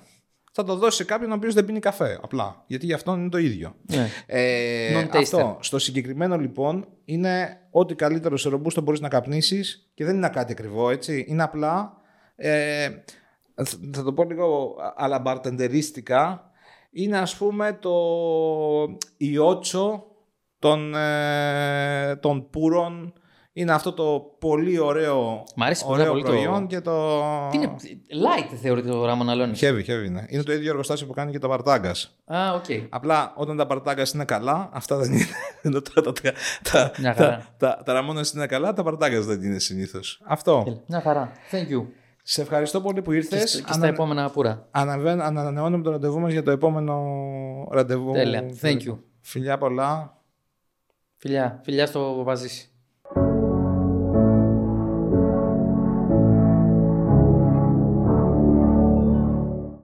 Θα το δώσει σε κάποιον ο οποίος δεν πίνει καφέ. Απλά. Γιατί για αυτόν είναι το ίδιο. Ναι. Ε, Non-taster. αυτό. Στο συγκεκριμένο λοιπόν είναι ό,τι καλύτερο σε ρομπούστο μπορείς να καπνίσεις και δεν είναι κάτι ακριβό έτσι. Είναι απλά, ε, θα- θα το πω λίγο αλλά μπαρτεντερίστικα, είναι ας πούμε το Ocho των, ε, των πούρων. Είναι αυτό το πολύ ωραίο, Μ' αρέσει πάρα ωραίο πολύ το- προϊόν και το... Τι είναι, light θεωρείται το Ramón Allones. Heavy, heavy είναι. Είναι το ίδιο εργοστάσιο που κάνει και τα Partagás. Α, οκ. Απλά όταν τα Partagás είναι καλά, αυτά δεν είναι. [laughs] Ενώ τα, τα, τα, τα, Μια τα, χαρά. τα, τα ραμόνες είναι καλά, τα Partagás δεν είναι συνήθως. Αυτό. Μια χαρά. Thank you. Σε ευχαριστώ πολύ που Και, ήρθες. στα- και στα επόμενα πουρα. Ανανεώνουμε το ραντεβού μας για το επόμενο ραντεβού. Τέλεια. Thank you. Φιλιά πολλά. Φιλιά. Φιλιά στο Παπαζήσι.